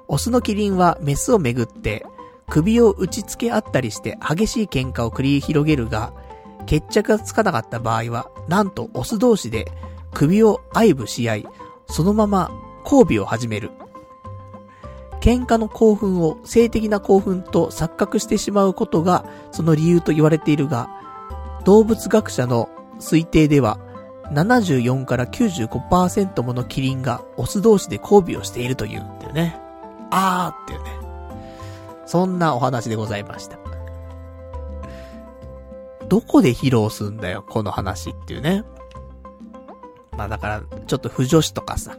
オスのキリンはメスをめぐって首を打ちつけ合ったりして激しい喧嘩を繰り広げるが、決着がつかなかった場合は、なんとオス同士で首を愛撫し合い、そのまま交尾を始める。喧嘩の興奮を性的な興奮と錯覚してしまうことがその理由と言われているが、動物学者の推定では、74から95%ものキリンがオス同士で交尾をしているという、っていうね。あーっていうね。そんなお話でございました。どこで披露すんだよ、この話っていうね。まあだから、ちょっと不女子とかさ、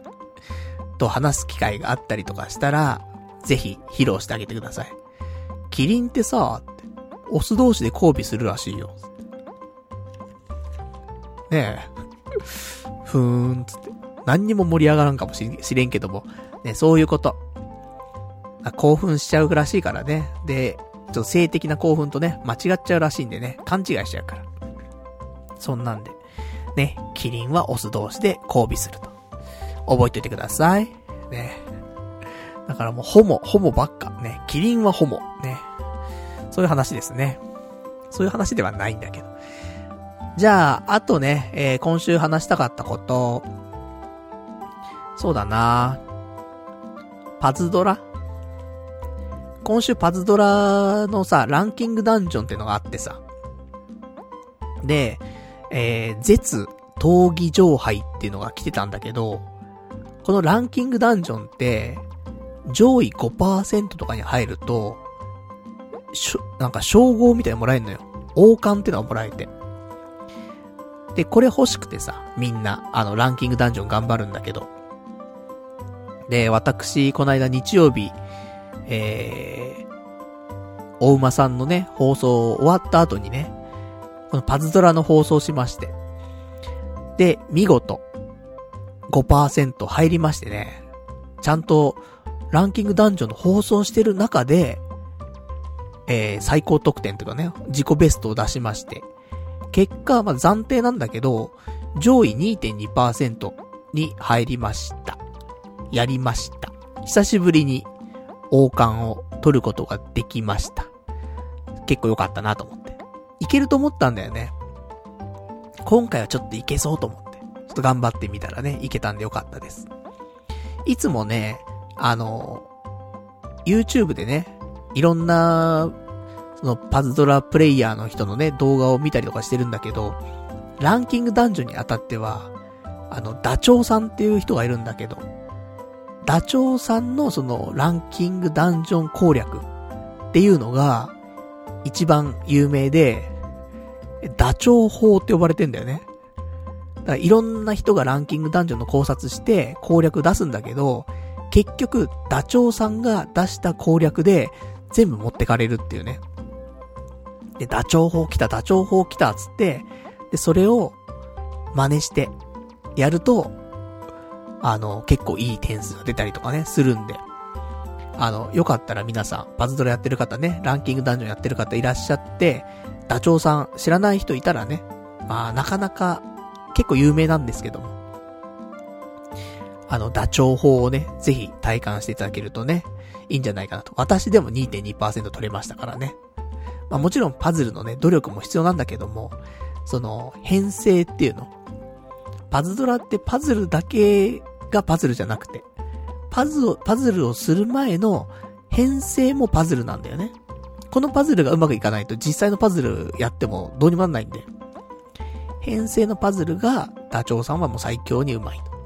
と話す機会があったりとかしたら、ぜひ披露してあげてください。キリンってさ、オス同士で交尾するらしいよ。ねえ。ふーん、つって。何にも盛り上がらんかもしれんけども。ね、そういうこと。興奮しちゃうらしいからね。で、ちょっと性的な興奮とね、間違っちゃうらしいんでね、勘違いしちゃうから。そんなんで。ね、キリンはオス同士で交尾すると。覚えておいてください。ね。だからもうホモ、ホモばっか。ね。キリンはホモ。ね。そういう話ですね。そういう話ではないんだけど。じゃあ、あとね、えー、今週話したかったこと。そうだなパズドラ今週パズドラのさ、ランキングダンジョンってのがあってさ。で、えー、絶闘技場杯っていうのが来てたんだけど、このランキングダンジョンって、上位5%とかに入ると、しょ、なんか称号みたいにもらえるのよ。王冠ってのがもらえて。で、これ欲しくてさ、みんな、あの、ランキングダンジョン頑張るんだけど。で、私、この間日曜日、えー、お馬さんのね、放送終わった後にね、このパズドラの放送しまして。で、見事、5%入りましてね、ちゃんと、ランキングダンジョンの放送してる中で、えー、最高得点とかね、自己ベストを出しまして、結果、まあ、暫定なんだけど、上位2.2%に入りました。やりました。久しぶりに王冠を取ることができました。結構良かったなと思って。いけると思ったんだよね。今回はちょっといけそうと思って。ちょっと頑張ってみたらね、いけたんでよかったです。いつもね、あの、YouTube でね、いろんな、そのパズドラプレイヤーの人のね、動画を見たりとかしてるんだけど、ランキングダンジョンにあたっては、あの、ダチョウさんっていう人がいるんだけど、ダチョウさんのそのランキングダンジョン攻略っていうのが一番有名で、ダチョウ法って呼ばれてんだよね。だからいろんな人がランキングダンジョンの考察して攻略出すんだけど、結局ダチョウさんが出した攻略で全部持ってかれるっていうね。で、ダチョウ法来た、ダチョウ法来た、つって、で、それを真似してやると、あの、結構いい点数が出たりとかね、するんで。あの、よかったら皆さん、パズドラやってる方ね、ランキングダンジョンやってる方いらっしゃって、ダチョウさん知らない人いたらね、まあ、なかなか、結構有名なんですけども。あの、ダチョウ法をね、ぜひ体感していただけるとね、いいんじゃないかなと。私でも2.2%取れましたからね。まあもちろんパズルのね、努力も必要なんだけども、その、編成っていうの。パズドラってパズルだけがパズルじゃなくて、パズを、パズルをする前の編成もパズルなんだよね。このパズルがうまくいかないと実際のパズルやってもどうにもなんないんで。編成のパズルがダチョウさんはもう最強にうまいと。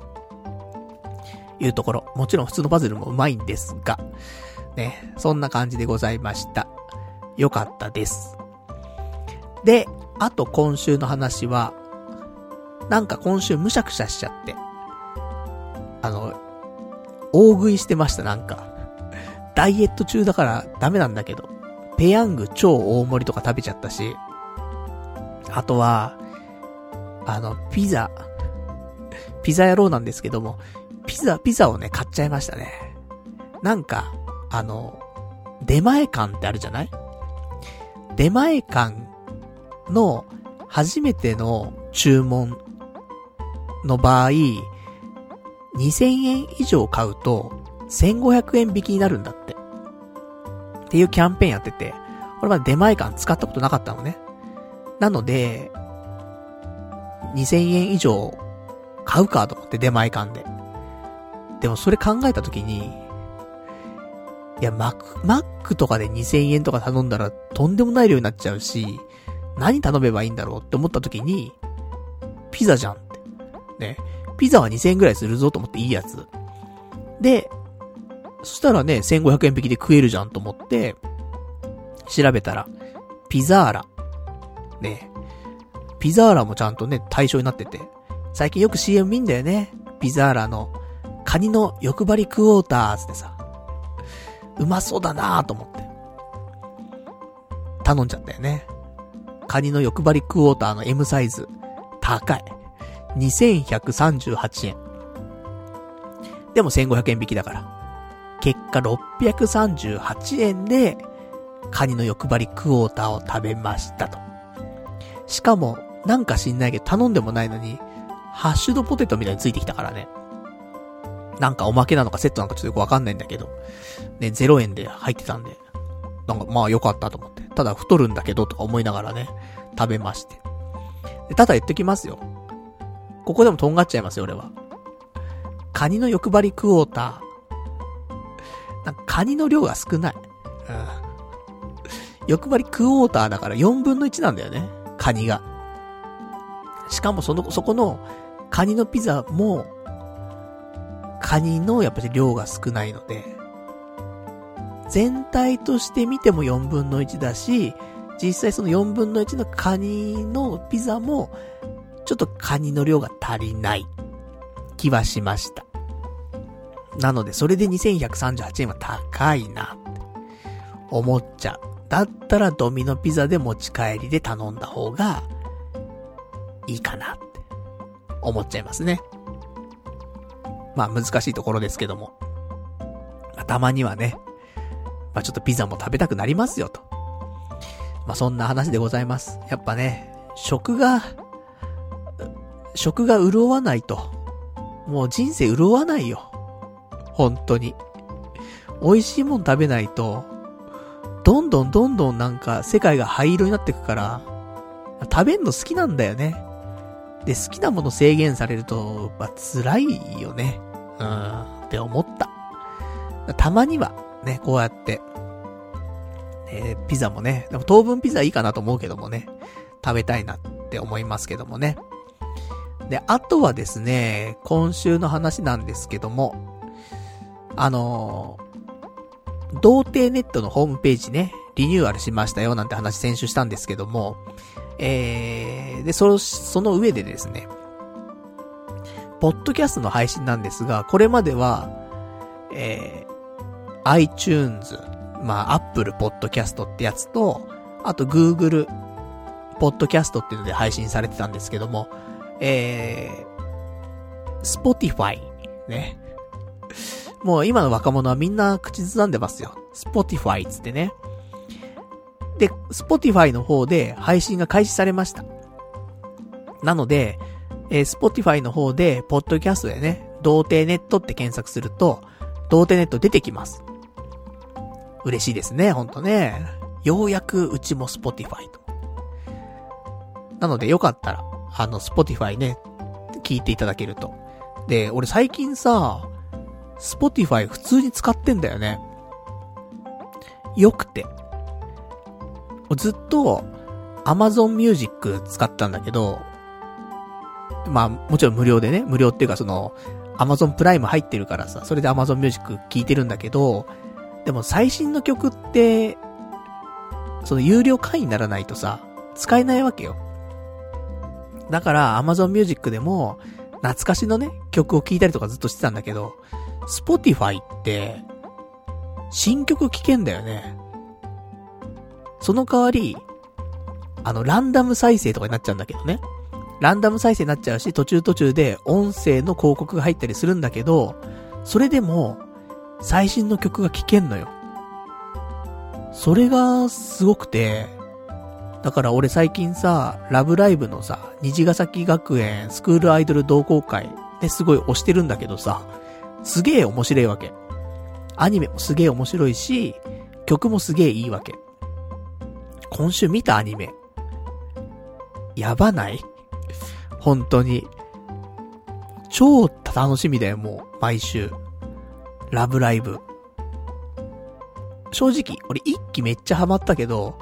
いうところ。もちろん普通のパズルもうまいんですが、ね、そんな感じでございました。よかったです。で、あと今週の話は、なんか今週むしゃくしゃしちゃって。あの、大食いしてました、なんか。ダイエット中だからダメなんだけど。ペヤング超大盛りとか食べちゃったし。あとは、あの、ピザ。ピザ野郎なんですけども、ピザ、ピザをね、買っちゃいましたね。なんか、あの、出前館ってあるじゃない？出前館の初めての注文の場合、2000円以上買うと1500円引きになるんだって。っていうキャンペーンやってて、これまで出前館使ったことなかったのね。なので、2000円以上買うかと思って出前館で。でもそれ考えたときに、いや、マック、マックとかで2000円とか頼んだらとんでもない量になっちゃうし、何頼めばいいんだろうって思った時に、ピザじゃんっ。ね。ピザは2000円ぐらいするぞと思っていいやつ。で、そしたらね、1500円引きで食えるじゃんと思って、調べたら、ピザーラ。ね。ピザーラもちゃんとね、対象になってて。最近よく CM 見んだよね。ピザーラの、カニの欲張りクォーターってさ。うまそうだなぁと思って。頼んじゃったよね。カニの欲張りクォーターの M サイズ。高い。2138円。でも1500円引きだから。結果638円で、カニの欲張りクォーターを食べましたと。しかも、なんか知んないけど頼んでもないのに、ハッシュドポテトみたいについてきたからね。なんかおまけなのかセットなのかちょっとよくわかんないんだけど、ね、0円で入ってたんで、なんかまあ良かったと思って。ただ太るんだけどとか思いながらね、食べまして。でただ言ってきますよ。ここでもとんがっちゃいますよ、俺は。カニの欲張りクォーター。なんかカニの量が少ない。うん。欲張りクォーターだから4分の1なんだよね。カニが。しかもその、そこの、カニのピザも、カニのやっぱり量が少ないので、全体として見ても4分の1だし、実際その4分の1のカニのピザも、ちょっとカニの量が足りない気はしました。なので、それで2138円は高いなって思っちゃう。だったらドミノピザで持ち帰りで頼んだ方がいいかなって思っちゃいますね。まあ難しいところですけども。たまにはね、まあちょっとピザも食べたくなりますよと。まあそんな話でございます。やっぱね、食が、食が潤わないと、もう人生潤わないよ。本当に。美味しいもん食べないと、どんどんどんどんなんか世界が灰色になってくから、食べんの好きなんだよね。で、好きなもの制限されると、まあ、辛いよね。うん、って思った。たまには、ね、こうやって、えー、ピザもね、でも当分ピザいいかなと思うけどもね、食べたいなって思いますけどもね。で、あとはですね、今週の話なんですけども、あのー、童貞ネットのホームページね、リニューアルしましたよなんて話先週したんですけども、えー、で、その、その上でですね、ポッドキャストの配信なんですが、これまでは、えー、iTunes、まあ、Apple Podcast ってやつと、あと Google Podcast っていうので配信されてたんですけども、えー、Spotify、ね。もう今の若者はみんな口ずさんでますよ。Spotify つってね。で、Spotify の方で配信が開始されました。なので、えー、Spotify の方で、ポッドキャストでね、童貞ネットって検索すると、童貞ネット出てきます。嬉しいですね、ほんとね。ようやくうちも Spotify と。なのでよかったら、あの、Spotify ね、聞いていただけると。で、俺最近さ、Spotify 普通に使ってんだよね。よくて。ずっと Amazon Music 使ったんだけど、まあ、もちろん無料でね、無料っていうかその、Amazon プライム入ってるからさ、それで Amazon Music 聴いてるんだけど、でも最新の曲って、その有料会員にならないとさ、使えないわけよ。だから Amazon Music でも、懐かしのね、曲を聴いたりとかずっとしてたんだけど、Spotify って、新曲聴けんだよね。その代わり、あの、ランダム再生とかになっちゃうんだけどね。ランダム再生になっちゃうし、途中途中で音声の広告が入ったりするんだけど、それでも、最新の曲が聴けんのよ。それが、すごくて、だから俺最近さ、ラブライブのさ、虹ヶ崎学園スクールアイドル同好会ですごい推してるんだけどさ、すげえ面白いわけ。アニメもすげえ面白いし、曲もすげえいいわけ。今週見たアニメ。やばない？本当に。超楽しみだよ、もう、毎週。ラブライブ。正直、俺一期めっちゃハマったけど、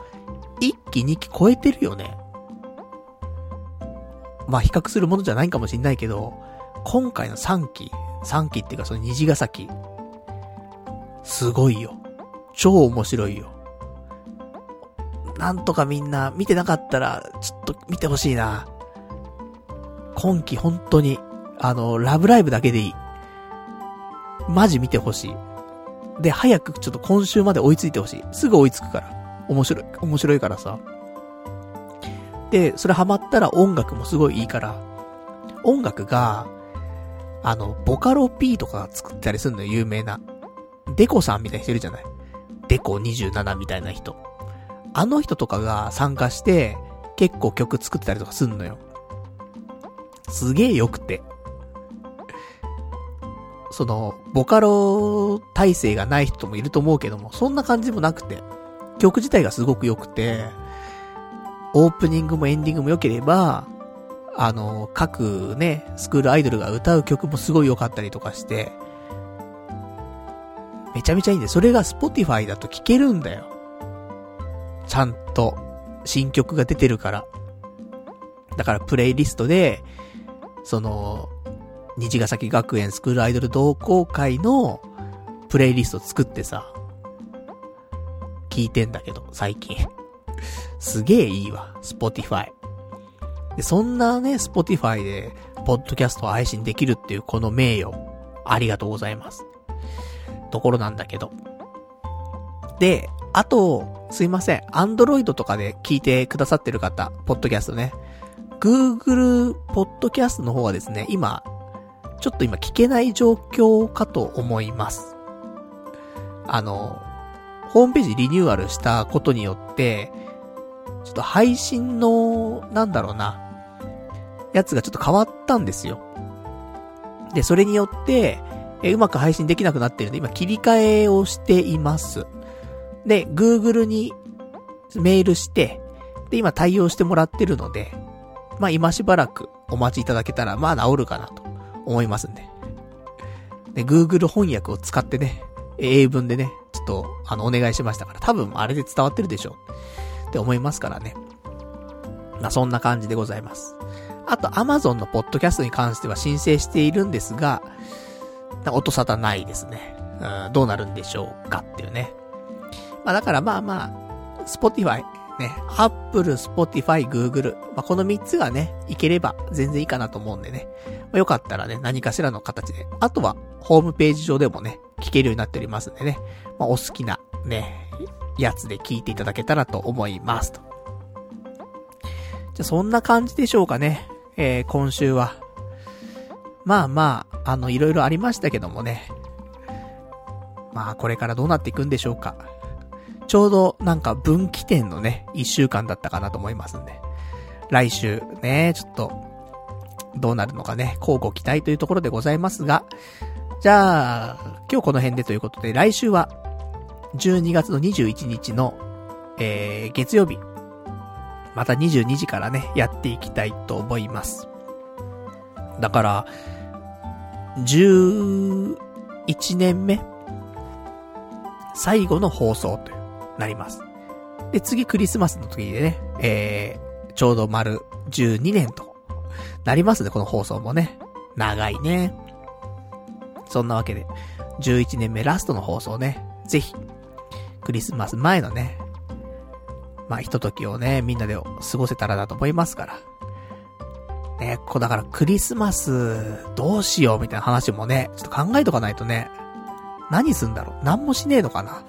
1期2期超えてるよね。まあ比較するものじゃないかもしんないけど、今回の3期、3期っていうかその虹ヶ崎、すごいよ。超面白いよ。なんとかみんな見てなかったら、ちょっと見てほしいな。今期本当に、あの、ラブライブだけでいい。マジ見てほしい。で、早くちょっと今週まで追いついてほしい。すぐ追いつくから。面白い、面白いからさ。で、それハマったら音楽もすごいいいから、音楽が、あの、ボカロ P とか作ったりするの、有名な。デコさんみたいな人いるじゃないデコ27みたいな人。あの人とかが参加して、結構曲作ってたりとかすんのよ。すげえ良くて。その、ボカロ体制がない人もいると思うけども、そんな感じもなくて。曲自体がすごく良くて、オープニングもエンディングも良ければ、あの、各ね、スクールアイドルが歌う曲もすごい良かったりとかして、めちゃめちゃいいんで、それが Spotify だと聴けるんだよ。ちゃんと、新曲が出てるから。だからプレイリストで、その、虹ヶ崎学園スクールアイドル同好会のプレイリスト作ってさ、聞いてんだけど、最近。すげえいいわ、 Spotify。で、そんなね、 Spotify で、ポッドキャストを配信できるっていうこの名誉、ありがとうございます。ところなんだけど。で、あと、すいません。 Android とかで聞いてくださってる方、ポッドキャストね。Google ポッドキャストの方はですね、今、ちょっと今聞けない状況かと思います。あの、ホームページリニューアルしたことによって、ちょっと配信の、なんだろうな、やつがちょっと変わったんですよ。で、それによって、えうまく配信できなくなってるんで、今切り替えをしています。で、Google にメールして、で、今対応してもらってるので、まあ今しばらくお待ちいただけたら、まあ治るかなと思いますんで。で、Google 翻訳を使ってね、英文でね、ちょっと、あの、お願いしましたから、多分あれで伝わってるでしょう。って思いますからね。まあ、そんな感じでございます。あと、Amazon のポッドキャストに関しては申請しているんですが、音沙汰ないですね。うん、どうなるんでしょうかっていうね。まあ、だからまあまあ、Spotify、ね、Apple、Spotify、Google、まあ、この3つがね、いければ全然いいかなと思うんでね。まあ、よかったらね、何かしらの形で。あとは、ホームページ上でもね、聞けるようになっておりますんでね。まあ、お好きな、ね、やつで聞いていただけたらと思いますと。じゃ、そんな感じでしょうかね。えー、今週は。まあまあ、あの、いろいろありましたけどもね。まあ、これからどうなっていくんでしょうか。ちょうど、なんか分岐点のね、一週間だったかなと思いますんで。来週、ね、ちょっと、どうなるのかね、交互期待というところでございますが、じゃあ、今日この辺でということで、来週は、12月の21日の、えー、月曜日、また22時からね、やっていきたいと思います。だから、11年目最後の放送となります。で、次クリスマスの時でね、えー、ちょうど丸12年となりますね、この放送もね。長いね。そんなわけで、11年目ラストの放送ね、ぜひ、クリスマス前のね、まあ、ひとときをね、みんなで過ごせたらなと思いますから。ね、こうだからクリスマスどうしようみたいな話もね、ちょっと考えとかないとね、何すんだろう？何もしねえのかな？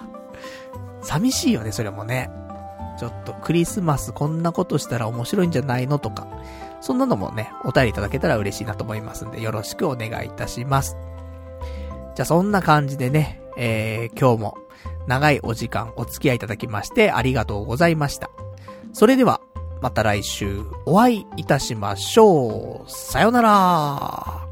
寂しいよね、それもね。ちょっとクリスマスこんなことしたら面白いんじゃないの？とか、そんなのもね、お便りいただけたら嬉しいなと思いますんで、よろしくお願いいたします。じゃあそんな感じでね、えー、今日も長いお時間お付き合いいただきましてありがとうございました。それでは、また来週お会いいたしましょう。さよなら